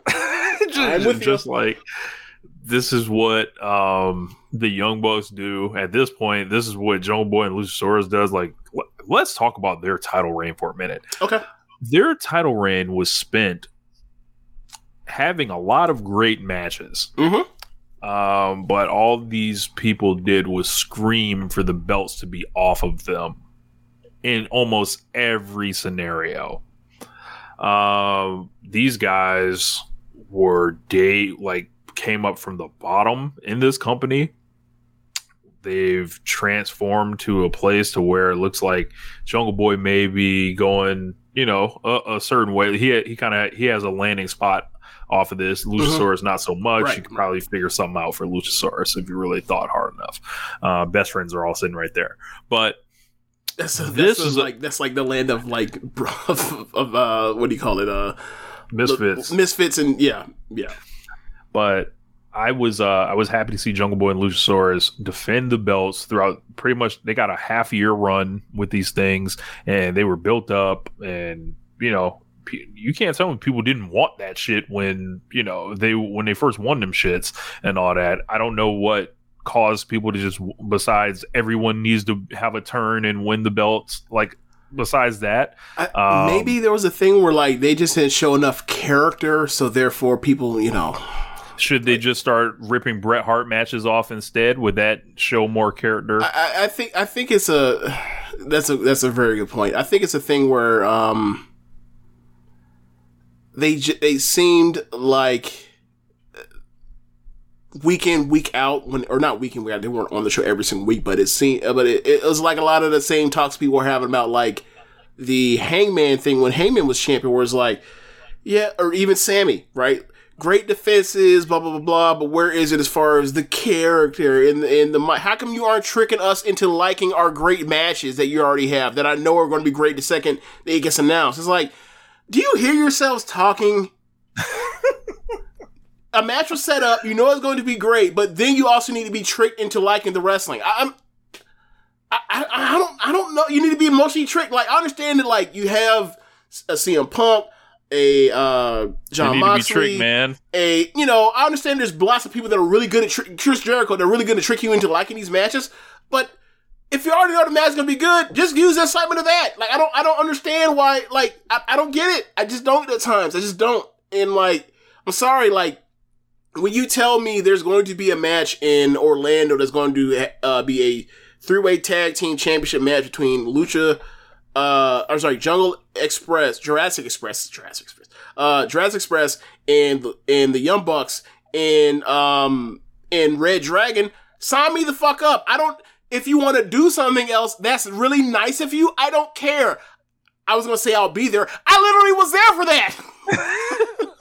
*laughs* just, I'm with you. just like this is what um the Young Bucks do at this point. This is what Jungle Boy and Luchasaurus does. Like, let's talk about their title reign for a minute. Okay. their title reign was spent having a lot of great matches. Mm-hmm. Um, but all these people did was scream for the belts to be off of them in almost every scenario. Um, these guys were day like came up from the bottom in this company. They've transformed to a place to where it looks like Jungle Boy may be going, you know, a, a certain way. He he kind of he has a landing spot off of this. Luchasaurus not so much. Right. You could probably figure something out for Luchasaurus if you really thought hard enough. Uh, best friends are all sitting right there, but That's, This is a- like that's like the land of like *laughs* of, of uh what do you call it uh misfits. misfits and yeah yeah but I was uh, I was happy to see Jungle Boy and Luchasaurus defend the belts throughout. Pretty much, they got a half year run with these things, and they were built up. And you know, you can't tell me people didn't want that shit when you know they when they first won them shits and all that. I don't know what caused people to just besides everyone needs to have a turn and win the belts. Like besides that, I, Um, maybe there was a thing where like they just didn't show enough character, so therefore people, you know, should they just start ripping Bret Hart matches off instead? Would that show more character? I, I- think I think it's a that's a that's a very good point. I think it's a thing where um they j- they seemed like week in week out when or not week in week out they weren't on the show every single week, but it seemed but it, it was like a lot of the same talks people were having about like the Hangman thing when Hangman was champion, where it's like yeah, or even Sammy, right? Great defenses, blah blah blah blah. But where is it as far as the character and the, how come you aren't tricking us into liking our great matches that you already have that I know are going to be great the second it gets announced? It's like, do you hear yourselves talking? *laughs* A match was set up, you know it's going to be great, but then you also need to be tricked into liking the wrestling. I, I'm. I, I, I don't I don't know. You need to be emotionally tricked. Like I understand that like you have a uh, CM Punk, a uh, Jon Moxley, man. a you know I understand there's lots of people that are really good at tri- Chris Jericho. They're really good at trick you into liking these matches, but if you already know the match is gonna be good, just use the excitement of that. Like I don't I don't understand why like I, I don't get it. I just don't at times. I just don't. And like I'm sorry, like when you tell me there's going to be a match in Orlando that's going to uh, be a three-way tag team championship match between Lucha, uh, or sorry, Jungle Express, Jurassic Express, Jurassic Express, uh, Jurassic Express, and and the Young Bucks and um and reDRagon, sign me the fuck up. I don't. If you want to do something else, that's really nice of you. I don't care. I was gonna say I'll be there. I literally was there for that. *laughs*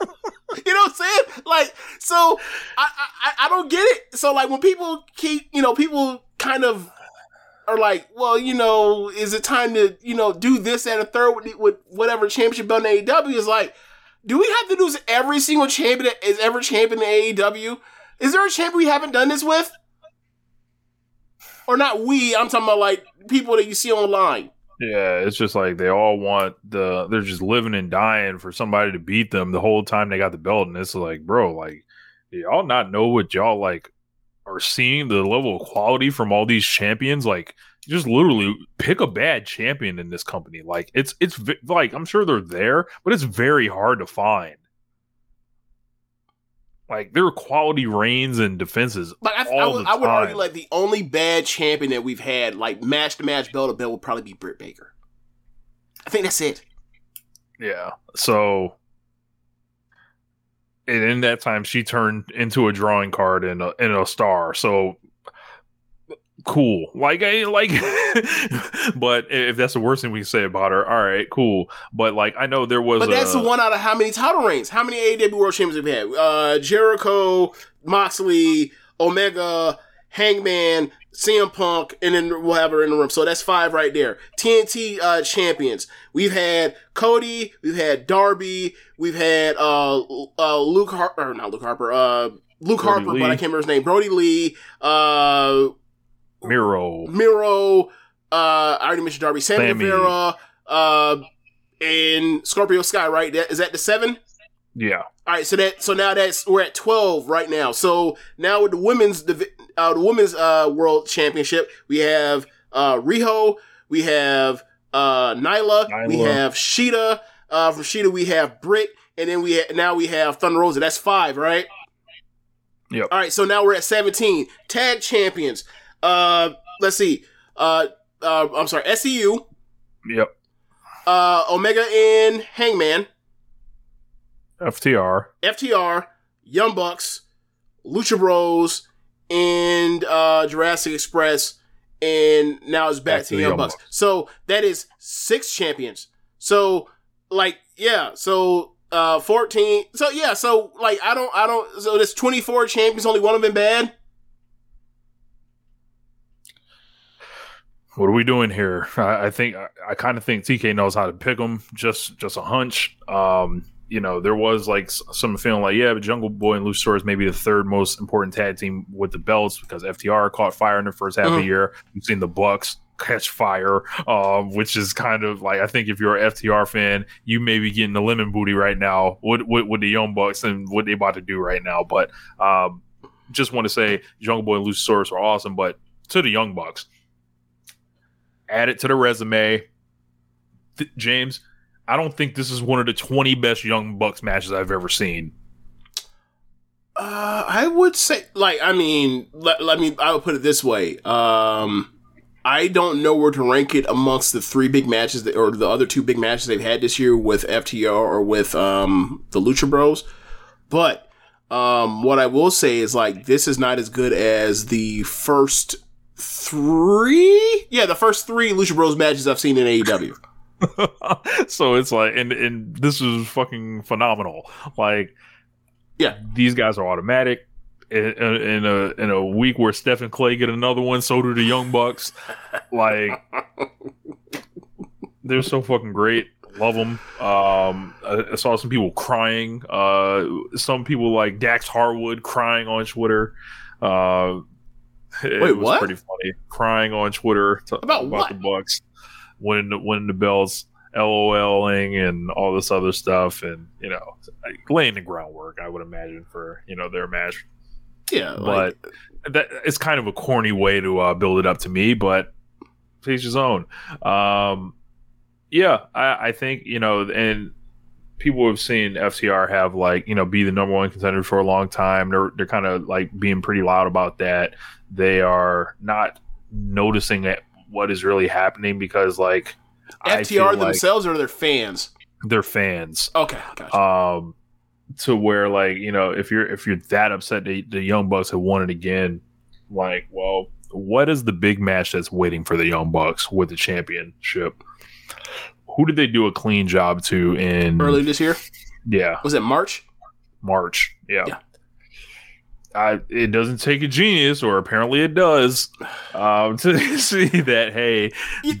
You know what I'm saying? Like, so I, I I don't get it. So like when people keep, you know, people kind of are like, well, you know, is it time to, you know, do this and a third with, with whatever championship belt in AEW? Is like, do we have to do every single champion that is ever champion in AEW? Is there a champion we haven't done this with? Or not we, I'm talking about like people that you see online. Yeah, it's just like they all want the they're just living and dying for somebody to beat them the whole time they got the belt, and it's like, bro, like y'all not know what y'all like are seeing the level of quality from all these champions? Like, just literally pick a bad champion in this company. Like, it's it's vi- like I'm sure they're there, but it's very hard to find. Like, there are quality reigns and defenses. Like I, I would, I would argue like the only bad champion that we've had, like match to match, bell to bell, would probably be Britt Baker. I think that's it. Yeah. So, and in that time, she turned into a drawing card and a, and a star. So, cool. Like, I like, *laughs* but if that's the worst thing we can say about her, all right, cool. But like, I know there was, But that's a, the one out of how many title reigns? How many AEW World Champions have had? Uh, Jericho, Moxley, Omega, Hangman, CM Punk, and then we'll have her in the room. So that's five right there. TNT uh, champions. We've had Cody. We've had Darby. We've had uh, uh, Luke Harper. Or not Luke Harper. Uh, Luke Brodie Harper, Lee. but I can't remember his name. Brodie Lee. Uh, Miro. Miro. Uh, I already mentioned Darby. Sammy Sammy. Guevara. Uh, and Scorpio Sky. Right? That, is that the seven? Yeah. All right, so that so now that's we're at twelve right now. So now with the women's divi- uh, the women's uh, world championship, we have uh, Riho, we have uh, Nyla, we have Shida. Uh, from Shida, we have Britt, and then we ha- now we have Thunder Rosa. That's five, right? Yep. All right, so now we're at seventeen tag champions. Uh, let's see. Uh, uh, I'm sorry, SCU, Yep. uh, Omega, and Hangman. FTR. FTR, Young Bucks, Lucha Bros, and uh, Jurassic Express, and now it's back, to the Young, Bucks. So that is six champions. So like yeah, so uh 14. So yeah, so like I don't I don't so there's 24 champions, only one of them bad. What are we doing here? *laughs* I, I think I, I kind of think TK knows how to pick them. Just just a hunch. Um, you know, there was like some feeling like, yeah, but Jungle Boy and Luchasaurus may be the third most important tag team with the belts because FTR caught fire in the first half of the Mhm. year. We've seen the Bucks catch fire, um, which is kind of like I think if you're an FTR fan, you may be getting the lemon booty right now with, with, with the Young Bucks and what they about to do right now. But um, just want to say Jungle Boy and Luchasaurus are awesome, but to the Young Bucks, add it to the resume. Th- James, I don't think this is one of the 20 best Young Bucks matches I've ever seen. Uh, I would say, like, I mean, let, let me, I would put it this way. Um, I don't know where to rank it amongst the three big matches that, or the other two big matches they've had this year with FTR or with, um, the Lucha Bros. But, um, what I will say is, like, this is not as good as the first three, yeah, the first three Lucha Bros matches I've seen in AEW. *laughs* so it's like, and and this is fucking phenomenal. Like, Yeah. these guys are automatic. In, in a in a week where Steph and Klay get another one, so do the Young Bucks. Like, *laughs* they're so fucking great. Love them. Um, I, I saw some people crying. Uh, some people like Dax Harwood crying on Twitter. Uh, it Wait, was what? pretty funny. Crying on Twitter t- About what? the Bucks the, winning the belts, LOLing, and all this other stuff, and you know, laying the groundwork. I would imagine for you know their match Yeah, but that it's kind of a corny way to uh, build it up to me, but to each his own. Um, yeah, I, I think you know, and people have seen FTR have like you know be the number one contender for a long time. They're they're kind of like being pretty loud about that. They are not noticing it, what is really happening because like FTR like themselves or their fans? they're fans Okay, gotcha. um to where like you know if you're if you're that upset that the young bucks have won it again like well what is the big match that's waiting for the young bucks with the championship who did they do a clean job to in early this year, yeah was it March? March. Yeah. Yeah. I, it doesn't take a genius, or apparently it does, um, *laughs* to see that. Hey,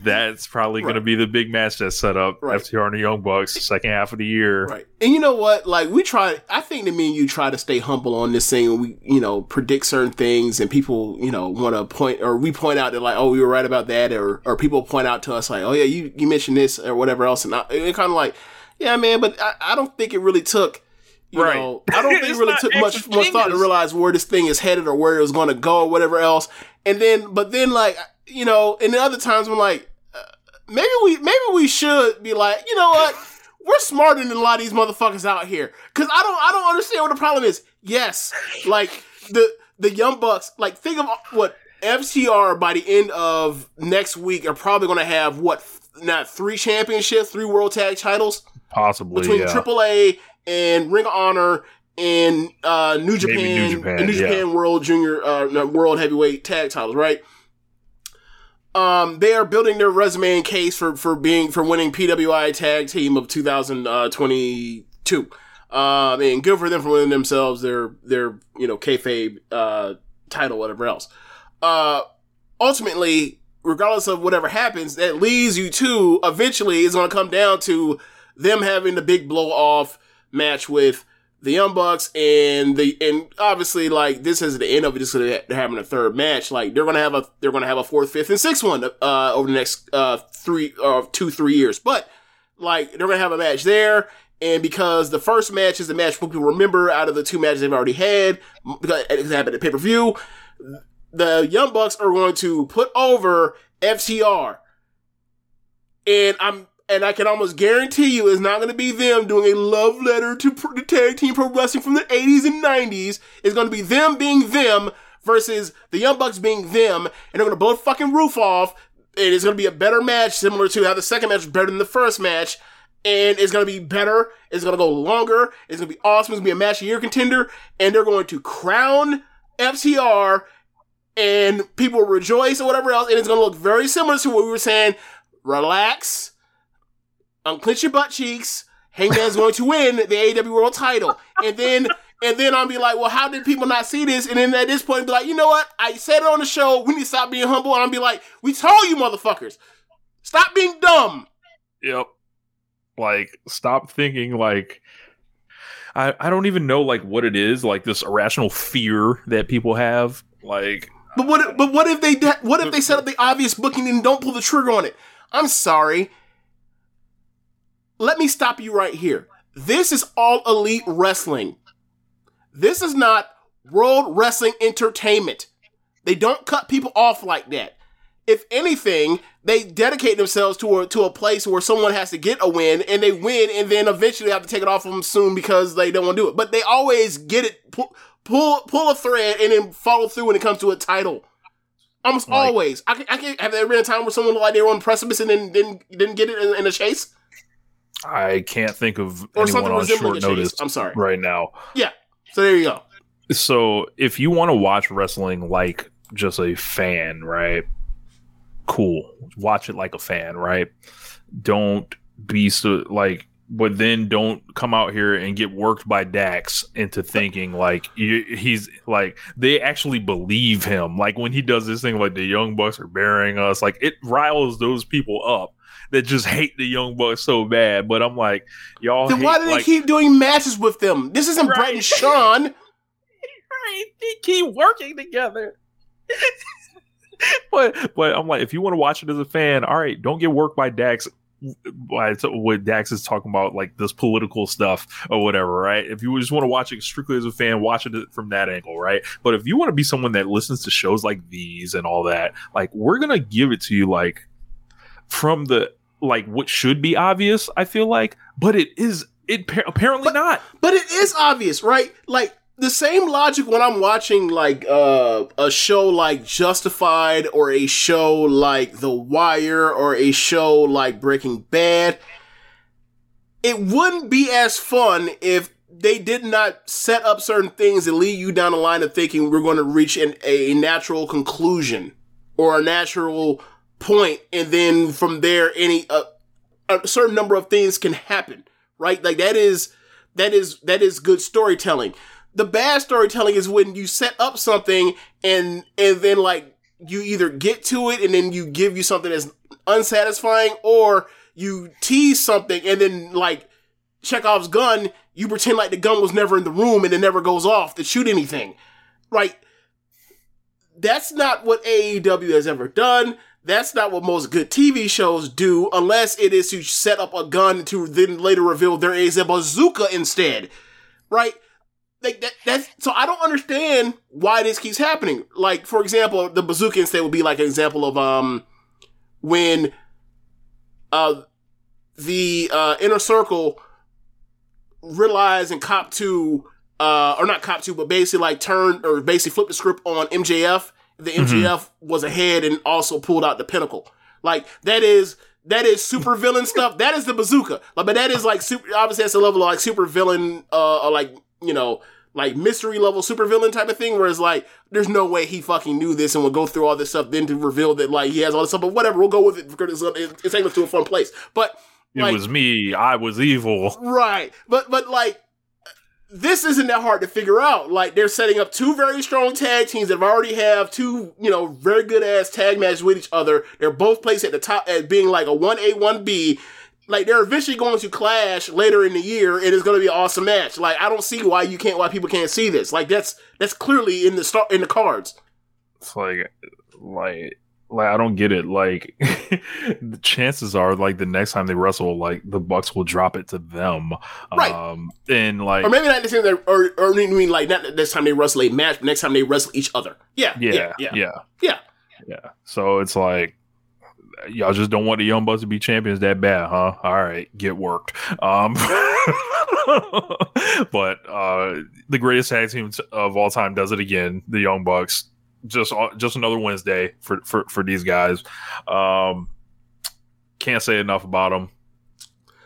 that's probably going to be the big match that's set up. Right. FTR and the Young Bucks, second half of the year. Right. And you know what? Like we try I think that me and you try to stay humble on this thing we, you know, predict certain things and people, you know, want to point or we point out that like, oh, we were right about that or or people point out to us like, oh yeah, you you mentioned this or whatever else and I, it kind of like, yeah, man, but I, I don't think it really took you Right. know, I don't *laughs* think it really took much extra much thought to realize where this thing is headed or where it was going to go or whatever else. And then, but then, like, you know, and then other times I'm like, uh, maybe we maybe we should be like, you know what? We're smarter than a lot of these motherfuckers out here. Cause I don't I don't understand what the problem is. Yes, like the the Young Bucks, like think of what FTR by the end of next week are probably gonna have what not three championships, three world tag titles Possibly. between yeah. AAA and Ring of Honor and uh, New Japan, New Japan, New yeah. Japan World Junior, uh, no, World Heavyweight Tag Titles, right? Um, they are building their resume and case for for being for winning PWI Tag Team of 2022. Um, and good for them for winning themselves their their you know kayfabe uh, title, whatever else. Uh, ultimately, regardless of whatever happens, that leads you to eventually is going to come down to them having the big blow off match with the Young Bucks and the and obviously like this is the end of it. Just they're having a third match. Like they're gonna have a they're gonna have a fourth, fifth, and sixth one uh, over the next uh, three uh, two three years. But like they're gonna have a match there. And because the first match is the match people remember out of the two matches they've already had, because it happened at pay per view, the Young Bucks are going to put over FTR. And I'm and I can almost guarantee you it's not going to be them doing a love letter to pr- the tag team pro wrestling from the 80s and 90s. It's going to be them being them versus the Young Bucks being them, and they're going to blow the fucking roof off. And it's going to be a better match, similar to how the second match was better than the first match. And it's going to be better. It's going to go longer. It's going to be awesome. It's going to be a match of year contender. And they're going to crown FTR and people rejoice or whatever else, and it's gonna look very similar to what we were saying. Relax, Um, unclench your butt cheeks. Hangman's going to win the AEW World Title, and then and then I'll be like, well, how did people not see this? And then at this point, be like, you know what? I said it on the show. We need to stop being humble, and I'll be like, we told you, motherfuckers, stop being dumb. Yep. Like, stop thinking like I I don't even know like what it is, like this irrational fear that people have. Like But what? But what if they? What if they set up the obvious booking and don't pull the trigger on it? I'm sorry. Let me stop you right here. This is all elite wrestling. This is not World Wrestling Entertainment. They don't cut people off like that. If anything, they dedicate themselves to a, to a place where someone has to get a win and they win and then eventually have to take it off of them soon because they don't want to do it. But they always get it, pull, pull, pull a thread and then follow through when it comes to a title. Almost Like- always. I can, I can, have there been a time where someone looked like they were on precipice and then didn't, didn't get it in, in a chase? I can't think of Or anyone on short notice I'm sorry. right now. Yeah. So there you go. So if you want to watch wrestling like just a fan, right? Cool. Watch it like a fan, right? Don't be so like but then don't come out here and get worked by Dax into thinking like he's like they actually believe him. Like when he does this thing like the Young Bucks are burying us, like it riles those people up that just hate the Young Bucks so bad. But I'm like, y'all. Then hate, why do they like, keep doing matches with them? This isn't Bret and Shawn. *laughs* right. They keep working together. *laughs* but but I'm like, if you want to watch it as a fan, all right, don't get worked by Dax. By what Dax is talking about, like this political stuff or whatever, right? If you just want to watch it strictly as a fan, watch it from that angle, right? But if you want to be someone that listens to shows like these and all that, like we're gonna give it to you, like from the like what should be obvious. I feel like, but it is it pa- apparently not. But it is obvious, right? Like the same logic when I'm watching like uh, a show like Justified or a show like The Wire or a show like Breaking Bad. It wouldn't be as fun if they did not set up certain things that lead you down the line of thinking we're going to reach an, a natural conclusion or a natural point, and then from there, any uh, a certain number of things can happen, right? Like that is that is that is good storytelling. The bad storytelling is when you set up something and and then like you either get to it and then you give you something that's unsatisfying or you tease something and then like Chekhov's gun, you pretend like the gun was never in the room and it never goes off to shoot anything. Right? That's not what AEW has ever done. That's not what most good TV shows do, unless it is to set up a gun to then later reveal there is a bazooka instead. Right? Like that, that's so I don't understand why this keeps happening. Like, for example, the bazooka instead would be like an example of um when uh the uh inner circle realize and cop to uh or not cop to, but basically like turned or basically flipped the script on MJF. The MJF was ahead and also pulled out the pinnacle. Like that is that is super villain stuff. That is the bazooka. Like, but that is like super. Obviously, that's a level of like super villain, uh, or like you know, like mystery level super villain type of thing. Whereas like, there's no way he fucking knew this and would go through all this stuff then to reveal that like he has all this stuff. But whatever, we'll go with it because it's, it's taking us to a fun place. But It like, was me. I was evil. Right. But but like this isn't that hard to figure out. Like they're setting up two very strong tag teams that already have two, you know, very good ass tag matches with each other. They're both placed at the top as being like a one A, one B. Like they're eventually going to clash later in the year and it's gonna be an awesome match. Like I don't see why you can't why people can't see this. Like that's that's clearly in the start in the cards. It's like, like, like I don't get it. Like, *laughs* the chances are, like, the next time they wrestle, like, the Bucks will drop it to them. Right. Um, and like, Or maybe not the same that or or I mean like not this time they wrestle a match, but next time they wrestle each other. Yeah. yeah, Yeah. yeah, Yeah. yeah, Yeah. So it's like. Y'all just don't want the Young Bucks to be champions that bad, huh? All right, get worked. Um, *laughs* but uh, the greatest tag team of all time does it again. The Young Bucks, just just another Wednesday for for for these guys. Um, can't say enough about them.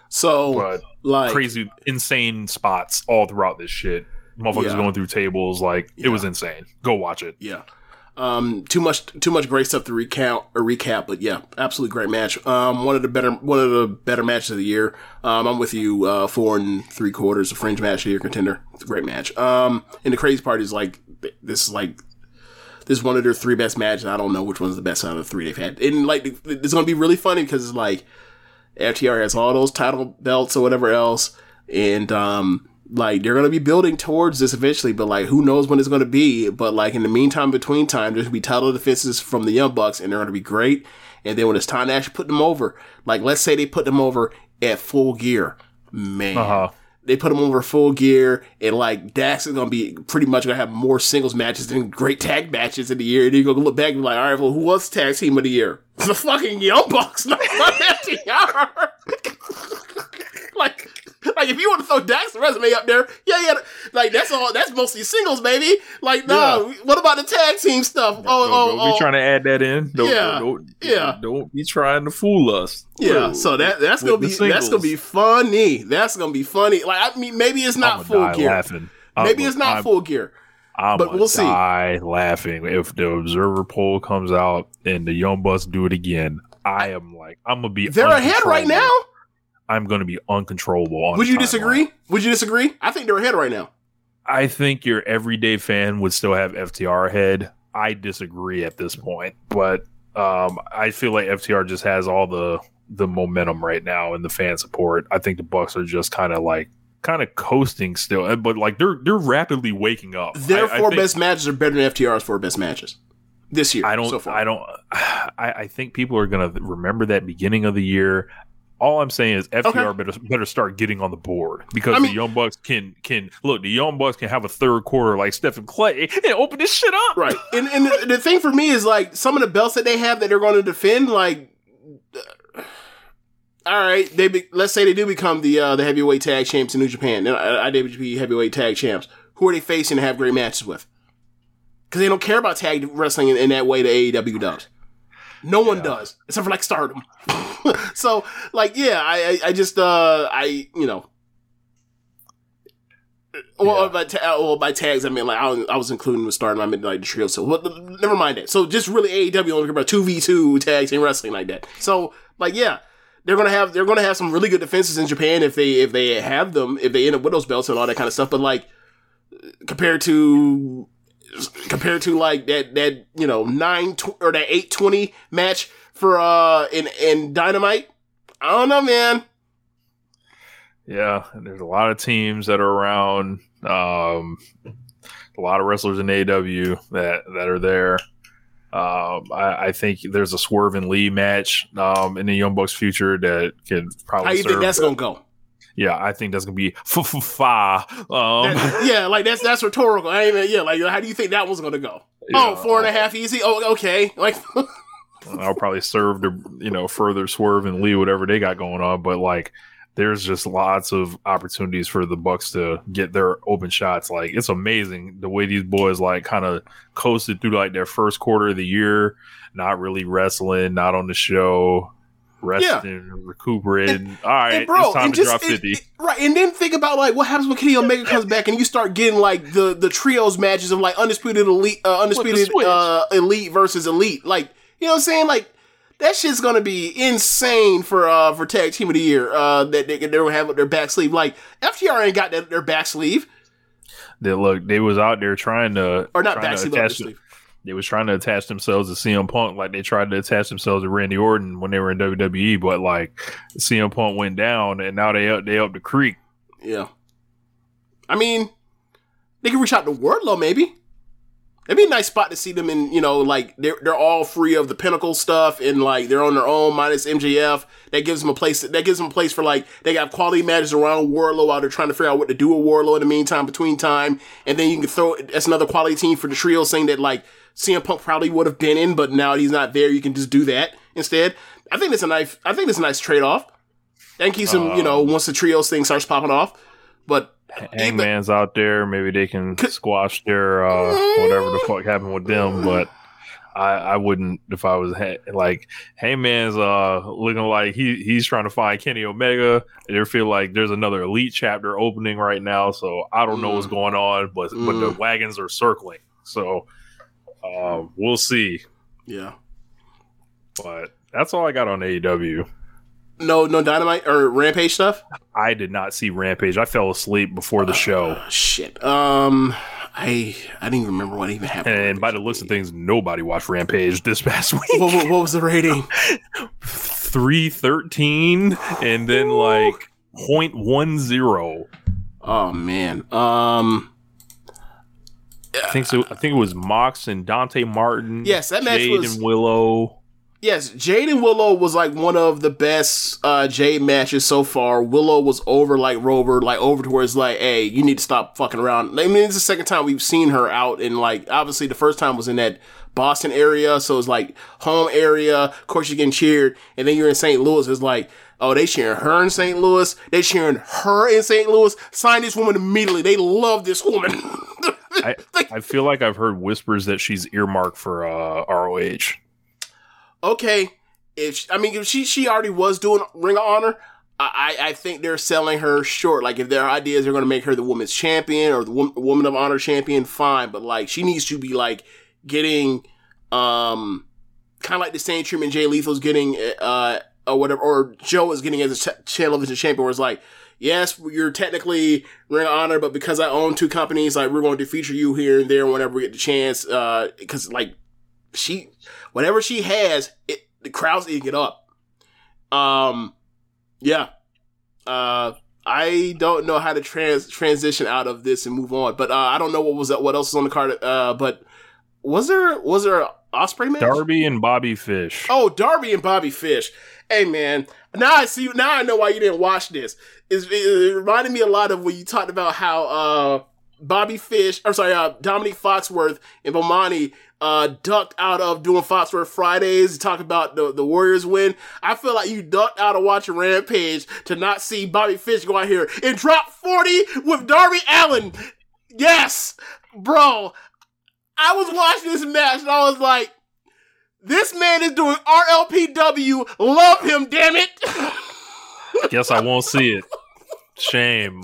So But like crazy, insane spots all throughout this shit. Motherfuckers Yeah. going through tables, like it was insane. Go watch it. Yeah. Um, too much, too much great stuff to recount or recap, but yeah, absolutely great match. Um, one of the better, one of the better matches of the year. Um, I'm with you, uh, four and three quarters, a fringe match of the year contender. It's a great match. Um, and the crazy part is like, this is like, this is one of their three best matches. I don't know which one's the best out of the three they've had. And like, it's going to be really funny because it's like, FTR has all those title belts or whatever else, and um, like they're gonna be building towards this eventually. But like, who knows when it's gonna be? But like in the meantime, between time, there's gonna be title defenses from the Young Bucks, and they're gonna be great. And then when it's time to actually put them over, like let's say they put them over at full gear, man. Uh-huh. They put them over full gear, and like Dax is gonna be pretty much gonna have more singles matches than great tag matches in the year. And you're gonna look back and be like, all right, well, who was tag team of the year? *laughs* The fucking Young Bucks, not *laughs* FTR. *laughs* like, like if you want to throw Dax's resume up there, yeah, yeah, like that's all. That's mostly singles, baby. Like, no, what about the tag team stuff? Oh, Don't, oh, don't oh, be trying to add that in. Don't, Yeah, don't, yeah. Don't be trying to fool us. Yeah, so that that's With gonna be that's gonna be funny. That's gonna be funny. Like I mean, maybe it's not full gear. laughing. Maybe I'm- it's not I'm- full gear. I'm but we'll see. Die laughing if the observer poll comes out and the Young Bucks do it again. I am like, I'm gonna be. They're ahead right now. I'm gonna be uncontrollable. On Would you timeline. disagree? Would you disagree? I think they're ahead right now. I think your everyday fan would still have FTR ahead. I disagree at this point, but um, I feel like FTR just has all the the momentum right now and the fan support. I think the Bucks are just kind of like kind of coasting still, but like they're they're rapidly waking up. Their I- I four think- best matches are better than FTR's four best matches this year. I don't. So far. I don't. *sighs* I, I think people are gonna remember that beginning of the year. All I'm saying is FTR better better start getting on the board because I mean- the Young Bucks can can look. The Young Bucks can have a third quarter like Stephen Klay and open this shit up. Right. And and the, the thing for me is like some of the belts that they have that they're going to defend, like. uh, all right, they be, let's say they do become the uh, the heavyweight tag champs in New Japan, uh, IWGP heavyweight tag champs. Who are they facing to have great matches with? Because they don't care about tag wrestling in, in that way that AEW does. No one does, except for like Stardom. *laughs* so, like, yeah, I, I, I just, uh, I, you know, well, by, ta- well, by tags, I mean like I was, I was including with Stardom. I meant like the trio. So, well, never mind that. So, just really AEW only care about two v two tags team wrestling like that. So, like, yeah, they're gonna have they're gonna have some really good defenses in Japan if they if they have them if they end up with those belts and all that kind of stuff. But like compared to compared to like that that you know nine tw- or that eight twenty match for uh in in Dynamite, I don't know, man. Yeah, and there's a lot of teams that are around. Um, a lot of wrestlers in AEW that that are there. Um, I, I think there's a Swerve and Lee match um, in the Young Bucks future that could probably. How you think that's gonna go? Yeah, I think that's gonna be *laughs* fa. Um, *laughs* yeah, like that's that's rhetorical. I ain't, yeah, like how do you think that one's gonna go? Yeah. Oh, four and a half easy. Oh, okay. Like, *laughs* I'll probably serve to you know further Swerve and Lee whatever they got going on, but like there's just lots of opportunities for the Bucks to get their open shots. Like it's amazing the way these boys like kind of coasted through like their first quarter of the year, not really wrestling, not on the show, resting, and recuperating. All right, and bro, it's time to just drop fifty. it- right, and then think about like what happens when Kenny Omega comes back, and you start getting like the the trios matches of like undisputed elite, uh, undisputed uh, elite versus elite. Like, you know what I'm saying? Like that shit's gonna be insane for uh for tag team of the year. Uh, that they, they're gonna have up their back sleeve. Like FTR ain't got that, their back sleeve That look, they was out there trying to or not back sleeve, they was trying to attach themselves to CM Punk like they tried to attach themselves to Randy Orton when they were in WWE, but like CM Punk went down and now they up they up the creek. Yeah. I mean, they can reach out to Wardlow maybe. It'd be a nice spot to see them in, you know, like they're they're all free of the pinnacle stuff and like they're on their own minus MJF. That gives them a place that gives them a place for like they got quality matches around Wardlow while they're trying to figure out what to do with Wardlow in the meantime between time. And then you can throw that's another quality team for the trio saying that like CM Punk probably would have been in, but now he's not there. You can just do that instead. I think it's a nice I think it's a nice trade off. And keeps them, you know, once the trios thing starts popping off. But Hangman's out there, maybe they can squash their uh, whatever the fuck happened with them, but I, I wouldn't if I was ha- like Hangman's uh looking like he he's trying to find Kenny Omega. They feel like there's another elite chapter opening right now, so I don't know what's going on, but but the Mm. wagons are circling, so uh, we'll see. yeah. But that's all I got on AEW. No, no dynamite or rampage stuff. I did not see Rampage. I fell asleep before the show, Shit. Um, I I didn't even remember what even happened. and by the looks of things, nobody watched Rampage this past week. what, what, what was the rating? *laughs* three thirteen, and then like 0.10. Oh man. Um. I think so. I think it was Mox and Dante Martin. Yes, that match Jade was- and Willow. Yes, Jade and Willow was like one of the best uh Jade matches so far. Willow was over like Rover, like over to where it's like, hey, you need to stop fucking around. I mean, it's the second time we've seen her out in like obviously the first time was in that Boston area, so it's like home area. Of course you're getting cheered, and then you're in St. Louis, it's like Oh, they cheering her in St. Louis. They cheering her in St. Louis. Sign this woman immediately. They love this woman. *laughs* *laughs* I, *laughs* I feel like I've heard whispers that she's earmarked for uh, ROH. okay, if she, I mean if she she already was doing Ring of Honor, I I think they're selling her short. Like if their ideas are going to make her the women's champion or the Wom- woman of honor champion, fine. But like she needs to be like getting um kind of like the same treatment Jay Lethal's getting uh or whatever or Joe is getting as a ch- television champion. Where it's like. Yes, you're technically Ring of Honor, but because I own two companies, like we're going to feature you here and there whenever we get the chance. Uh, because like she, whatever she has, it, the crowd's eating it up. Um, yeah. Uh, I don't know how to trans transition out of this and move on, but uh, I don't know what was what else was on the card. Uh, but was there was there a Ospreay match? Darby and Bobby Fish. Oh, Darby and Bobby Fish. Hey man, now I see. Now I know why you didn't watch this. It reminded me a lot of when you talked about how uh, Bobby Fish, or sorry, uh, Domonique Foxworth and Bomani uh, ducked out of doing Foxworth Fridays. You talk about the the Warriors win. I feel like you ducked out of watching Rampage to not see Bobby Fish go out here and drop forty with Darby Allin. Yes, bro. I was watching this match and I was like. This man is doing RLPW. Love him, damn it. *laughs* Guess I won't see it. Shame.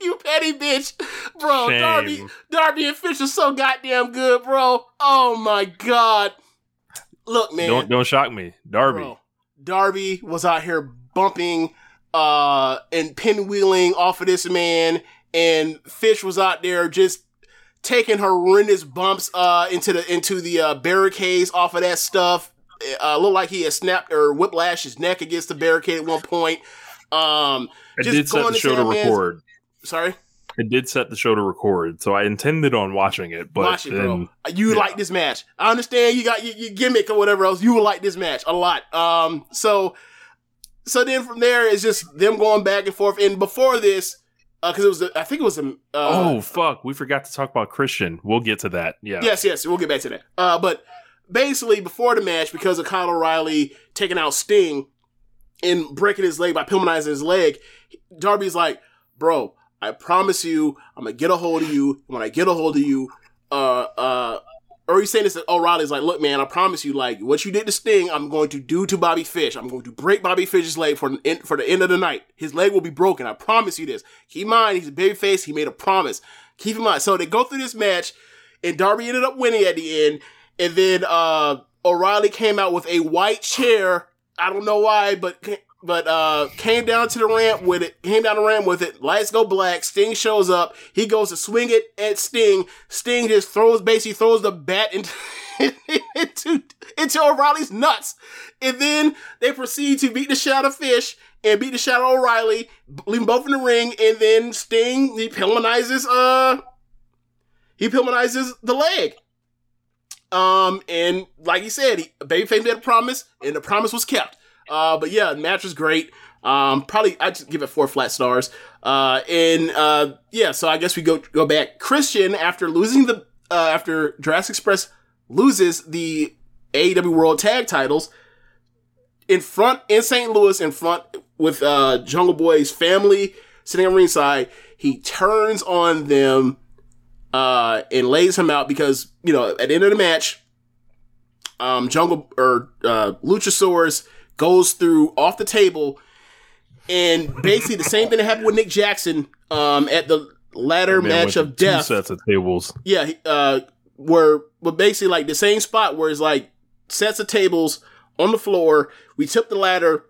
you petty bitch. Bro, Shame. Darby Darby and Fish are so goddamn good, bro. Oh my god. Look, man. Don't don't shock me, Darby. Bro, Darby was out here bumping uh and pinwheeling off of this man, and Fish was out there just taking horrendous bumps uh into the into the uh, barricades off of that stuff. Uh, looked like he had snapped or whiplashed his neck against the barricade at one point. Um, I just did set the show to record. Sorry, I did set the show to record, so I intended on watching it, but watch it, then. You yeah. like this match. I understand you got your, your gimmick or whatever else. You would like this match a lot. Um, so, so then from there it's just them going back and forth. And before this, because it was, the, I think it was the. Uh, oh fuck, we forgot to talk about Christian. We'll get to that. Yeah. Yes, yes, we'll get back to that. Uh, but basically, before the match, because of Kyle O'Reilly taking out Sting and breaking his leg by pillmanizing his leg, Darby's like, "Bro, I promise you, I'm gonna get a hold of you. When I get a hold of you, uh, uh." Or he's saying this to O'Reilly's like, look, man, I promise you, like, what you did to Sting, I'm going to do to Bobby Fish. I'm going to break Bobby Fish's leg for for the end of the night. His leg will be broken. I promise you this. Keep in mind, he's a babyface. He made a promise. Keep in mind. So they go through this match, and Darby ended up winning at the end. And then uh O'Reilly came out with a white chair. I don't know why, but but uh came down to the ramp with it. Came down the ramp with it. Lights go black. Sting shows up. He goes to swing it at Sting. Sting just throws basically throws the bat into *laughs* into into O'Reilly's nuts. And then they proceed to beat the shot of Fish and beat the shot of O'Reilly, leave them both in the ring. And then Sting he pillmanizes uh he pillmanizes the leg. Um, and like he said, he, Babyface made a promise, and the promise was kept. Uh, but yeah, the match was great. Um, probably I'd just give it four flat stars. Uh, and uh, yeah, so I guess we go go back. Christian after losing the uh, after Jurassic Express loses the AEW World Tag Titles in front in St. Louis in front with uh, Jungle Boy's family sitting on ringside. He turns on them uh, and lays him out because you know at the end of the match, um, Jungle or uh, Luchasaurus goes through off the table, and basically the same thing that happened with Nick Jackson um, at the ladder match of to two death. sets of tables. Yeah, uh, where but basically like the same spot where it's like sets of tables on the floor. We tip the ladder,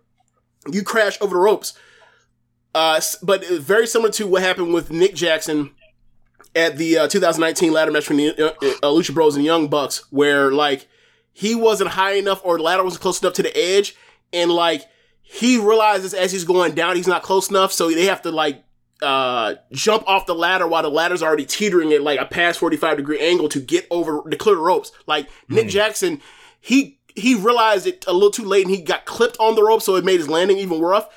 you crash over the ropes. Uh, but very similar to what happened with Nick Jackson at the uh, 2019 ladder match between the, uh, uh, Lucha Bros and Young Bucks, where like he wasn't high enough or the ladder wasn't close enough to the edge, and like he realizes as he's going down he's not close enough, so they have to like uh jump off the ladder while the ladder's already teetering at like a past 45 degree angle to get over to clear the ropes. Like Nick Jackson, he he realized it a little too late and he got clipped on the rope, so it made his landing even rough.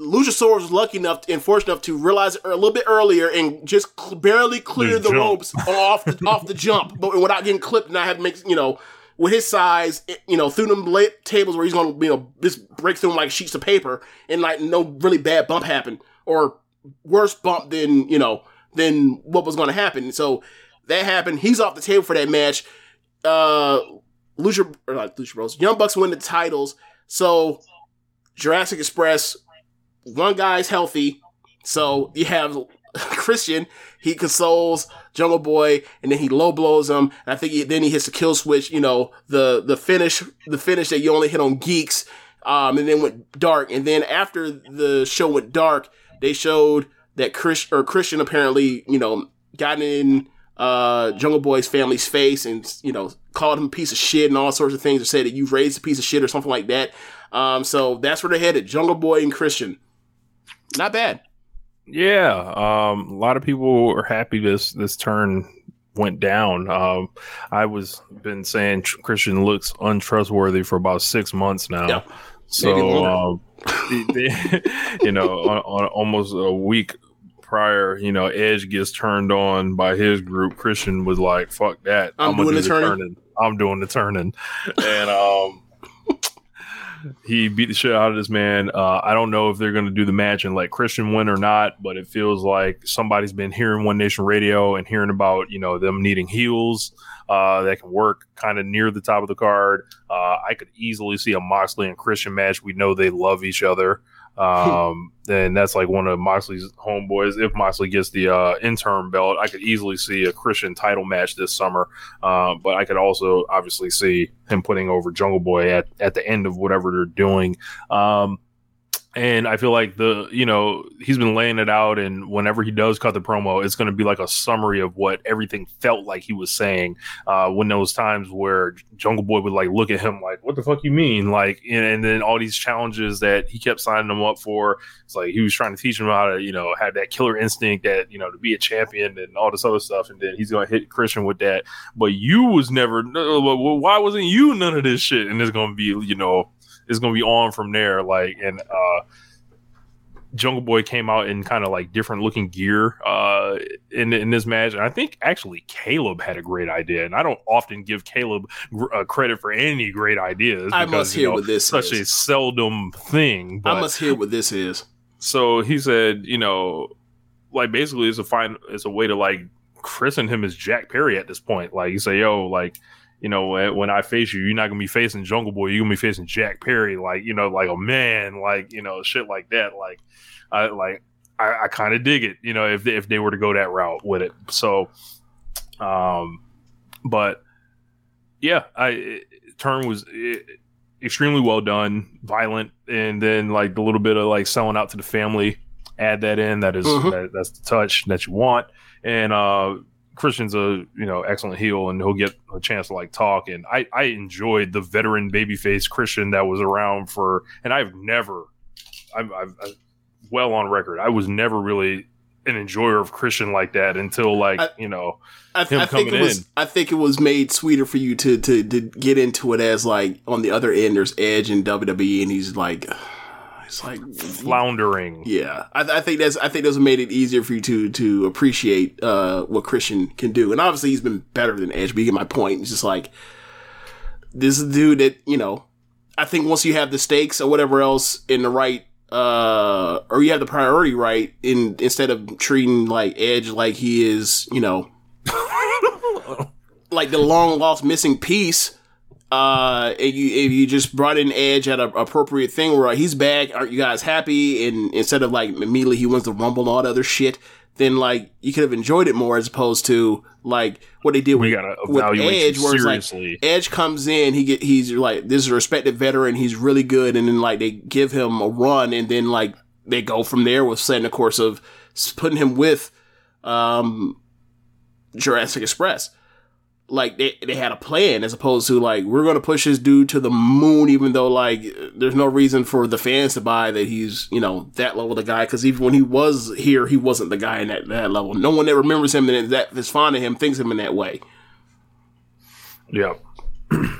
Luchasaurus was lucky enough and fortunate enough to realize it a little bit earlier and just cl- barely clear the ropes off the, off the jump, but without getting clipped and not have to make you know with his size, you know, through them late tables where he's gonna you know just break through them like sheets of paper and like no really bad bump happen or worse bump than you know than what was gonna happen. So that happened. He's off the table for that match. Uh, Lucha or not Lucha Bros. Young Bucks win the titles. So Jurassic Express, one guy's healthy. So you have *laughs* Christian. He consoles Jungle Boy, and then he low blows him. And I think he, then he hits the kill switch. You know the the finish, the finish that you only hit on geeks. Um, and then went dark. And then after the show went dark, they showed that Chris or Christian apparently, you know, got in uh Jungle Boy's family's face and you know called him a piece of shit and all sorts of things, or said that you've raised a piece of shit or something like that. Um, so that's where they're headed: Jungle Boy and Christian. Not bad. Yeah, um, a lot of people are happy this this turn went down. Um, I was been saying Christian looks untrustworthy for about six months now. Yeah, so, um, *laughs* you know, on, on almost a week prior, you know, Edge gets turned on by his group. Christian was like, "Fuck that! I'm gonna doing do the turning." I'm doing the turning," *laughs* and um. He beat the shit out of this man. Uh, I don't know if they're going to do the match and let Christian win or not, but it feels like somebody's been hearing One Nation Radio and hearing about you know them needing heels uh, that can work kind of near the top of the card. Uh, I could easily see a Moxley and Christian match. We know they love each other. Um, and that's like one of Moxley's homeboys. If Moxley gets the uh, interim belt, I could easily see a Christian title match this summer. Uh, but I could also obviously see him putting over Jungle Boy at, at the end of whatever they're doing. Um, and I feel like the you know he's been laying it out, and whenever he does cut the promo, it's going to be like a summary of what everything felt like he was saying. Uh, when those times where Jungle Boy would like look at him like, "What the fuck you mean?" Like, and, and then all these challenges that he kept signing him up for. It's like he was trying to teach him how to you know have that killer instinct that you know to be a champion and all this other stuff, and then he's going to hit Christian with that. But you was never. Why wasn't you none of this shit? And it's going to be you know is going to be on from there. Like, and uh, Jungle Boy came out in kind of like different looking gear uh, in in this match, and I think actually Caleb had a great idea. And I don't often give Caleb uh, credit for any great ideas. I must hear know, what this such is. a seldom thing. But, I must hear what this is. So he said, you know, like basically it's a fine, it's a way to like christen him as Jack Perry at this point. Like you say, yo, like you know, when I face you, you're not gonna be facing Jungle Boy. You're gonna be facing Jack Perry, like you know, like a man, like you know, shit like that. Like, I like, I, I kind of dig it, you know, if they, if they were to go that route with it. So, um, but yeah, I it, turn was it, extremely well done, violent, and then like a little bit of like selling out to the family. Add that in. That is, mm-hmm. that, that's the touch that you want, and uh Christian's a you know excellent heel, and he'll get a chance to like talk. And I I enjoyed the veteran babyface Christian that was around for, and I've never, I've, I've, I've well on record, I was never really an enjoyer of Christian like that until like I, you know I, him I coming think it was, in. I think it was made sweeter for you to to to get into it as like on the other end there's Edge and WWE, and he's like it's like floundering. Yeah, I, I, think that's I think those made it easier for you to to appreciate uh, what Christian can do, and obviously he's been better than Edge. But you get my point. It's just like this dude that you know. I think once you have the stakes or whatever else in the right, uh, or you have the priority right, in instead of treating like Edge like he is, you know, *laughs* like the long lost missing piece uh, if you if you just brought in Edge at an appropriate thing where he's back, aren't you guys happy? And instead of like immediately he wants to rumble and all that other shit, then like you could have enjoyed it more as opposed to like what they did with, with Edge, where it's like Edge comes in, he get he's like this is a respected veteran, he's really good, and then like they give him a run, and then like they go from there with setting the course of putting him with um Jurassic Express like they, they had a plan as opposed to like we're going to push this dude to the moon even though like there's no reason for the fans to buy that he's you know that level of guy. Because even when he was here he wasn't the guy in that, that level. No one that remembers him and that is fond of him thinks him in that way. Yeah. *clears throat*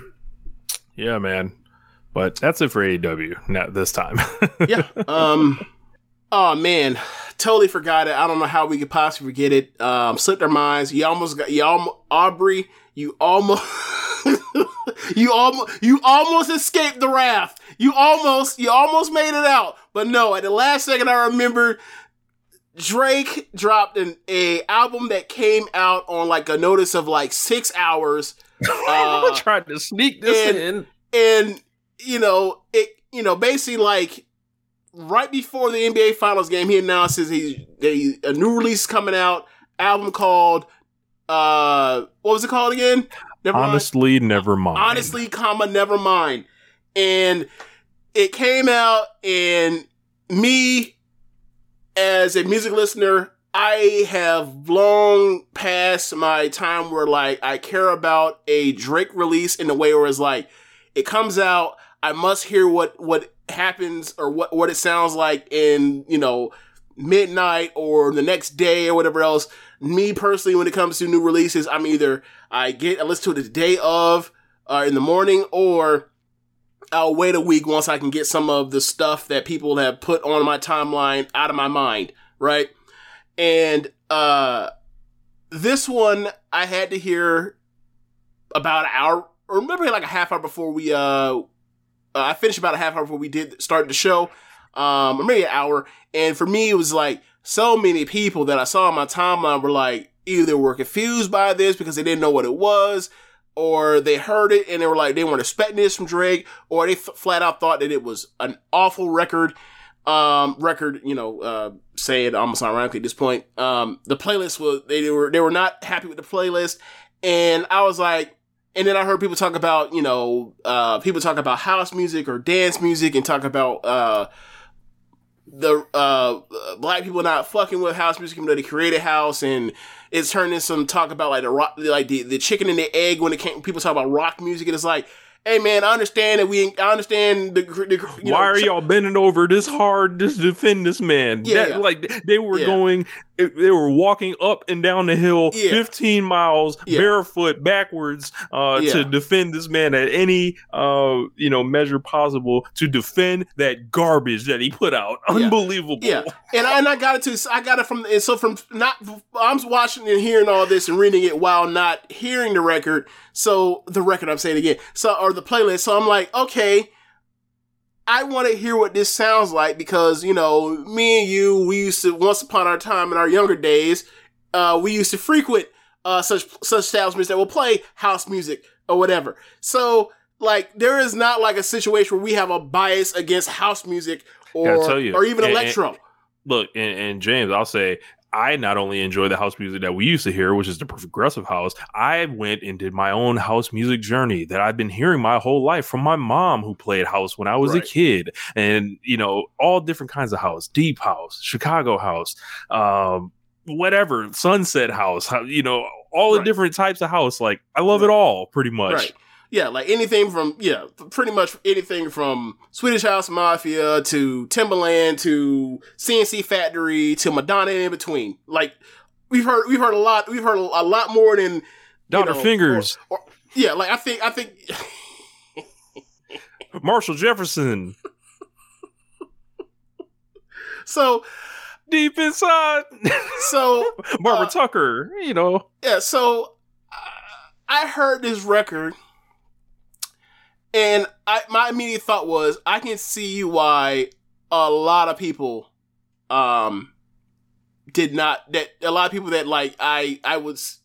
Yeah man. But that's it for AEW not this time. *laughs* Yeah um oh man. Totally forgot it. I don't know how we could possibly forget it. Um, slipped our minds. You almost got, you almost, Aubrey, you almost, *laughs* you almost, you almost escaped the wrath. You almost, you almost made it out. But no, at the last second, I remember Drake dropped an a album that came out on like a notice of like six hours. *laughs* Uh, tried to sneak this and, in, and you know it. You know, basically like right before the NBA Finals game, he announces he, he a new release coming out, album called uh what was it called again? Never Honestly, mind. never mind. Honestly, comma never mind. And it came out and me as a music listener, I have long past my time where like I care about a Drake release in a way where it's like it comes out, I must hear what what happens or what what it sounds like in you know midnight or the next day or whatever else. Me personally, when it comes to new releases, I'm either I get I listen to it the day of uh, in the morning or I'll wait a week once I can get some of the stuff that people have put on my timeline out of my mind, right? And uh this one I had to hear about an hour or maybe like a half hour before we uh uh, I finished about a half hour before we did start the show, um, or maybe an hour. And for me, it was like so many people that I saw on my timeline were like either were confused by this because they didn't know what it was, or they heard it and they were like they weren't expecting this from Drake, or they f- flat out thought that it was an awful record. um, record, you know, uh, say it almost ironically at this point. Um, the playlist was they were they were not happy with the playlist, and I was like, and then I heard people talk about you know uh, people talk about house music or dance music and talk about uh, the uh, black people not fucking with house music even though they created house and it's turning some talk about like the rock like the, the chicken and the egg when it came people talk about rock music and it's like hey man I understand that we I understand the, the Why know, are y'all bending over this hard to defend this man? Yeah, That- yeah. Like they were Yeah. going, they were walking up and down the hill, Yeah. 15 miles Yeah. barefoot backwards uh, Yeah. to defend this man at any uh, you know measure possible to defend that garbage that he put out. Unbelievable. Yeah, and I, and I got it too. So I got it from and so from not I'm watching and hearing all this and reading it while not hearing the record. So the record I'm saying again. So or the playlist. So I'm like, okay, I want to hear what this sounds like because you know me and you we used to once upon our time in our younger days, uh, we used to frequent uh, such such establishments that will play house music or whatever. So like there is not like a situation where we have a bias against house music or you, or even and- and- electro. look, and, and James, I'll say I not only enjoy the house music that we used to hear, which is the progressive house, I went and did my own house music journey that I've been hearing my whole life from my mom who played house when I was Right. a kid. And, you know, all different kinds of house, deep house, Chicago house, um, whatever, sunset house, you know, all the different types of house. Like I love it all pretty much. Yeah, like anything from yeah, pretty much anything from Swedish House Mafia to Timbaland to CNC Factory to Madonna in between. Like we've heard we've heard a lot we've heard a, lot more than Dr. know, Fingers, or- or- yeah, like I think I think *laughs* Marshall Jefferson, so deep inside, so *laughs* Barbara Uh, Tucker, you know. yeah, so uh, I heard this record, and I my immediate thought was I can see why a lot of people, um, did not that a lot of people that like I I was,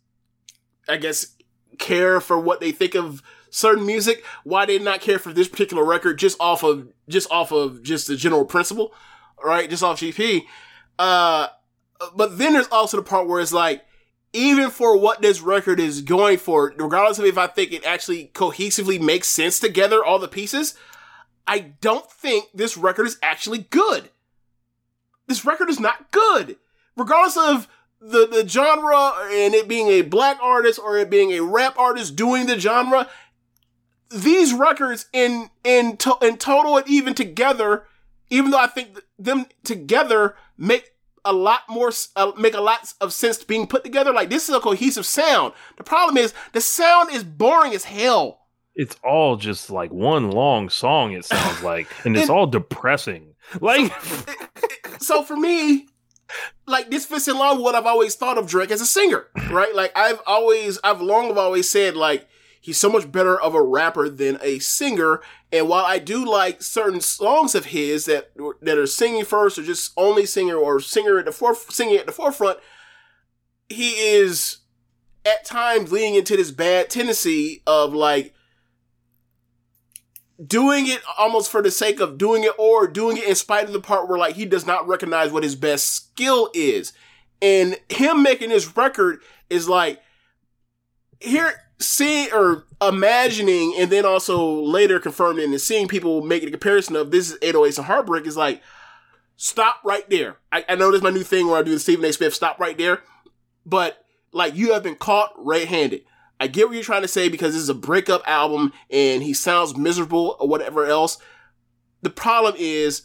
I guess, care for what they think of certain music. Why they did not care for this particular record just off of just off of just the general principle, right? Just off GP. Uh, but then there's also the part where it's like even for what this record is going for, regardless of if I think it actually cohesively makes sense together, all the pieces, I don't think this record is actually good. This record is not good. Regardless of the, the genre and it being a black artist or it being a rap artist doing the genre, these records in in to, in total and even together, even though I think them together make a lot more uh, make a lot of sense being put together. Like this is a cohesive sound. The problem is the sound is boring as hell. it's all just like one long song it sounds like and it's And- all depressing like So for me, like this fits in line with what I've always thought of Drake as a singer, right? Like I've always, I've long have always said like he's so much better of a rapper than a singer. And while I do like certain songs of his that that are singing first or just only singer or singer at the foref- singing at the forefront, he is at times leaning into this bad tendency of like doing it almost for the sake of doing it or doing it in spite of the part where like he does not recognize what his best skill is. And him making this record is like here seeing or imagining and then also later confirming and seeing people making a comparison of this is 808s and Heartbreak is like stop right there. I, I know this is my new thing where I do the Stephen A. Smith stop right there. But like you have been caught red-handed. I get what you're trying to say because this is a breakup album and he sounds miserable or whatever else. The problem is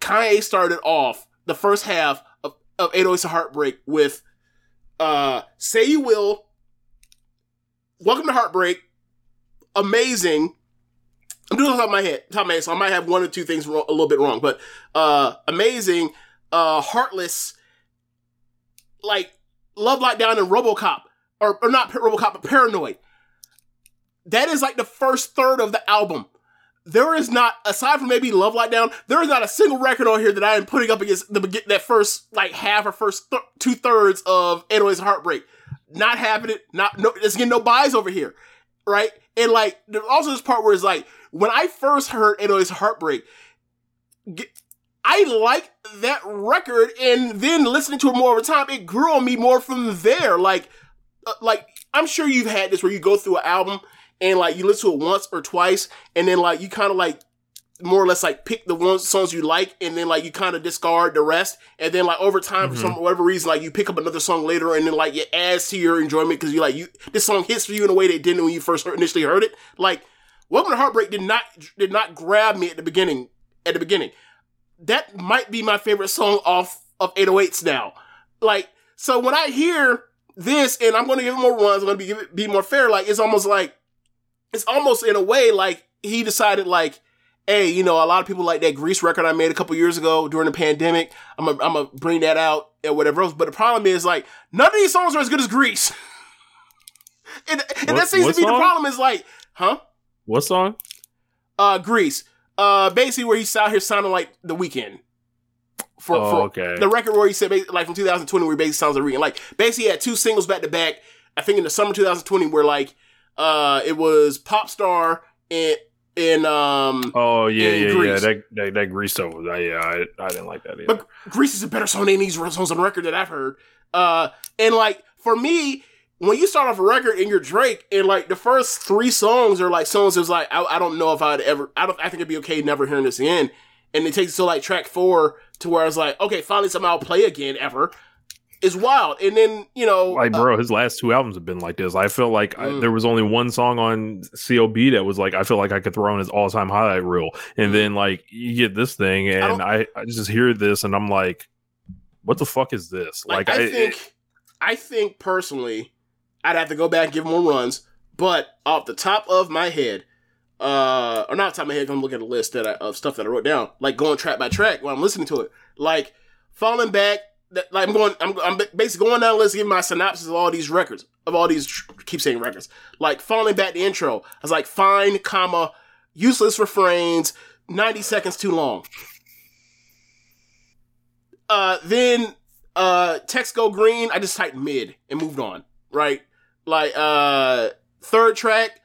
Kanye started off the first half of, of 808s and Heartbreak with uh Say You Will, Welcome to Heartbreak, Amazing. I'm doing top of my head, top of my head, so I might have one or two things wrong, a little bit wrong, but uh Amazing, uh Heartless, like Love Lockdown and RoboCop, or, or not RoboCop, but Paranoid. That is like the first third of the album. There is not, aside from maybe Love Lockdown, there is not a single record on here that I am putting up against the that first like half or first th- two thirds of 808s Heartbreak. Not having it, not no, there's getting no buys over here, right? And like there's also this part where it's like when I first heard 808s Heartbreak, I like that record, and then listening to it more over time, it grew on me more from there. Like, uh, like I'm sure you've had this where you go through an album and like you listen to it once or twice, and then like you kind of like more or less like pick the ones songs you like, and then like you kind of discard the rest, and then like over time for mm-hmm. some whatever reason, like you pick up another song later, and then like it adds to your enjoyment because you like you this song hits for you in a way that it didn't when you first heard, initially heard it. Like, Welcome to Heartbreak did not did not grab me at the beginning. At the beginning, that might be my favorite song off of 808s now. Like, so when I hear this, and I'm going to give it more runs, I'm going to be be more fair. Like, it's almost like it's almost in a way like he decided like, hey, you know, a lot of people like that Greece record I made a couple years ago during the pandemic. I'm gonna I'm gonna bring that out and whatever else. But the problem is like none of these songs are as good as Greece. *laughs* and and What- that seems to be the problem. Is like, huh? What song? Uh, Greece. Uh, basically where he's out here sounding like the Weeknd. For, Oh, for okay. the record where he said like from 2020 where he basically sounds like Weeknd. Like basically he had two singles back to back. I think in the summer 2020 where like uh it was Pop Star and and um Oh yeah, in yeah, yeah. That that, that Greece song was. I, yeah, I, I didn't like that either. But Greece is a better song than these songs on record that I've heard. Uh, and like for me, when you start off a record and you're Drake, and like the first three songs are like songs that's like I, I don't know if I'd ever I don't I think it'd be okay never hearing this again. And it takes to like track four to where I was like, okay, finally somehow I'll play again ever. Is wild. And then you know, like uh, bro, his last two albums have been like this. I feel like I, Mm. there was only one song on CLB that was like I feel like I could throw on his all time highlight reel, and then like you get this thing, Mm. and I, I just hear this, and I'm like, what the fuck is this? Like, Like, I, think, I think personally, I'd have to go back and give more runs. But off the top of my head, uh, or not top of my head, I'm looking at a list that I, of stuff that I wrote down, like going track by track while I'm listening to it, like falling back. That, like I'm going, I'm, I'm basically going down list, giving my synopsis of all these records, of all these keep saying records. Like falling back the intro, I was like, fine, comma, useless refrains, 90 seconds too long. Uh, then uh text go green. I just typed mid and moved on right? Like uh third track.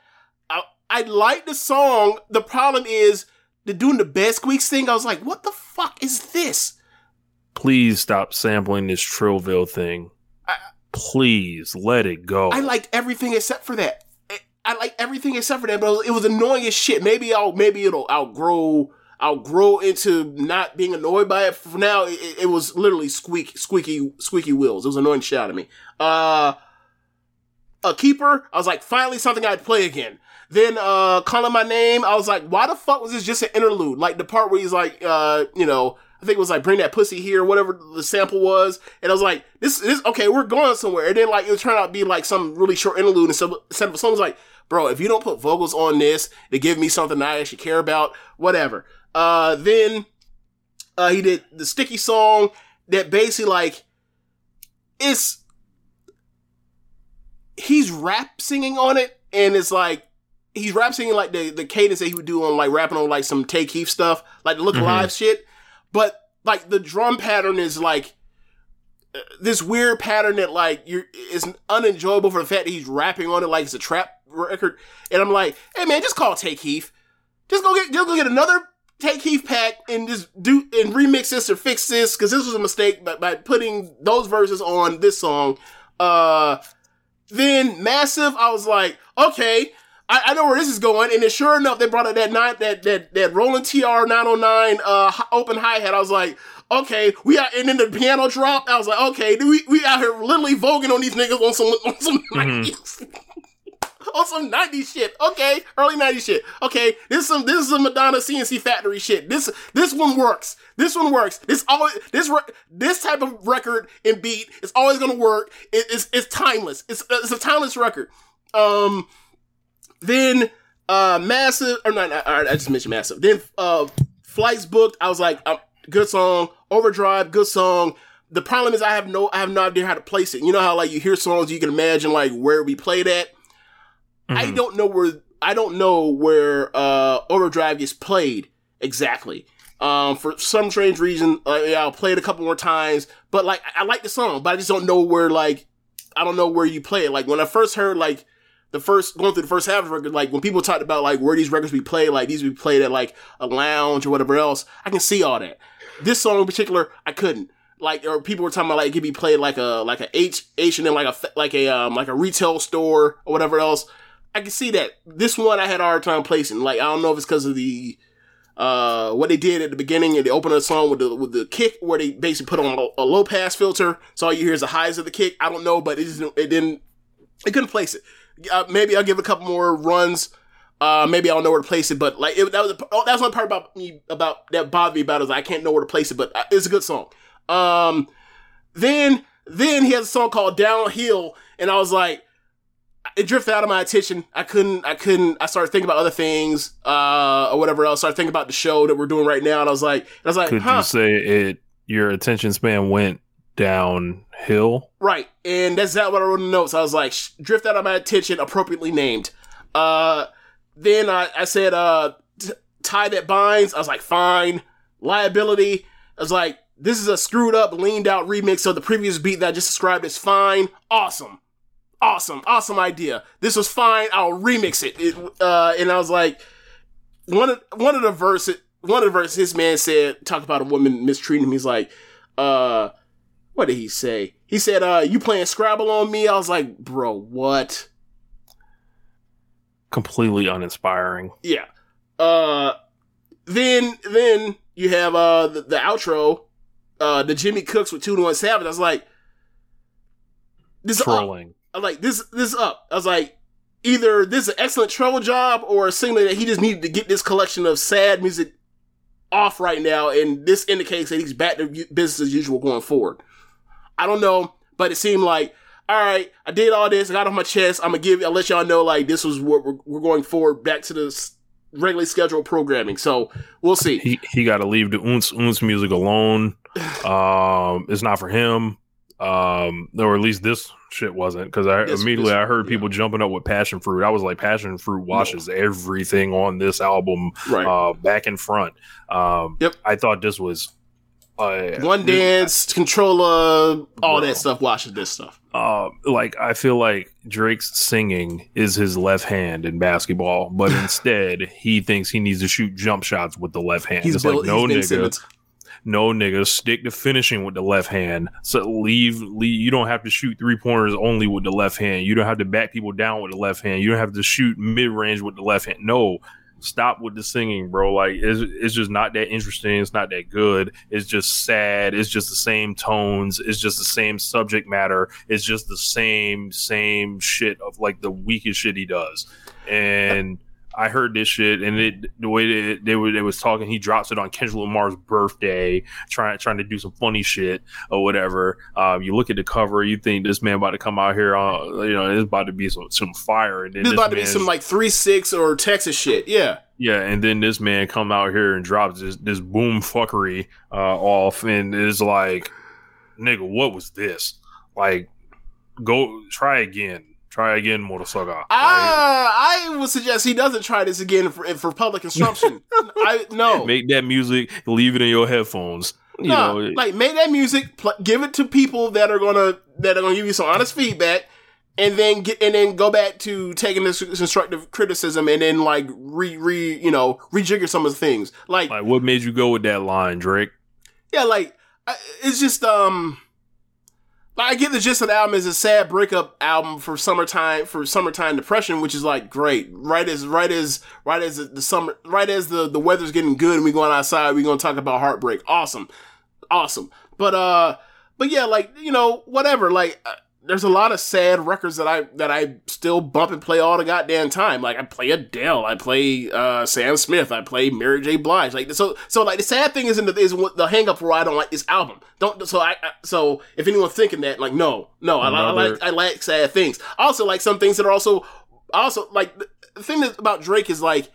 I i like the song. The problem is the doing the best squeaks thing i was like what the fuck is this please stop sampling this Trillville thing. Please let it go. i liked everything except for that I- i like everything except for that but it was, it was annoying as shit maybe i'll maybe it'll outgrow I'll grow into not being annoyed by it. For now, it, it was literally squeak, squeaky, squeaky wheels. It was annoying shit out of me. Uh, a keeper. I was like, finally something I'd play again. Then uh calling my name, I was like, why the fuck was this just an interlude? Like the part where he's like, uh, you know, I think it was like bring that pussy here, whatever the sample was. And I was like, this this okay, we're going somewhere. And then like it turned out to be like some really short interlude and so instead of a song was like, bro, if you don't put vocals on this to give me something that I actually care about, whatever. Uh then uh he did the sticky song that basically like it's he's rap singing on it, and it's like he's rap singing like the the cadence that he would do on like rapping on like some Tay Keith stuff, like the look Mhm. alive shit. But like the drum pattern is like this weird pattern that like you're is unenjoyable for the fact that he's rapping on it like it's a trap record. And I'm like, hey man, just call Tay Keith. Just go get just go get another Tay Keith pack and just do and remix this or fix this because this was a mistake by, by putting those verses on this song. Uh then massive, I was like, okay, I, I know where this is going. And then sure enough, they brought out that nine that that that Roland TR 909 uh open hi hat. I was like, okay, we are and then the piano drop. I was like, okay, we we out here literally voguing on these niggas on some on some 90s. *laughs* on some 90s shit. Okay, early 90s shit. Okay, this is some this is some Madonna CNC Factory shit. This this one works. This one works. This always this re- this type of record and beat is always gonna work. It, it's it's timeless. It's it's a timeless record. Um, then uh, massive or not? right, I just mentioned massive. Then uh, flights booked. I was like, uh, good song. Overdrive, good song. The problem is I have no I have no idea how to place it. You know how like you hear songs you can imagine like where we played at. I Mhm. don't know where I don't know where uh Overdrive gets played exactly. Um, for some strange reason, uh, yeah, I'll play it a couple more times. But like, I I like the song, but I just don't know where like I don't know where you play it. Like when I first heard like the first going through the first half of the record, like when people talked about like where these records be played, like these would be played at like a lounge or whatever else, I can see all that. this song in particular, I couldn't. Like, or people were talking about like it could be played like a like a H H and then like a like a um like a retail store or whatever else. I can see that. This one I had a hard time placing. Like, I don't know if it's because of the uh what they did at the beginning and they opened the song with the with the kick where they basically put on a, a low pass filter, so all you hear is the highs of the kick. I don't know, but it just it didn't it couldn't place it. Uh, maybe I'll give a couple more runs. Uh, maybe I'll know where to place it, but like it, that was the, oh, that was one part about me about that bothered me about it. Is I can't know where to place it, but uh, it's a good song. Um, then then he has a song called Downhill, and I was like, it drifted out of my attention. I couldn't I couldn't. I started thinking about other things, uh, or whatever else. I started thinking about the show that we're doing right now, and I was like, I was like, Could huh, you say it? Your attention span went downhill. Right. And that's not what I wrote in the notes. I was like, drift out of my attention, appropriately named. Uh, then I, I said, uh, t- tie that binds. I was like, fine. Liability. I was like, this is a screwed up, leaned out remix of the previous beat that I just described as fine. Awesome. Awesome. Awesome idea. This was fine. I'll remix it. it uh, and I was like, one of, one of the verses, one of the verses, his man said, talk about a woman mistreating him. He's like, uh, what did he say? He said, uh, you playing Scrabble on me? I was like, bro, what? Completely uninspiring. Yeah. Uh, then, then you have, uh, the, the outro, uh, the Jimmy Cooks with 2 to 1 Savage. I was like, this is up. Trolling. I was like, this, this up. I was like, either this is an excellent troll job or a signal that he just needed to get this collection of sad music off right now. And this indicates that he's back to business as usual going forward. I don't know, but it seemed like, all right, I did all this, I got off my chest. I'm gonna give, I'll let y'all know like this was what we're, we're going forward back to the regularly scheduled programming. So we'll see. He he got to leave the oons oons music alone. *sighs* Um, it's not for him. Um, or at least this shit wasn't because I This- immediately this- I heard people jumping up with passion fruit. I was like, passion fruit washes everything on this album, Right. uh, back and front. Um, Yep. I thought this was uh, One this- dance, controller, all Bro. that stuff washes this stuff. uh, like I feel like Drake's singing is his left hand in basketball, but *laughs* instead he thinks he needs to shoot jump shots with the left hand. He's it's Bill, like no nigga, Simmons. no nigga, stick to finishing with the left hand. So leave, leave. You don't have to shoot three pointers only with the left hand. You don't have to back people down with the left hand. You don't have to shoot mid range with the left hand. No. Stop with the singing, bro. Like it's, it's just not that interesting. It's not that good. It's just sad. It's just the same tones. It's just the same subject matter. It's just the same same shit of like the weakest shit he does. And I heard this shit, and it the way they, they were they was talking, he drops it on Kendrick Lamar's birthday, trying trying to do some funny shit or whatever. Um, you look at the cover, you think this man about to come out here, uh, you know, it's about to be some some fire, and then This is this about to be some like three six or Texas shit. Yeah. yeah, and then this man come out here and drops this this boom fuckery uh, off, and it's like, nigga, what was this? Like, go try again, try again, motorcycle. Like, I I would suggest he doesn't try this again for for public instruction. *laughs* I no. make that music, leave it in your headphones. You Nah, know, like make that music, pl- give it to people that are gonna that are gonna give you some honest feedback, and then get and then go back to taking this constructive criticism and then like re re you know rejigger some of the things. Like like what made you go with that line, Drake? yeah, like I, it's just um. I get the gist of the album is a sad breakup album for summertime for summertime depression, which is like great. Right as right as right as the, the summer right as the the weather's getting good and we going outside, we gonna talk about heartbreak. Awesome, awesome. But uh, but yeah, like you know whatever. Like uh, there's a lot of sad records that I that I still bump and play all the goddamn time. Like I play Adele, I play uh Sam Smith, I play Mary J. Blige. Like so so like the sad thing is in the is the hang up where I don't like this album. Don't so I, I so if anyone's thinking that like no no I, li- I like I like sad things. I also like some things that are also also like the, the thing that about Drake is like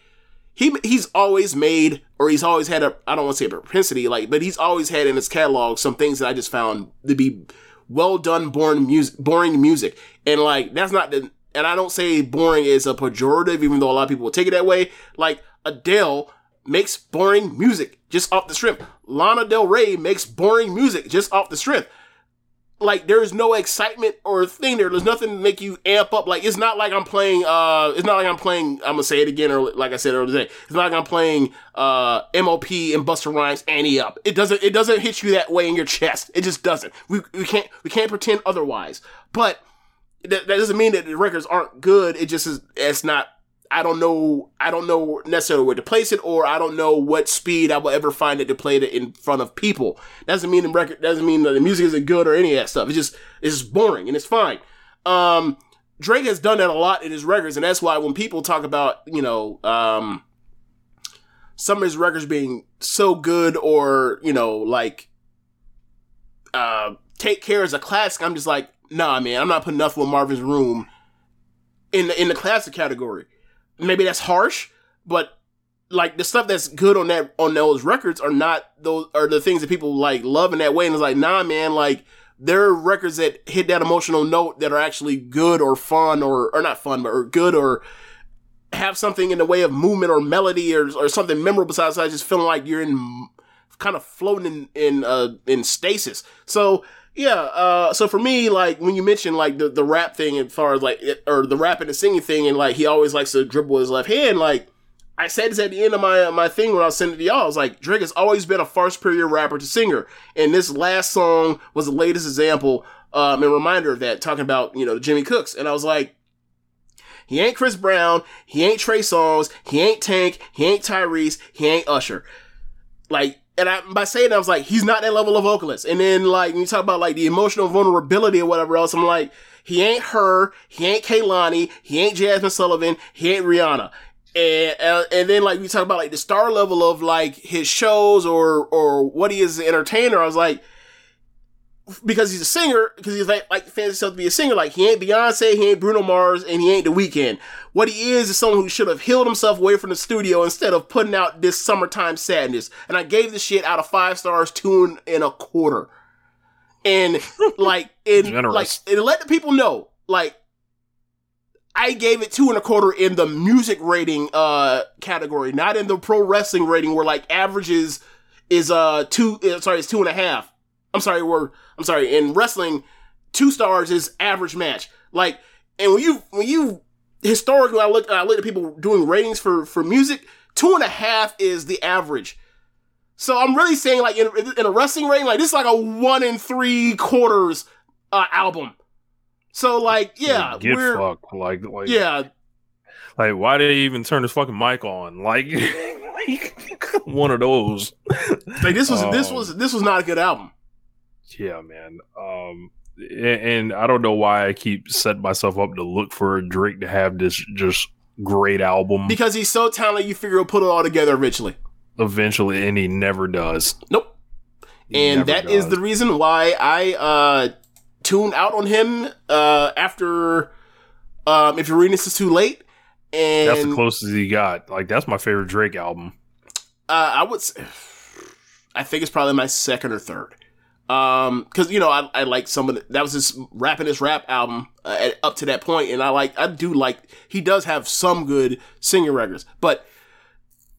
he he's always made or he's always had a I don't want to say a propensity like but he's always had in his catalog some things that I just found to be well done boring music boring music. And like that's not the and I don't say boring is a pejorative even though a lot of people will take it that way. Like Adele makes boring music just off the strip Lana Del Rey makes boring music just off the strip like there's no excitement or thing there. There's nothing to make you amp up. Like it's not like I'm playing. Uh, it's not like I'm playing. I'm gonna say it again, or like I said earlier today. It's not like I'm playing uh MOP and Busta Rhymes Ante Up. It doesn't. It doesn't hit you that way in your chest. It just doesn't. We we can't we can't pretend otherwise. But that, that doesn't mean that the records aren't good. It just is. It's not. I don't know. I don't know necessarily where to place it, or I don't know what speed I will ever find it to play it in front of people. Doesn't mean the record. Doesn't mean that the music isn't good or any of that stuff. It's just it's boring and it's fine. Um, Drake has done that a lot in his records, and that's why when people talk about you know um, some of his records being so good or you know like uh, Take Care as a classic, I'm just like, nah, man, I'm not putting nothing with Marvin's Room in the in the classic category. Maybe that's harsh, but like the stuff that's good on that on those records are not those are the things that people like love in that way. And it's like, nah, man, like there are records that hit that emotional note that are actually good or fun or or not fun, but or good or have something in the way of movement or melody or, or something memorable besides just feeling like you're in kind of floating in in uh in stasis. So yeah, uh, so for me, like when you mentioned like the, the rap thing, as far as like it, or the rap and the singing thing, and like he always likes to dribble his left hand, like I said this at the end of my my thing when I was sending it to y'all. I was like, Drake has always been a first period rapper to singer, and this last song was the latest example um, and reminder of that, talking about you know Jimmy Cooks, and I was like. He ain't Chris Brown. He ain't Trey Songz. He ain't Tank. He ain't Tyrese. He ain't Usher. Like, and I, by saying that, I was like, he's not that level of vocalist. And then, like, when you talk about, like, the emotional vulnerability or whatever else, I'm like, he ain't her, he ain't Kehlani, he ain't Jazmine Sullivan, he ain't Rihanna. And, uh, and then, like, we talk about, like, the star level of, like, his shows or, or what he is as an entertainer, I was like, because he's a singer, because he's like, like fans himself to be a singer. Like he ain't Beyonce, he ain't Bruno Mars, and he ain't The Weeknd. What he is is someone who should have healed himself away from the studio instead of putting out this summertime sadness. And I gave the shit out of five stars, two and a quarter. And *laughs* like, it Generous. like, and let the people know, like, I gave it two and a quarter in the music rating uh category, not in the pro wrestling rating where like averages is uh two uh, sorry, it's two and a half. I'm sorry, we're I'm sorry, in wrestling, two stars is average match. Like, and when you when you historically I look I look at people doing ratings for for music, two and a half is the average. So I'm really saying like in, in a wrestling rating, like this is like a one and three quarters uh, album. So like yeah, Get we're fucked. Like, like, yeah, Like, why did he even turn his fucking mic on? *laughs* Like, one of those. like this was this Um, was this was not a good album. Yeah, man. Um, and, and I don't know why I keep setting myself up to look for a Drake to have this just great album Because he's so talented, you figure he'll put it all together eventually. eventually, and he never does. Nope. He and that is does. the reason why I uh tuned out on him uh after um if you're reading this is too late. And That's the closest he got. Like, that's my favorite Drake album. uh I would say, *sighs* I think it's probably my second or third. Um, cause you know, I, I like some of the, that was his rapping his rap album uh, at, up to that point, and I like, I do like, he does have some good singing records, but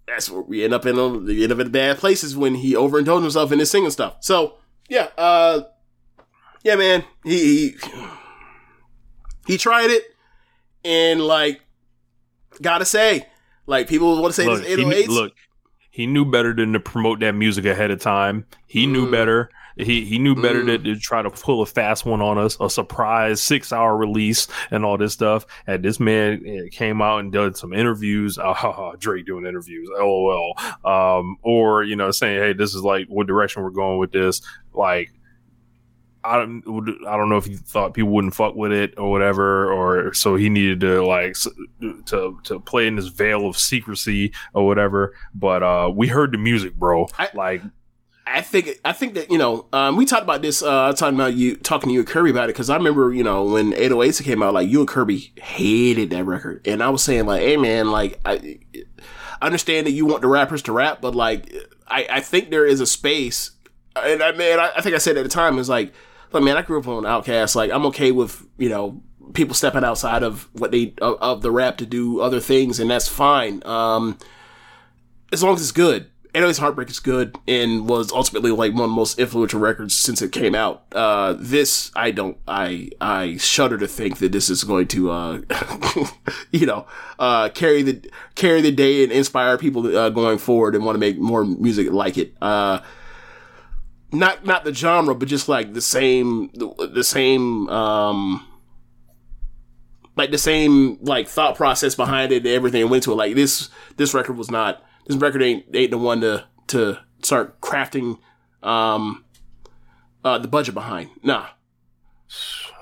that's where we end up in, a, we end up in bad places when he overindulged himself in his singing stuff. So, yeah, uh, yeah, man, he, he, he tried it, and like, gotta say, like, people want to say Look this he, look, he knew better than to promote that music ahead of time. He knew Mm. better. He he knew better Mm. than to try to pull a fast one on us, a surprise six hour release and all this stuff. And this man eh, came out and did some interviews. Oh, ha, ha, Drake doing interviews. LOL. Um, or you know, saying, "Hey, this is like what direction we're going with this." Like, I don't, I don't know if he thought people wouldn't fuck with it or whatever, or so he needed to like to to play in this veil of secrecy or whatever. But uh, we heard the music, bro. I- like, I think I think that you know um, we talked about this. Uh, talking about you talking to you and Kirby about it because I remember you know when 808s came out, like you and Kirby hated that record, and I was saying like, hey man, like I, I understand that you want the rappers to rap, but like I, I think there is a space, and I mean I, I think I said at the time is like, look man, I grew up on Outkast, like I'm okay with you know people stepping outside of what they of, of the rap to do other things, and that's fine. Um, as long as it's good. 808's Heartbreak is good and was ultimately like one of the most influential records since it came out. Uh, this, I don't, I, I shudder to think that this is going to, uh, *laughs* you know, uh, carry the, carry the day and inspire people, uh, going forward and want to make more music like it. Uh, not, not the genre, but just like the same, the, the same, um, like the same like thought process behind it and everything went to it. Like this, this record was not this record ain't ain't the one to to start crafting um uh the budget behind. Nah.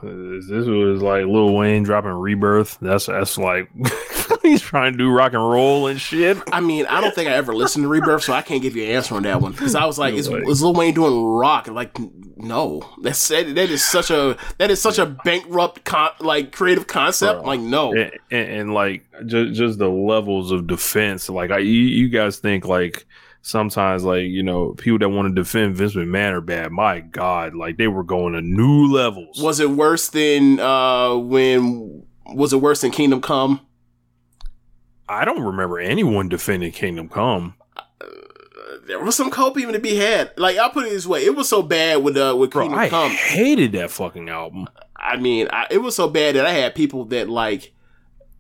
This was like Lil Wayne dropping Rebirth. That's that's like *laughs* *laughs* he's trying to do rock and roll and shit. I mean, I don't think I ever listened to Rebirth, so I can't give you an answer on that one because I was like, is, is Lil Wayne doing rock? Like, no, that's that is such a that is such a bankrupt con- like creative concept. Bro. Like, no, and, and, and like just just the levels of defense. Like, I you, you guys think like sometimes like you know people that want to defend Vince McMahon are bad. My God, like they were going to new levels. Was it worse than uh when? Was it worse than Kingdom Come? I don't remember anyone defending Kingdom Come. Uh, there was some cope even to be had. Like I'll put it this way, it was so bad with uh with Bro, Kingdom I Come. hated that fucking album. I mean, I, it was so bad that I had people that like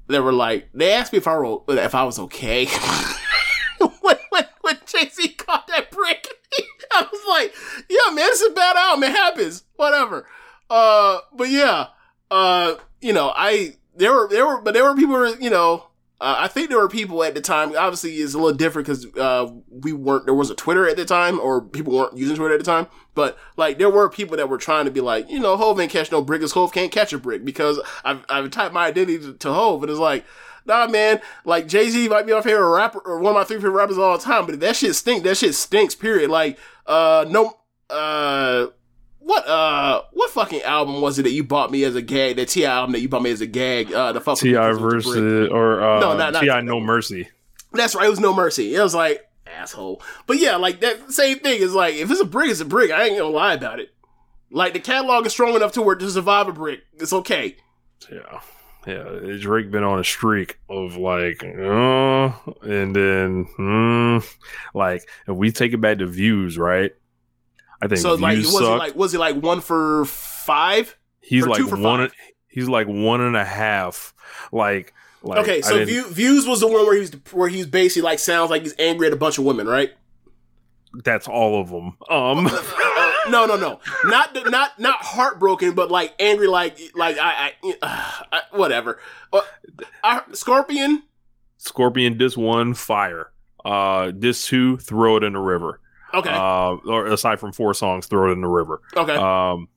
that were like they asked me if I wrote if I was okay. *laughs* when, when, when Jay Z caught that brick, *laughs* I was like, yeah, man, it's a bad album. It happens. Whatever. Uh, but yeah, uh, you know, I there were there were but there were people who, you know uh, I think there were people at the time. Obviously, it's a little different because uh, we weren't. There wasn't Twitter at the time, or people weren't using Twitter at the time. But like, there were people that were trying to be like, you know, Hov ain't catch no brick, because Hov can't catch a brick because I've I've typed my identity to, to Hov, and it's like, nah, man. Like Jay Z might be my favorite rapper or one of my three favorite rappers of all time, but that shit stink. That shit stinks. Period. Like, uh, no, uh what uh what fucking album was it that you bought me as a gag? That T album that you bought me as a gag? Uh, the fuck T.I. versus or uh, no, not, not T.I. No Mercy. That's right. It was No Mercy. It was like asshole. But yeah, like that same thing is like if it's a brick, it's a brick. I ain't gonna lie about it. Like the catalog is strong enough to where to survive a brick. It's okay. Yeah. Yeah, Drake been on a streak of like, uh, and then, mm, like, if we take it back to views, right? I think so. Like, was like was he like one for five? He's like one. Five? He's like one and a half. Like, like okay. So view, views was the one where he's where he's basically like sounds like he's angry at a bunch of women, right? That's all of them. Um. uh, *laughs* no, no, no, not not not heartbroken, but like angry, like like I, I, uh, *sighs* I whatever. Uh, Scorpion. Scorpion. This one fire. Uh, this two throw it in the river. Okay. Uh, or aside from four songs, throw it in the river. Okay. Um,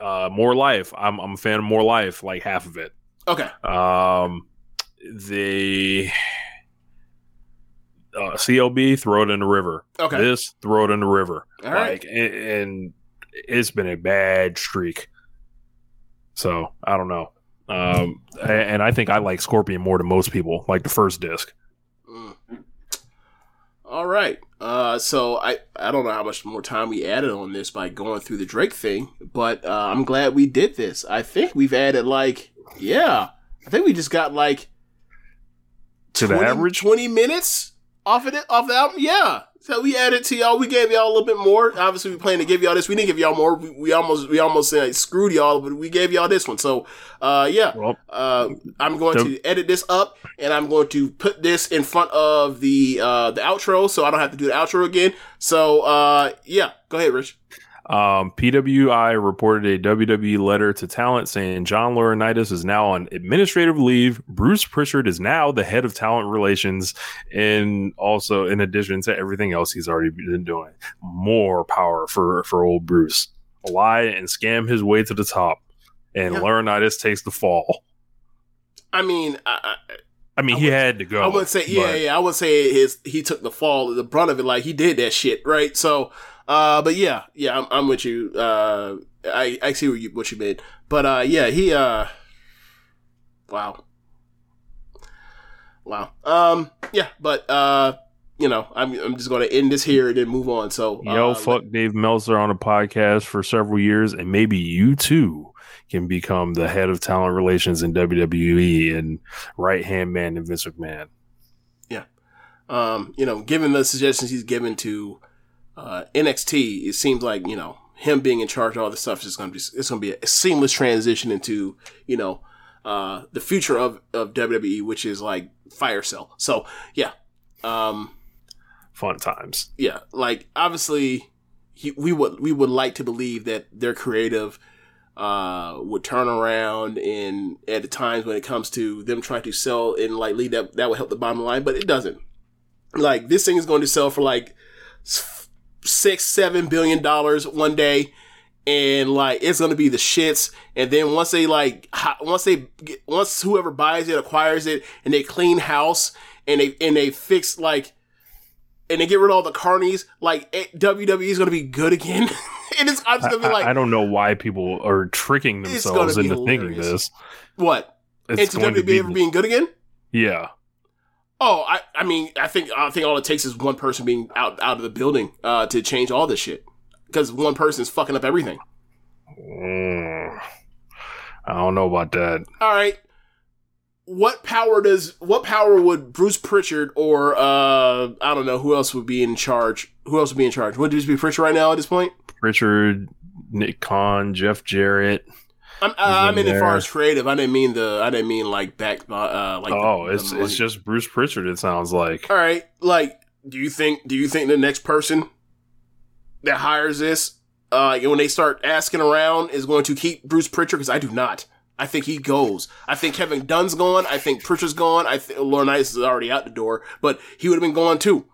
uh, more life. I'm I'm a fan of more life. Like half of it. Okay. Um, the uh, CLB throw it in the river. Okay. This throw it in the river. All like, right. and, and it's been a bad streak. So I don't know. Um, and I think I like Scorpion more than most people. Like the first disc. Mm. All right. Uh, so I I don't know how much more time we added on this by going through the Drake thing, but uh, I'm glad we did this. I think we've added like yeah, I think we just got like to 20, the average twenty minutes off of it off the album. Yeah, so we added to y'all. We gave y'all a little bit more. Obviously, we plan to give y'all this. We didn't give y'all more. We, we almost we almost uh, screwed y'all, but we gave y'all this one. So, uh, yeah, uh, I'm going to edit this up, and I'm going to put this in front of the uh, the outro, so I don't have to do the outro again. So, uh, yeah, go ahead, Rich. Um, PWI reported a WWE letter to talent saying John Laurinaitis is now on administrative leave. Bruce Prichard is now the head of talent relations, and also in addition to everything else he's already been doing, more power for for old Bruce. Lie and scam his way to the top, and yeah. Laurinaitis takes the fall. I mean, I, I mean, I he would, had to go. I would say, yeah, yeah. I would say his he took the fall, the brunt of it. Like he did that shit, right? So, uh, but yeah, yeah, I'm, I'm with you. Uh, I, I see what you, what you mean. But, uh, yeah, he, uh, wow. Wow. Um, yeah, but, uh, you know, I'm, I'm just going to end this here and then move on. So, yo, uh, fuck let- Dave Meltzer on a podcast for several years, and maybe you too can become the head of talent relations in WWE and right hand man in Vince McMahon. Yeah. Um, you know, given the suggestions he's given to uh, NXT, it seems like you know him being in charge of all this stuff is going to be it's going to be a seamless transition into you know uh, the future of of WWE, which is like Fire Cell. So yeah, um, Fun times. yeah, like obviously he, we would we would like to believe that their creative uh would turn around and at the times when it comes to them trying to sell and like lead that that would help the bottom line, but it doesn't. Like this thing is going to sell for like six seven billion dollars one day. And like it's gonna be the shits, and then once they like, once they get, once whoever buys it acquires it, and they clean house, and they and they fix like and they get rid of all the carnies, like WWE is gonna be good again. *laughs* and it's I'm just gonna be like, I don't know why people are tricking themselves into thinking this. what? It's Into going to WWE be ever being good again? yeah. Oh, I, I mean, I think I think all it takes is one person being out out of the building uh, to change all this shit. Because one person is fucking up everything. Mm. I don't know about that. All right. What power does what power would Bruce Prichard or uh I don't know who else would be in charge? Who else would be in charge? Would it just be Pritchard right now at this point? Richard, Nick Khan, Jeff Jarrett. I'm, uh, I in mean, as far as creative, I didn't mean the, I didn't mean like back, uh, like. oh, the- it's the it's just Bruce Prichard. It sounds like. All right, like, do you think, do you think the next person that hires this, uh, when they start asking around, is going to keep Bruce Prichard? Because I do not. I think he goes. I think Kevin Dunn's gone. I think Prichard's gone. I think Laurinaitis is already out the door, but he would have been gone too.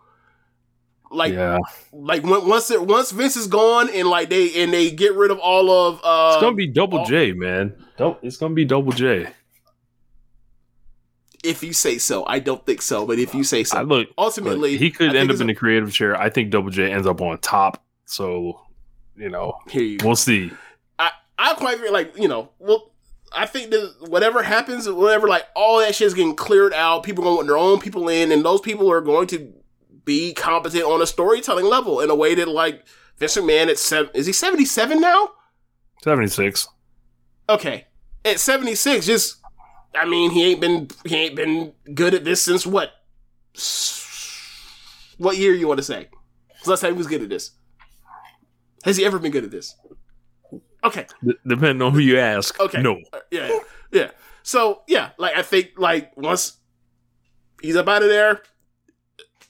Like, yeah, like when, once it, once Vince is gone and like they and they get rid of all of uh, it's gonna be Double all- J, man. Dou- It's gonna be Double J. if you say so. I don't think so, but if you say so, I look. ultimately look, he could I end up in a- the creative chair. I think Double J ends up on top. So, you know, Here you we'll see. I I quite feel like you know well. I think that whatever happens, whatever, like all that shit is getting cleared out. People are going to want their own people in, and those people are going to be competent on a storytelling level in a way that, like, Vince McMahon at seven, is he seventy seven now? Seventy six. Okay, at seventy six, just I mean, he ain't been he ain't been good at this since what? What year you want to say? So let's say he was good at this. Has he ever been good at this? Okay, D- depending on who you ask. Okay. No. Uh, yeah, yeah, yeah. So yeah, like I think like once he's up out of there,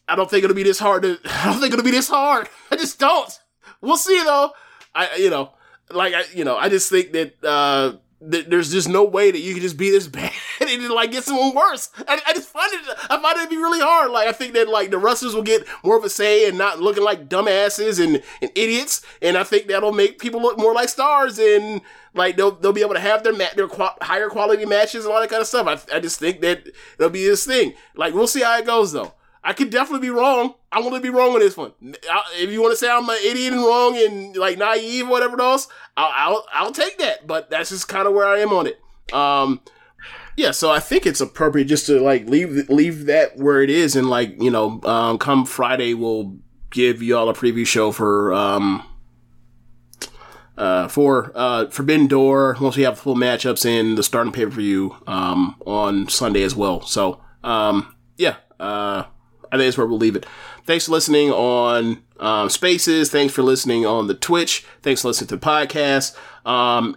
I don't think it'll be this hard to. *laughs* I don't think it'll be this hard. *laughs* I just don't. We'll see though. I you know like I you know I just think that uh that there's just no way that you can just be this *laughs* bad and like get someone worse. I, I just find it I find it to be really hard. Like I think that like the wrestlers will get more of a say and not looking like dumbasses and, and idiots. And I think that'll make people look more like stars and like they'll they'll be able to have their ma- their qua- higher quality matches and all that kind of stuff. I I just think that it'll be this thing. Like we'll see how it goes though. I could definitely be wrong. I want to be wrong on this one. If you want to say I'm an idiot and wrong and like naive, or whatever else, I'll, I'll I'll take that. But that's just kind of where I am on it. Um, yeah. So I think it's appropriate just to like leave leave that where it is, and like you know, um, come Friday we'll give you all a preview show for um uh, for uh, Forbidden Door once we have full matchups in the starting pay per view um, on Sunday as well. So um, yeah, uh, I think that's where we'll leave it. Thanks for listening on um, Spaces. Thanks for listening on the Twitch. Thanks for listening to the podcast. Um,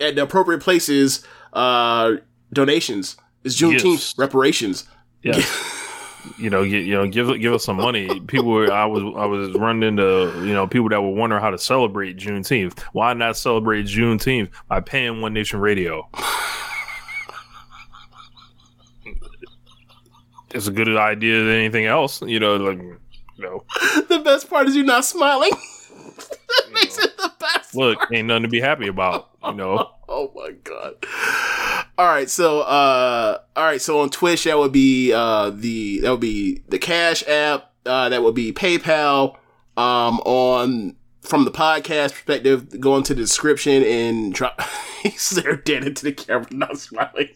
at the appropriate places, uh, donations is Juneteenth Yes. reparations. Yeah. *laughs* you know, you, you know, give give us some money. People, were, I was I was running into you know people that were wondering how to celebrate Juneteenth. Why not celebrate Juneteenth by paying One Nation Radio? *laughs* It's a good idea than anything else. You know, like you know, *laughs* the best part is you're not smiling. *laughs* that makes it the best. look, ain't nothing to be happy about. You *laughs* know, Oh my god. All right, so uh all right, so on Twitch that would be uh the that would be the Cash app, uh that would be PayPal um on from the podcast perspective, go into the description and drop he's there dead into the camera, not smiling.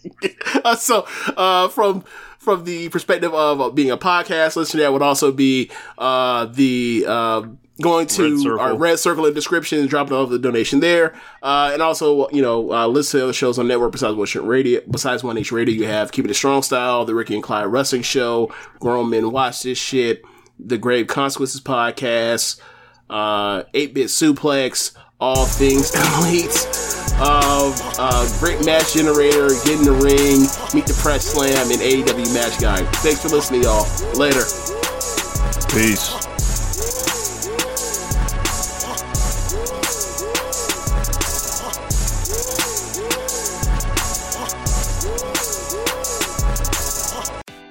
uh, so uh from from the perspective of uh, being a podcast listener, that would also be uh the uh going to Red Circle. our red circle in the description and dropping off the donation there. Uh, and also, you know, uh, listen to other shows on network besides One Radio. Besides One Nation Radio, you have Keeping It Strong Style, the Ricky and Clive Wrestling Show, Grown Men Watch This Shit, the Grave Consequences Podcast, uh, 8-Bit Suplex, All Things Elite, uh, uh, Great Match Generator, Get in the Ring, Meet the Press Slam, and AEW Match Guide. Thanks for listening, y'all. Later. Peace.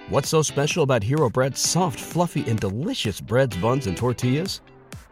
What's so special about Hero Bread's soft, fluffy, and delicious breads, buns, and tortillas?